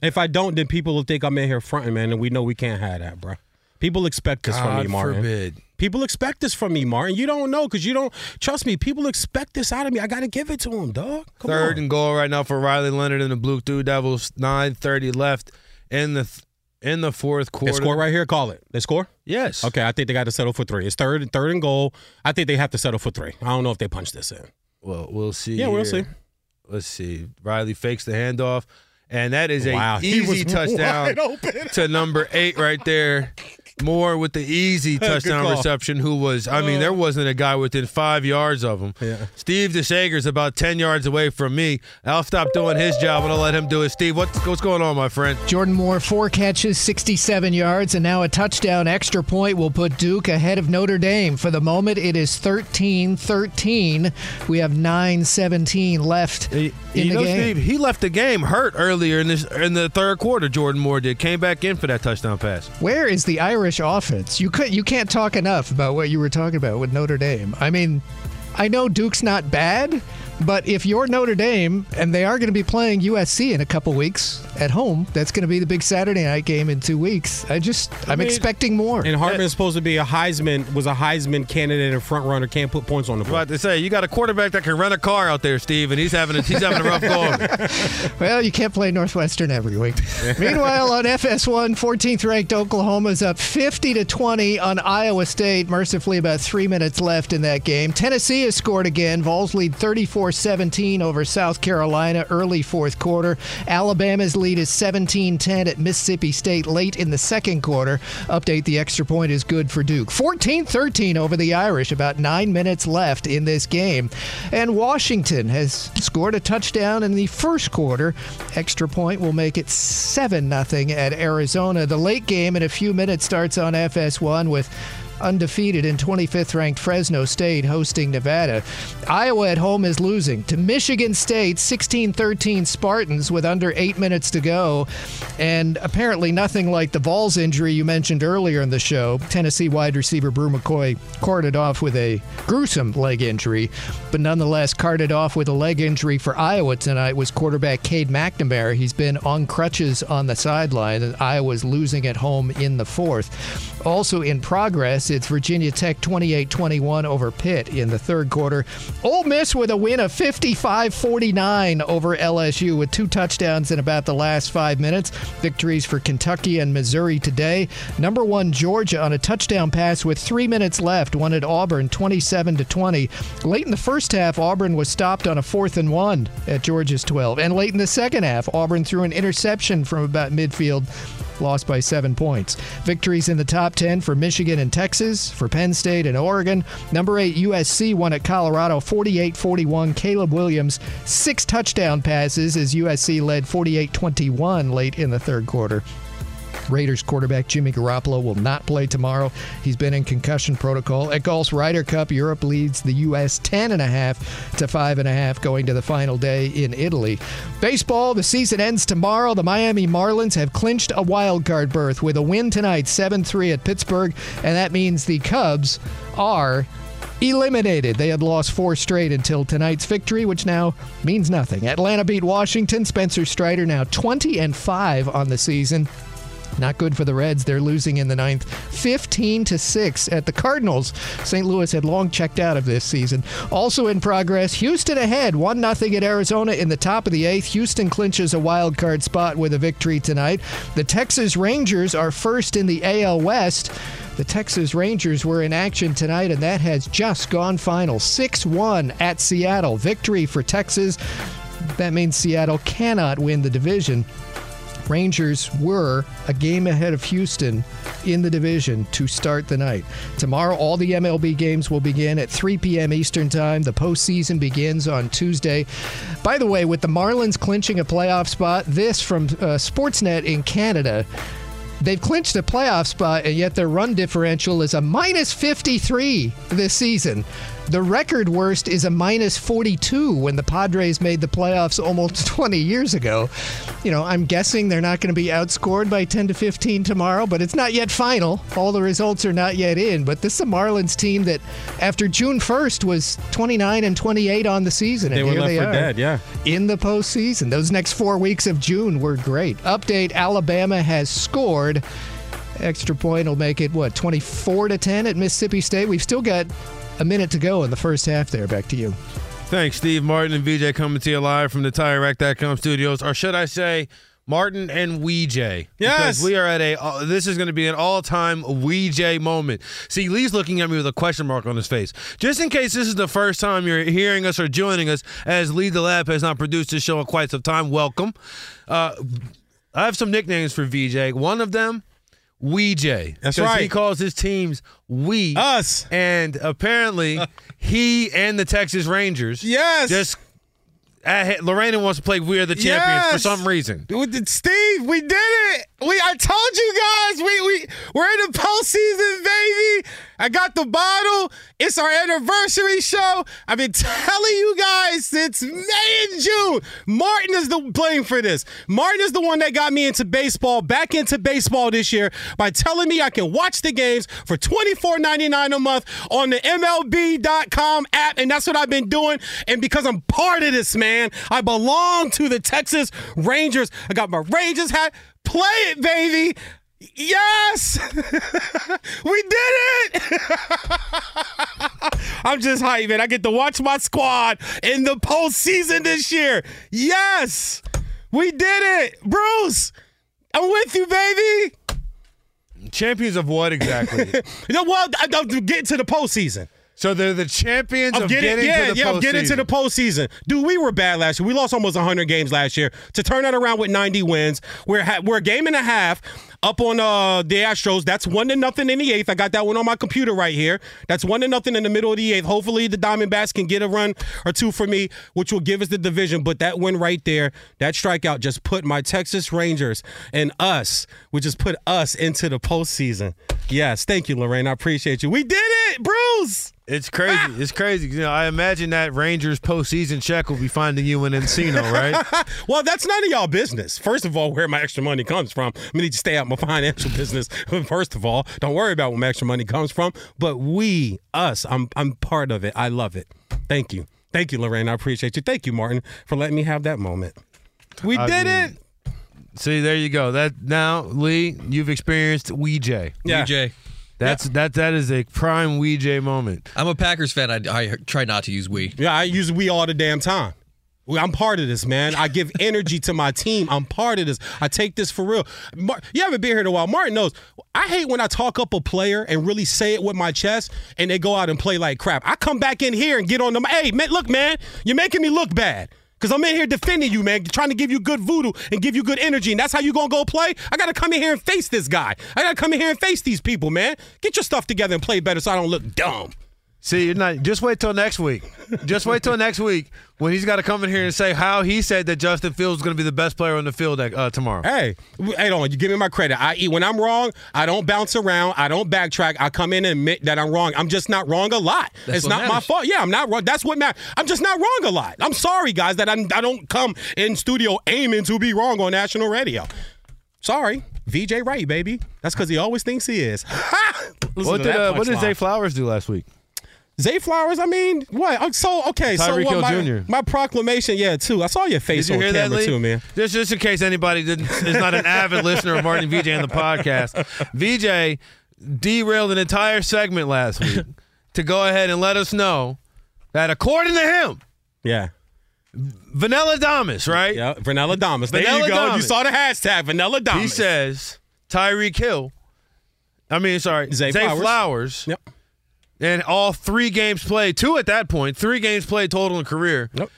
D: If I don't, then people will think I'm in here fronting, man, and we know we can't have that, bro. People expect this from me,
C: God
D: Martin.
C: forbid.
D: People expect this from me, Martin. You don't know because you don't trust me. People expect this out of me. I got to give it to them, dog. Come
C: Third
D: on.
C: and goal right now for Riley Leonard and the Blue Blue Devils. Nine thirty left in the th- in the fourth
D: They
C: quarter.
D: score right here. Call it. They score.
C: Yes.
D: Okay, I think they got to settle for three. It's third, third and goal. I think they have to settle for three. I don't know if they punch this in.
C: Well, we'll see.
D: Yeah, we'll see.
C: Let's see. Riley fakes the handoff, and that is a
D: Wow,
C: easy touchdown to number eight right there. Moore with the easy touchdown reception. Who was? I mean, there wasn't a guy within five yards of him.
D: Yeah.
C: Steve DeShager's about ten yards away from me. I'll stop doing his job and I'll let him do it. Steve, what's what's going on, my friend?
G: Jordan Moore, four catches, 67 yards, and now a touchdown extra point will put Duke ahead of Notre Dame. For the moment, it is 13 13. We have 9 17 left in
C: you
G: the
C: know,
G: game.
C: Steve, he left the game hurt earlier in this in the third quarter. Jordan Moore did came back in for that touchdown pass.
G: Where is the Irish offense? You could you can't talk enough about what you were talking about with Notre Dame. I mean, I know Duke's not bad, but if you're Notre Dame and they are going to be playing USC in a couple weeks at home, that's going to be the big Saturday night game in two weeks. I just I am
D: mean-
G: expecting more.
D: And Hartman's supposed to be a Heisman, was a Heisman candidate and front runner. Can't put points on the board.
C: About to say you got a quarterback that can rent a car out there, Steve, and he's having a, he's having a rough go.
G: Well, you can't play Northwestern every week. Meanwhile, on FS1, 14th ranked Oklahoma's up 50 to 20 on Iowa State. Mercifully, about three minutes left in that game. Tennessee has scored again. Vols lead 34-17 over South Carolina early fourth quarter. Alabama's lead is 17-10 at Mississippi State late in the second quarter. Update: the extra point is good for Duke. 14-13 over the Irish. About nine minutes left in this game, and Washington has scored a touchdown in the first quarter. Extra point will make it 7 0 at Arizona. The late game in a few minutes starts on FS1 with undefeated and 25th ranked Fresno State hosting Nevada. Iowa at home is losing to Michigan State 16 13 Spartans with under eight minutes to go. And apparently, nothing like the Vols injury you mentioned earlier in the show. Tennessee wide receiver Bru McCoy carted off with a gruesome leg injury, but nonetheless, carted off with a leg injury for Iowa tonight was quarterback Cade McNamara. He's been on crutches on the sideline, and Iowa's losing at home in the fourth. Also in progress, it's Virginia Tech 28 21 over Pitt in the third quarter. Ole Miss with a win of 55 49 over LSU with two touchdowns in about the last five minutes. Victories for Kentucky and Missouri today. Number one, Georgia on a touchdown pass with three minutes left, won at Auburn 27 to 20. Late in the first half, Auburn was stopped on a fourth and one at Georgia's 12. And late in the second half, Auburn threw an interception from about midfield lost by seven points. Victories in the top 10 for Michigan and Texas, for Penn State and Oregon. Number 8, USC won at Colorado 48 41. Caleb Williams, six touchdown passes as USC led 48 21 late in the third quarter. Raiders quarterback Jimmy Garoppolo will not play tomorrow. He's been in concussion protocol. At golf's Ryder Cup, Europe leads the U.S. 10.5 to 5.5 going to the final day in Italy. Baseball, the season ends tomorrow. The Miami Marlins have clinched a wild card berth with a win tonight, 7 3 at Pittsburgh, and that means the Cubs are eliminated. They had lost four straight until tonight's victory, which now means nothing. Atlanta beat Washington. Spencer Strider now 20 and 5 on the season. Not good for the Reds. They're losing in the ninth, 15 to 6 at the Cardinals. St. Louis had long checked out of this season. Also in progress, Houston ahead, 1 0 at Arizona in the top of the eighth. Houston clinches a wild card spot with a victory tonight. The Texas Rangers are first in the AL West. The Texas Rangers were in action tonight, and that has just gone final 6 1 at Seattle. Victory for Texas. That means Seattle cannot win the division. Rangers were a game ahead of Houston in the division to start the night. Tomorrow, all the MLB games will begin at 3 p.m. Eastern Time. The postseason begins on Tuesday. By the way, with the Marlins clinching a playoff spot, this from uh, Sportsnet in Canada. They've clinched a playoff spot, and yet their run differential is a minus 53 this season. The record worst is a minus 42 when the Padres made the playoffs almost 20 years ago. You know, I'm guessing they're not going to be outscored by 10 to 15 tomorrow, but it's not yet final. All the results are not yet in. But this is a Marlins team that, after June 1st, was 29 and 28 on the season.
D: They
G: and
D: were
G: here they are
D: dead, yeah.
G: in the postseason. Those next four weeks of June were great. Update Alabama has scored. Extra point will make it, what, 24 to 10 at Mississippi State? We've still got a minute to go in the first half there. Back to you.
C: Thanks, Steve Martin and VJ coming to you live from the TireRack.com studios, or should I say, Martin and Weej.
D: Yes.
C: We are at a, uh, this is going to be an all time Weej moment. See, Lee's looking at me with a question mark on his face. Just in case this is the first time you're hearing us or joining us, as Lee the DeLab has not produced this show in quite some time, welcome. Uh, I have some nicknames for VJ. One of them, Weej.
D: That's right.
C: He calls his teams we.
D: Us.
C: And apparently, he and the Texas Rangers
D: Yes.
C: just uh, Lorena wants to play We Are the Champions for some reason.
D: Steve, we did it. We I told you guys, we we we're in the postseason, baby. I got the bottle. It's our anniversary show. I've been telling you guys since May and June. Martin is the blame for this. Martin is the one that got me into baseball, back into baseball this year by telling me I can watch the games for $24.99 a month on the MLB.com app. And that's what I've been doing. And because I'm part of this, man, I belong to the Texas Rangers. I got my Rangers hat. Play it, baby. Yes! we did it! I'm just hyped, man. I get to watch my squad in the postseason this year. Yes! We did it! Bruce! I'm with you, baby!
C: Champions of what exactly?
D: You know what? I- I'm getting to the postseason.
C: So they're the champions
D: I'm
C: of
D: getting,
C: getting
D: yeah,
C: to the
D: yeah, I'm getting to the
C: postseason.
D: postseason. Dude, we were bad last year. We lost almost 100 games last year. To turn that around with 90 wins, we're ha- we're a game and a half up on uh, the Astros. That's one to nothing in the eighth. I got that one on my computer right here. That's one to nothing in the middle of the eighth. Hopefully, the Diamondbacks can get a run or two for me, which will give us the division. But that win right there, that strikeout, just put my Texas Rangers and us, which just put us into the postseason. Yes, thank you, Lorraine. I appreciate you. We did it, Bruce.
C: It's crazy. Ah! It's crazy. You know, I imagine that Rangers postseason check will be finding you in Encino, right?
D: well, that's none of y'all business. First of all, where my extra money comes from. I need to stay out of my financial business. First of all, don't worry about where my extra money comes from. But we, us, I'm I'm part of it. I love it. Thank you. Thank you, Lorraine. I appreciate you. Thank you, Martin, for letting me have that moment. We
C: I
D: did
C: mean,
D: it.
C: See, there you go. That now, Lee, you've experienced Weej.
D: Yeah.
E: DJ.
C: That's that. That is a prime Weej moment.
E: I'm a Packers fan. I, I try not to use we.
D: Yeah, I use we all the damn time. I'm part of this, man. I give energy to my team. I'm part of this. I take this for real. Mar- you haven't been here in a while. Martin knows. I hate when I talk up a player and really say it with my chest, and they go out and play like crap. I come back in here and get on them. Hey, man, look, man, you're making me look bad. Cause I'm in here defending you, man, trying to give you good voodoo and give you good energy, and that's how you gonna go play. I gotta come in here and face this guy. I gotta come in here and face these people, man. Get your stuff together and play better, so I don't look dumb.
C: See, you're not. Just wait till next week. Just wait till next week when he's got to come in here and say how he said that Justin Fields is going to be the best player on the field uh, tomorrow.
D: Hey, hey, on. You give me my credit. I eat when I'm wrong. I don't bounce around. I don't backtrack. I come in and admit that I'm wrong. I'm just not wrong a lot.
E: That's
D: it's not my
E: matters.
D: fault. Yeah, I'm not wrong. That's what matters. I'm just not wrong a lot. I'm sorry, guys, that I'm, I don't come in studio aiming to be wrong on national radio. Sorry, VJ Wright, baby. That's because he always thinks he is.
C: What did uh, what did. Zay Flowers do last week?
D: Zay Flowers, I mean, what? Oh, So okay, so what, my,
C: Jr..
D: my proclamation, yeah, too. I saw your face
C: Did you
D: on
C: hear that,
D: camera
C: Lee?
D: too, man.
C: Just, just in case anybody didn't, is not an avid listener of Martin VJ on the podcast, VJ derailed an entire segment last week to go ahead and let us know that according to him,
D: Yeah.
C: Vanilla Damas, right?
D: Yeah, Vanilla Damas. There
C: Vanilla
D: you go. You saw the hashtag Vanilla Damas.
C: He says Tyreek Hill. I mean, sorry,
D: Zay
C: Zay,
D: Flowers.
C: Flowers.
D: Yep.
C: And all three games played, two at that point, three games played total in career,
D: Yep.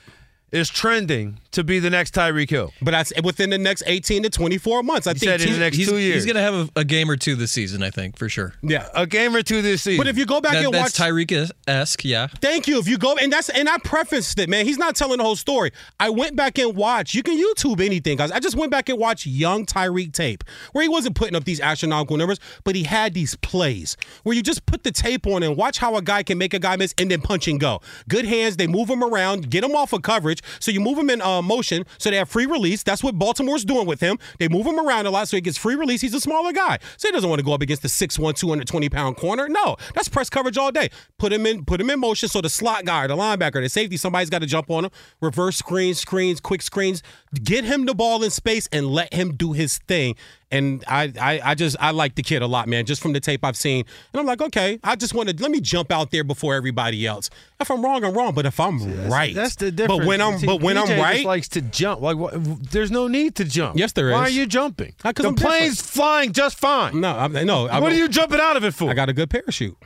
C: is trending to be the next Tyreek Hill.
D: But that's within the next 18 to 24 months. I
C: You
D: think
C: said in the next
E: he's,
C: two years.
E: He's going to have a, a game or two this season, I think, for sure.
D: Yeah.
C: a game or two this season.
D: But if you go back
E: That-
D: and watch
E: that's Tyreek esque, yeah.
D: Thank you. If you go and that's and I prefaced it, man. He's not telling the whole story. I went back and watched. You can YouTube anything, guys. I just went back and watched young Tyreek tape where he wasn't putting up these astronomical numbers, but he had these plays where you just put the tape on and watch how a guy can make a guy miss and then punch and go. Good hands. They move him around, get him off of coverage. So you move him in uh, uh, motion, so they have free release. That's what Baltimore's doing with him. They move him around a lot, so he gets free release. He's a smaller guy, so he doesn't want to go up against the 6'1", 220 pound corner. No, that's press coverage all day. Put him in, put him in motion. So the slot guy, or the linebacker, the safety, somebody's got to jump on him. Reverse screens, screens, quick screens. Get him the ball in space and let him do his thing. And I, I, I just, I like the kid a lot, man. Just from the tape I've seen, and I'm like, okay, I just want to let me jump out there before everybody else. If I'm wrong, I'm wrong. But if I'm right,
C: That's the difference.
D: But when I'm,
C: See,
D: but when I'm
C: just
D: right,
C: likes to jump. Like, what, there's no need to jump.
D: Yes, there
C: Why are you jumping?
D: Uh, 'cause
C: the
D: I'm
C: plane's
D: different.
C: flying just fine.
D: no, I'm, no. I'm,
C: what are you jumping out of it for?
D: I got a good parachute.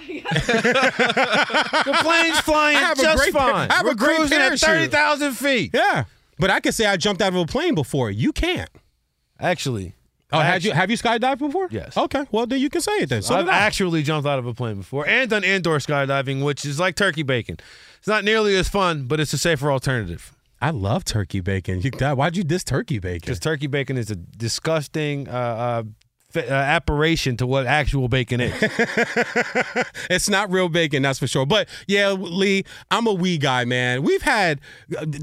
C: the plane's flying
D: I a
C: just
D: great par-
C: fine.
D: I have a
C: We're
D: great
C: cruising at thirty thousand feet.
D: Yeah, but I can say I jumped out of a plane before. You can't.
C: Actually,
D: Oh, had
C: actu-
D: you have you skydived before?
C: Yes.
D: Okay. Well, then you can say it then. So
C: I've actually jumped out of a plane before and done indoor skydiving, which is like turkey bacon. It's not nearly as fun, but it's a safer alternative.
D: I love turkey bacon. You, why'd you diss turkey bacon?
C: Because turkey bacon is a disgusting uh, uh, uh, apparition to what actual bacon is.
D: it's not real bacon, that's for sure. But yeah, Lee, I'm a wee guy, man. We've had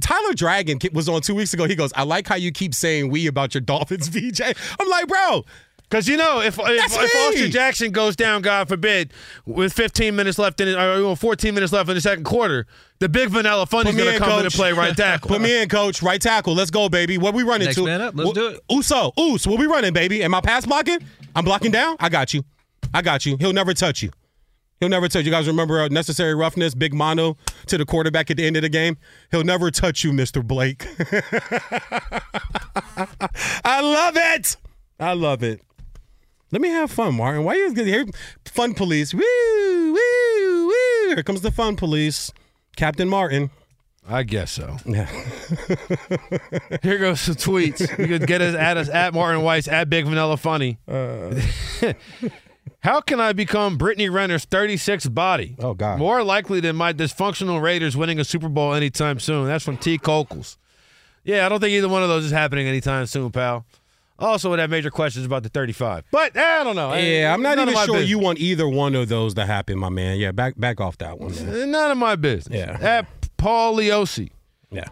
D: Tyler Dragon was on two weeks ago. He goes, "I like how you keep saying we about your Dolphins, VJ." I'm like, bro.
C: Because you know, if if, if. Austin Jackson goes down, God forbid, with 15 minutes left in it, or 14 minutes left in the second quarter, the big vanilla funny's
D: Put me
C: going to
D: in,
C: come in and play right tackle.
D: Put me in, coach. Right tackle. Let's go, baby. What we running
E: Next
D: to?
E: man up. Let's
D: Wh-
E: do it.
D: Uso, Us, what we running, baby? Am I pass blocking? I'm blocking down. I got you. I got you. He'll never touch you. He'll never touch you. you. guys remember uh, necessary roughness, big mono to the quarterback at the end of the game? He'll never touch you, Mr. Blake. I love it. I love it. Let me have fun, Martin. Why you here? Fun police. Woo, woo, woo. Here comes the fun police. Captain Martin.
C: I guess so.
D: Yeah.
C: Here goes some tweets. You could get us at us at Martin Weiss at Big Vanilla Funny.
D: Uh.
C: How can I become Brittany Renner's 36 body?
D: Oh God.
C: More likely than my dysfunctional Raiders winning a Super Bowl anytime soon. That's from T. Kokels. Yeah, I don't think either one of those is happening anytime soon, pal. Also, would have major questions about the 35. But eh, I don't know.
D: Yeah, I'm not
C: None
D: even sure
C: business.
D: you want either one of those to happen, my man. Yeah, back back off that one. Man.
C: None of my business.
D: Yeah.
C: At Paul Leosi.
D: Yeah.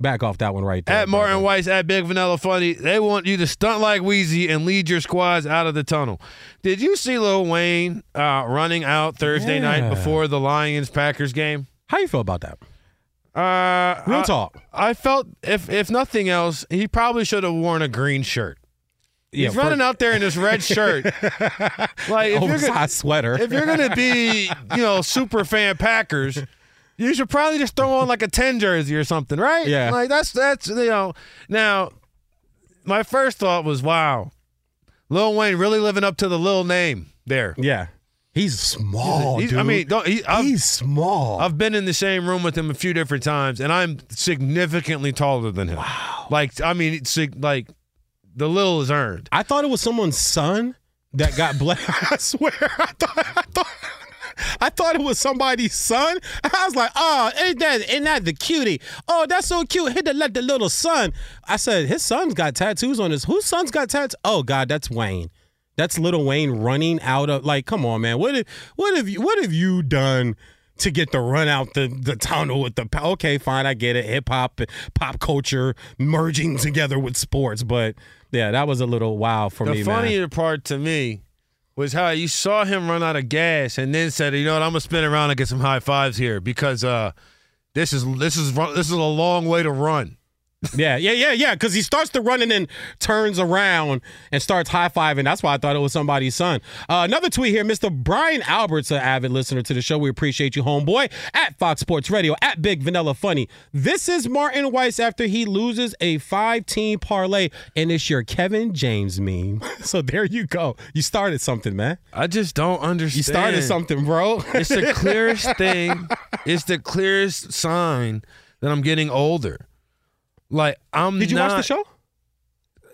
D: Back off that one right there.
C: At Martin. Weiss, at Big Vanilla Funny, they want you to stunt like Wheezy and lead your squads out of the tunnel. Did you see Lil Wayne uh, running out Thursday night before the Lions Packers game?
D: How you feel about that?
C: Uh,
D: Real
C: I-
D: talk.
C: I felt if if nothing else, he probably should have worn a green shirt. He's
D: Yeah,
C: running out there in his red shirt. like if you're
D: Oversized
C: gonna,
D: sweater.
C: if you're gonna be, you know, super fan Packers, you should probably just throw on like a 10 jersey or something, right?
D: Yeah.
C: Like that's that's you know. Now, my first thought was, wow, Lil Wayne really living up to the Lil name there.
D: Yeah. He's small,
C: He's-
D: dude.
C: I mean, don't, he,
D: he's small.
C: I've been in the same room with him a few different times, and I'm significantly taller than him. Wow. Like, I mean, it's like the Lil is earned.
D: I thought it was someone's son that got blessed. I swear, I thought, I thought, I thought it was somebody's son. I was like, oh, ain't that, ain't that the cutie? Oh, that's so cute. Hit the let the little son. I said, his son's got tattoos on his. Whose son's got tattoos? Oh God, that's Wayne. That's little Wayne running out of like, come on, man. What have, what have you what have you done? To get the run out the, the tunnel with the okay, fine, I get it. Hip hop, pop culture merging together with sports, but yeah, that was a little wow for
C: The
D: me, man.
C: funnier part to me was how you saw him run out of gas and then said, "You know what? I'm gonna spin around and get some high fives here because uh, this is this is this is a long way to run."
D: Yeah, yeah, yeah, yeah. Because he starts to run and then turns around and starts high fiving. That's why I thought it was somebody's son. Uh, another tweet here, Mr. Brian Alberts, an avid listener to the show. We appreciate you, homeboy. At Fox Sports Radio, at Big Vanilla Funny. This is Martin Weiss after he loses a five-team parlay, and it's your Kevin James meme. so there you go. You started something, man.
C: I just don't understand.
D: You started something, bro.
C: it's the clearest thing. It's the clearest sign that I'm getting older. Like I'm.
D: Did you watch the show?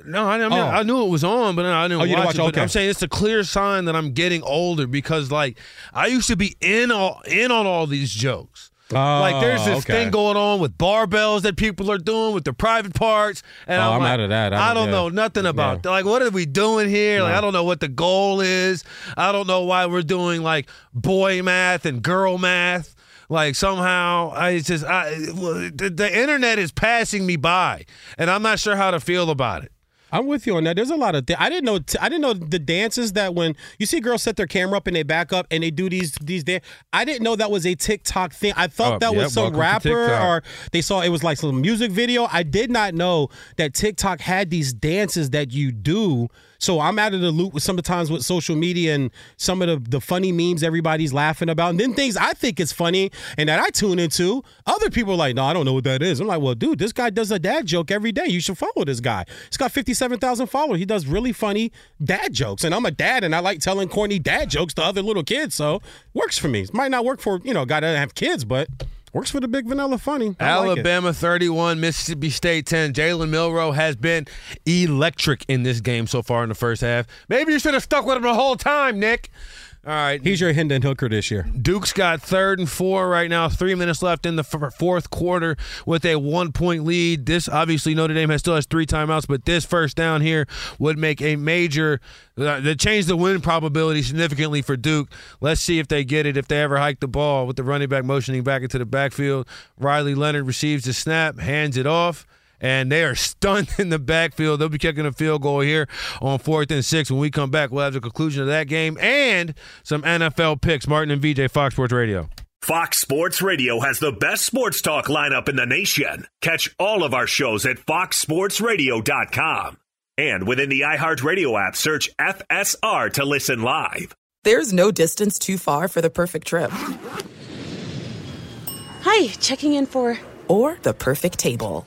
C: No, I, I, mean,
D: Oh.
C: I knew it was on, but I didn't
D: Oh, you
C: watch
D: didn't
C: it.
D: watch-
C: But
D: okay.
C: I'm saying it's a clear sign that I'm getting older because, like, I used to be in all in on all these jokes. like, there's ah, this
D: okay.
C: thing going on with barbells that people are doing with the private parts, and
D: Oh,
C: I'm,
D: I'm
C: like,
D: out of that. I
C: I
D: don't-
C: don't
D: yeah.
C: know nothing about.
D: Yeah.
C: that. Like, what are we doing here? Like, I don't know what the goal is. I don't know why we're doing like boy math and girl math. Like somehow, I it's just I, the, the internet is passing me by, and I'm not sure how to feel about it.
D: I'm with you on that. There's a lot of. Th- I didn't know. T- I didn't know the dances that when you see girls set their camera up and they back up and they do these these dance. I didn't know that was a TikTok thing. I thought
C: Oh,
D: that
C: yeah,
D: was some rapper or they saw it was like some music video. I did not know that TikTok had these dances that you do. So I'm out of the loop with sometimes with social media and some of the, the funny memes everybody's laughing about. And then things I think is funny and that I tune into, other people are like, no, I don't know what that is. I'm like, well, dude, this guy does a dad joke every day. You should follow this guy. He's got 57,000 followers. He does really funny dad jokes. And I'm a dad and I like telling corny dad jokes to other little kids. So works for me. Might not work for, you know, guy that have kids, but works for the big vanilla funny. I like.
C: Alabama 31, Mississippi State 10. Jalen Milrow has been electric in this game so far in the first half. Maybe you should have stuck with him the whole time, Nick. All right.
D: He's your Hendon Hooker this year.
C: Duke's got third and four right now. Three minutes left in the f- fourth quarter with a one point lead. This obviously Notre Dame has still has three timeouts, but this first down here would make a major uh, that change the win probability significantly for Duke. Let's see if they get it. If they ever hike the ball with the running back motioning back into the backfield, Riley Leonard receives the snap, hands it off and they are stunned in the backfield. They'll be kicking a field goal here on fourth and six. When we come back, we'll have the conclusion of that game and some NFL picks. Martin and VJ, Fox Sports Radio.
B: Fox Sports Radio has the best sports talk lineup in the nation. Catch all of our shows at foxsportsradio.com. And within the iHeartRadio app, search FSR to listen live.
J: There's no distance too far for the perfect trip.
K: Hi, checking in for.
J: Or the perfect table.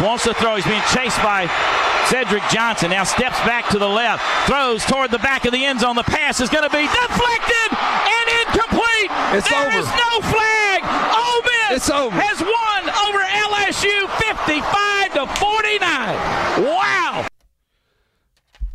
O: Wants to throw. He's being chased by Cedric Johnson. Now steps back to the left. Throws toward the back of the end zone. The pass is going to be deflected and incomplete.
P: It's
O: There
P: over.
O: is no flag. Ole Miss
P: It's over.
O: has won over LSU 55 to 49. Wow.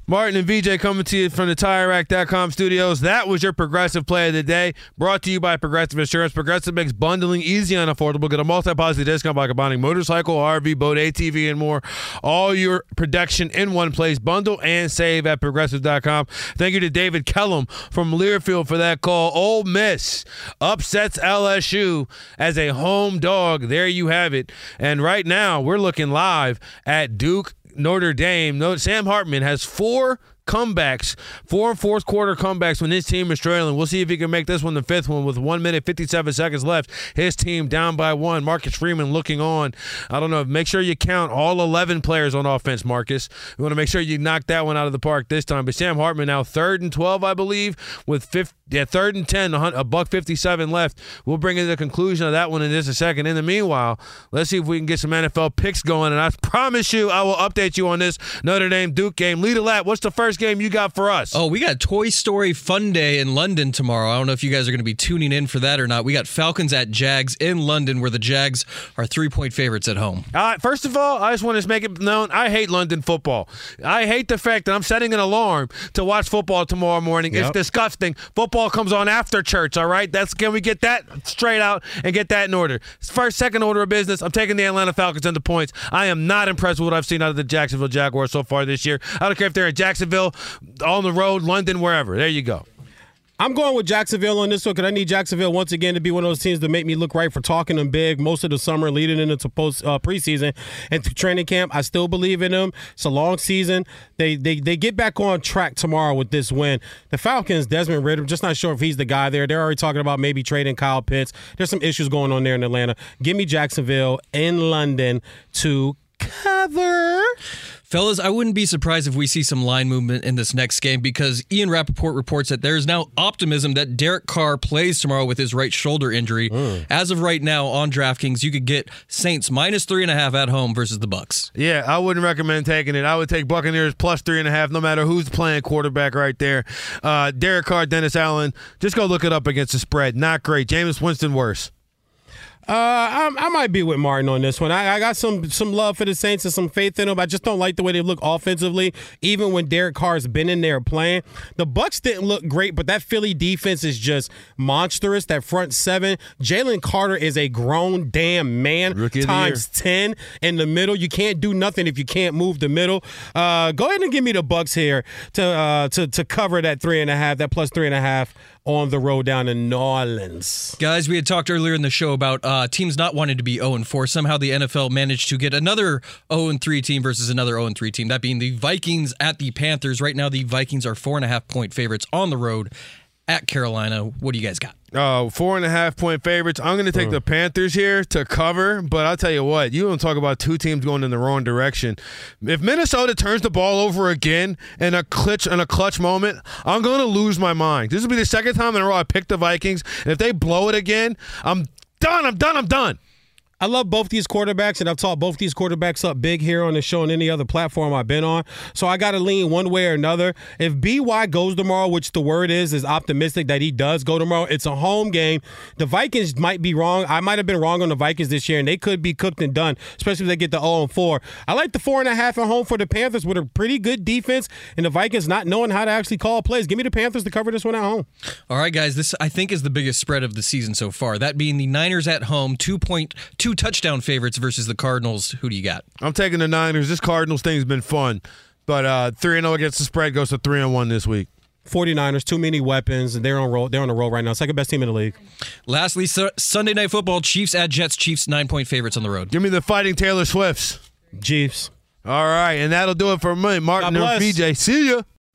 C: Martin and VJ coming to you from the TireRack.com studios. That was your Progressive Play of the Day, brought to you by Progressive Insurance. Progressive makes bundling easy and affordable. Get a multi-policy discount by combining motorcycle, RV, boat, ATV, and more. All your protection in one place. Bundle and save at Progressive.com. Thank you to David Kellum from Learfield for that call. Ole Miss upsets LSU as a home dog. There you have it. And right now, we're looking live at Duke Notre Dame. Sam Hartman has four comebacks, four and fourth quarter comebacks when his team is trailing. We'll see if he can make this one the fifth one with one minute, 57 seconds left. His team down by one. Marcus Freeman looking on. I don't know. Make sure you count all 11 players on offense, Marcus. We want to make sure you knock that one out of the park this time. But Sam Hartman now third and 12, I believe, with fifth, yeah, third and 10, a buck 57 left. We'll bring you the conclusion of that one in just a second. In the meanwhile, let's see if we can get some NFL picks going. And I promise you, I will update you on this Notre Dame Duke game. Lead a lap. What's the first game you got for us?
E: Oh, we got Toy Story Fun Day in London tomorrow. I don't know if you guys are going to be tuning in for that or not. We got Falcons at Jags in London, where the Jags are three point favorites at home.
C: All right, first of all, I just want to make it known I hate London football. I hate the fact that I'm setting an alarm to watch football tomorrow morning. Yep. It's disgusting. Football comes on after church, all right? That's Can we get that straight out and get that in order? First, second order of business, I'm taking the Atlanta Falcons and the points. I am not impressed with what I've seen out of the Jacksonville Jaguars so far this year. I don't care if they're in Jacksonville, on the road, London, wherever. There you go.
D: I'm going with Jacksonville on this one because I need Jacksonville once again to be one of those teams to make me look right for talking them big most of the summer, leading into post uh, preseason and training camp. I still believe in them. It's a long season. They they they get back on track tomorrow with this win. The Falcons, Desmond Ridder, just not sure if he's the guy there. They're already talking about maybe trading Kyle Pitts. There's some issues going on there in Atlanta. Give me Jacksonville in London to cover.
E: Fellas, I wouldn't be surprised if we see some line movement in this next game because Ian Rapoport reports that there is now optimism that Derek Carr plays tomorrow with his right shoulder injury. Mm. As of right now on DraftKings, you could get Saints minus three and a half at home versus the Bucs.
C: Yeah, I wouldn't recommend taking it. I would take Buccaneers plus three and a half, no matter who's playing quarterback right there. Uh, Derek Carr, Dennis Allen, just go look it up against the spread. Not great. Jameis Winston worse.
D: Uh, I, I, might be with Martin on this one. I, I, got some some love for the Saints and some faith in them. I just don't like the way they look offensively, even when Derek Carr's been in there playing. The Bucs didn't look great, but that Philly defense is just monstrous. That front seven, Jalen Carter is a grown damn man
C: Rookie
D: times ten in the middle. You can't do nothing if you can't move the middle. Uh, go ahead and give me the Bucs here to uh, to to cover that three and a half, that plus three and a half on the road down in New Orleans.
E: Guys, we had talked earlier in the show about uh, teams not wanting to be 0 4. Somehow the NFL managed to get another 0 3 team versus another 0 3 team, that being the Vikings at the Panthers. Right now, the Vikings are four and a half point favorites on the road at Carolina. What do you guys got?
C: Uh, four and a half point favorites. I'm going to take the Panthers here to cover, but I'll tell you what, you don't talk about two teams going in the wrong direction. If Minnesota turns the ball over again in a clutch in a clutch moment, I'm going to lose my mind. This will be the second time in a row I picked the Vikings. And if they blow it again, I'm done. I'm done. I'm done.
D: I love both these quarterbacks, and I've taught both these quarterbacks up big here on the show and any other platform I've been on. So I got to lean one way or another. If BY goes tomorrow, which the word is, is optimistic that he does go tomorrow, it's a home game. The Vikings might be wrong. I might have been wrong on the Vikings this year, and they could be cooked and done, especially if they get the 0 4. I like the four and a half at home for the Panthers with a pretty good defense, and the Vikings not knowing how to actually call plays. Give me the Panthers to cover this one at home.
E: All right, guys. This I think is the biggest spread of the season so far. That being the Niners at home, two point two touchdown favorites versus the Cardinals. Who do you got?
C: I'm taking the Niners. This Cardinals thing's been fun, but uh, three and zero against the spread goes to three and one this week.
D: 49ers, too many weapons, and they're on roll. They're on a roll right now. Second best team in the league.
E: Lastly, su- Sunday night football: Chiefs at Jets. Chiefs nine point favorites on the road.
C: Give me the fighting Taylor Swifts.
D: Chiefs.
C: All right, and that'll do it for me, Martin and VJ. See ya.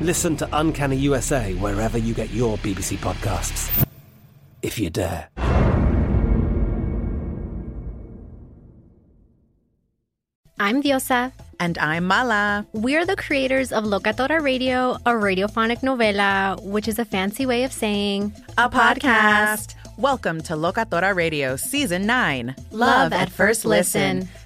Q: Listen to Uncanny USA wherever you get your BBC podcasts if you dare.
R: I'm Diosa.
S: And I'm Mala.
R: We're the creators of Locatora Radio, a radiophonic novela, which is a fancy way of saying
S: a podcast. Welcome to Locatora Radio Season 9
R: Love, love at First listen. listen.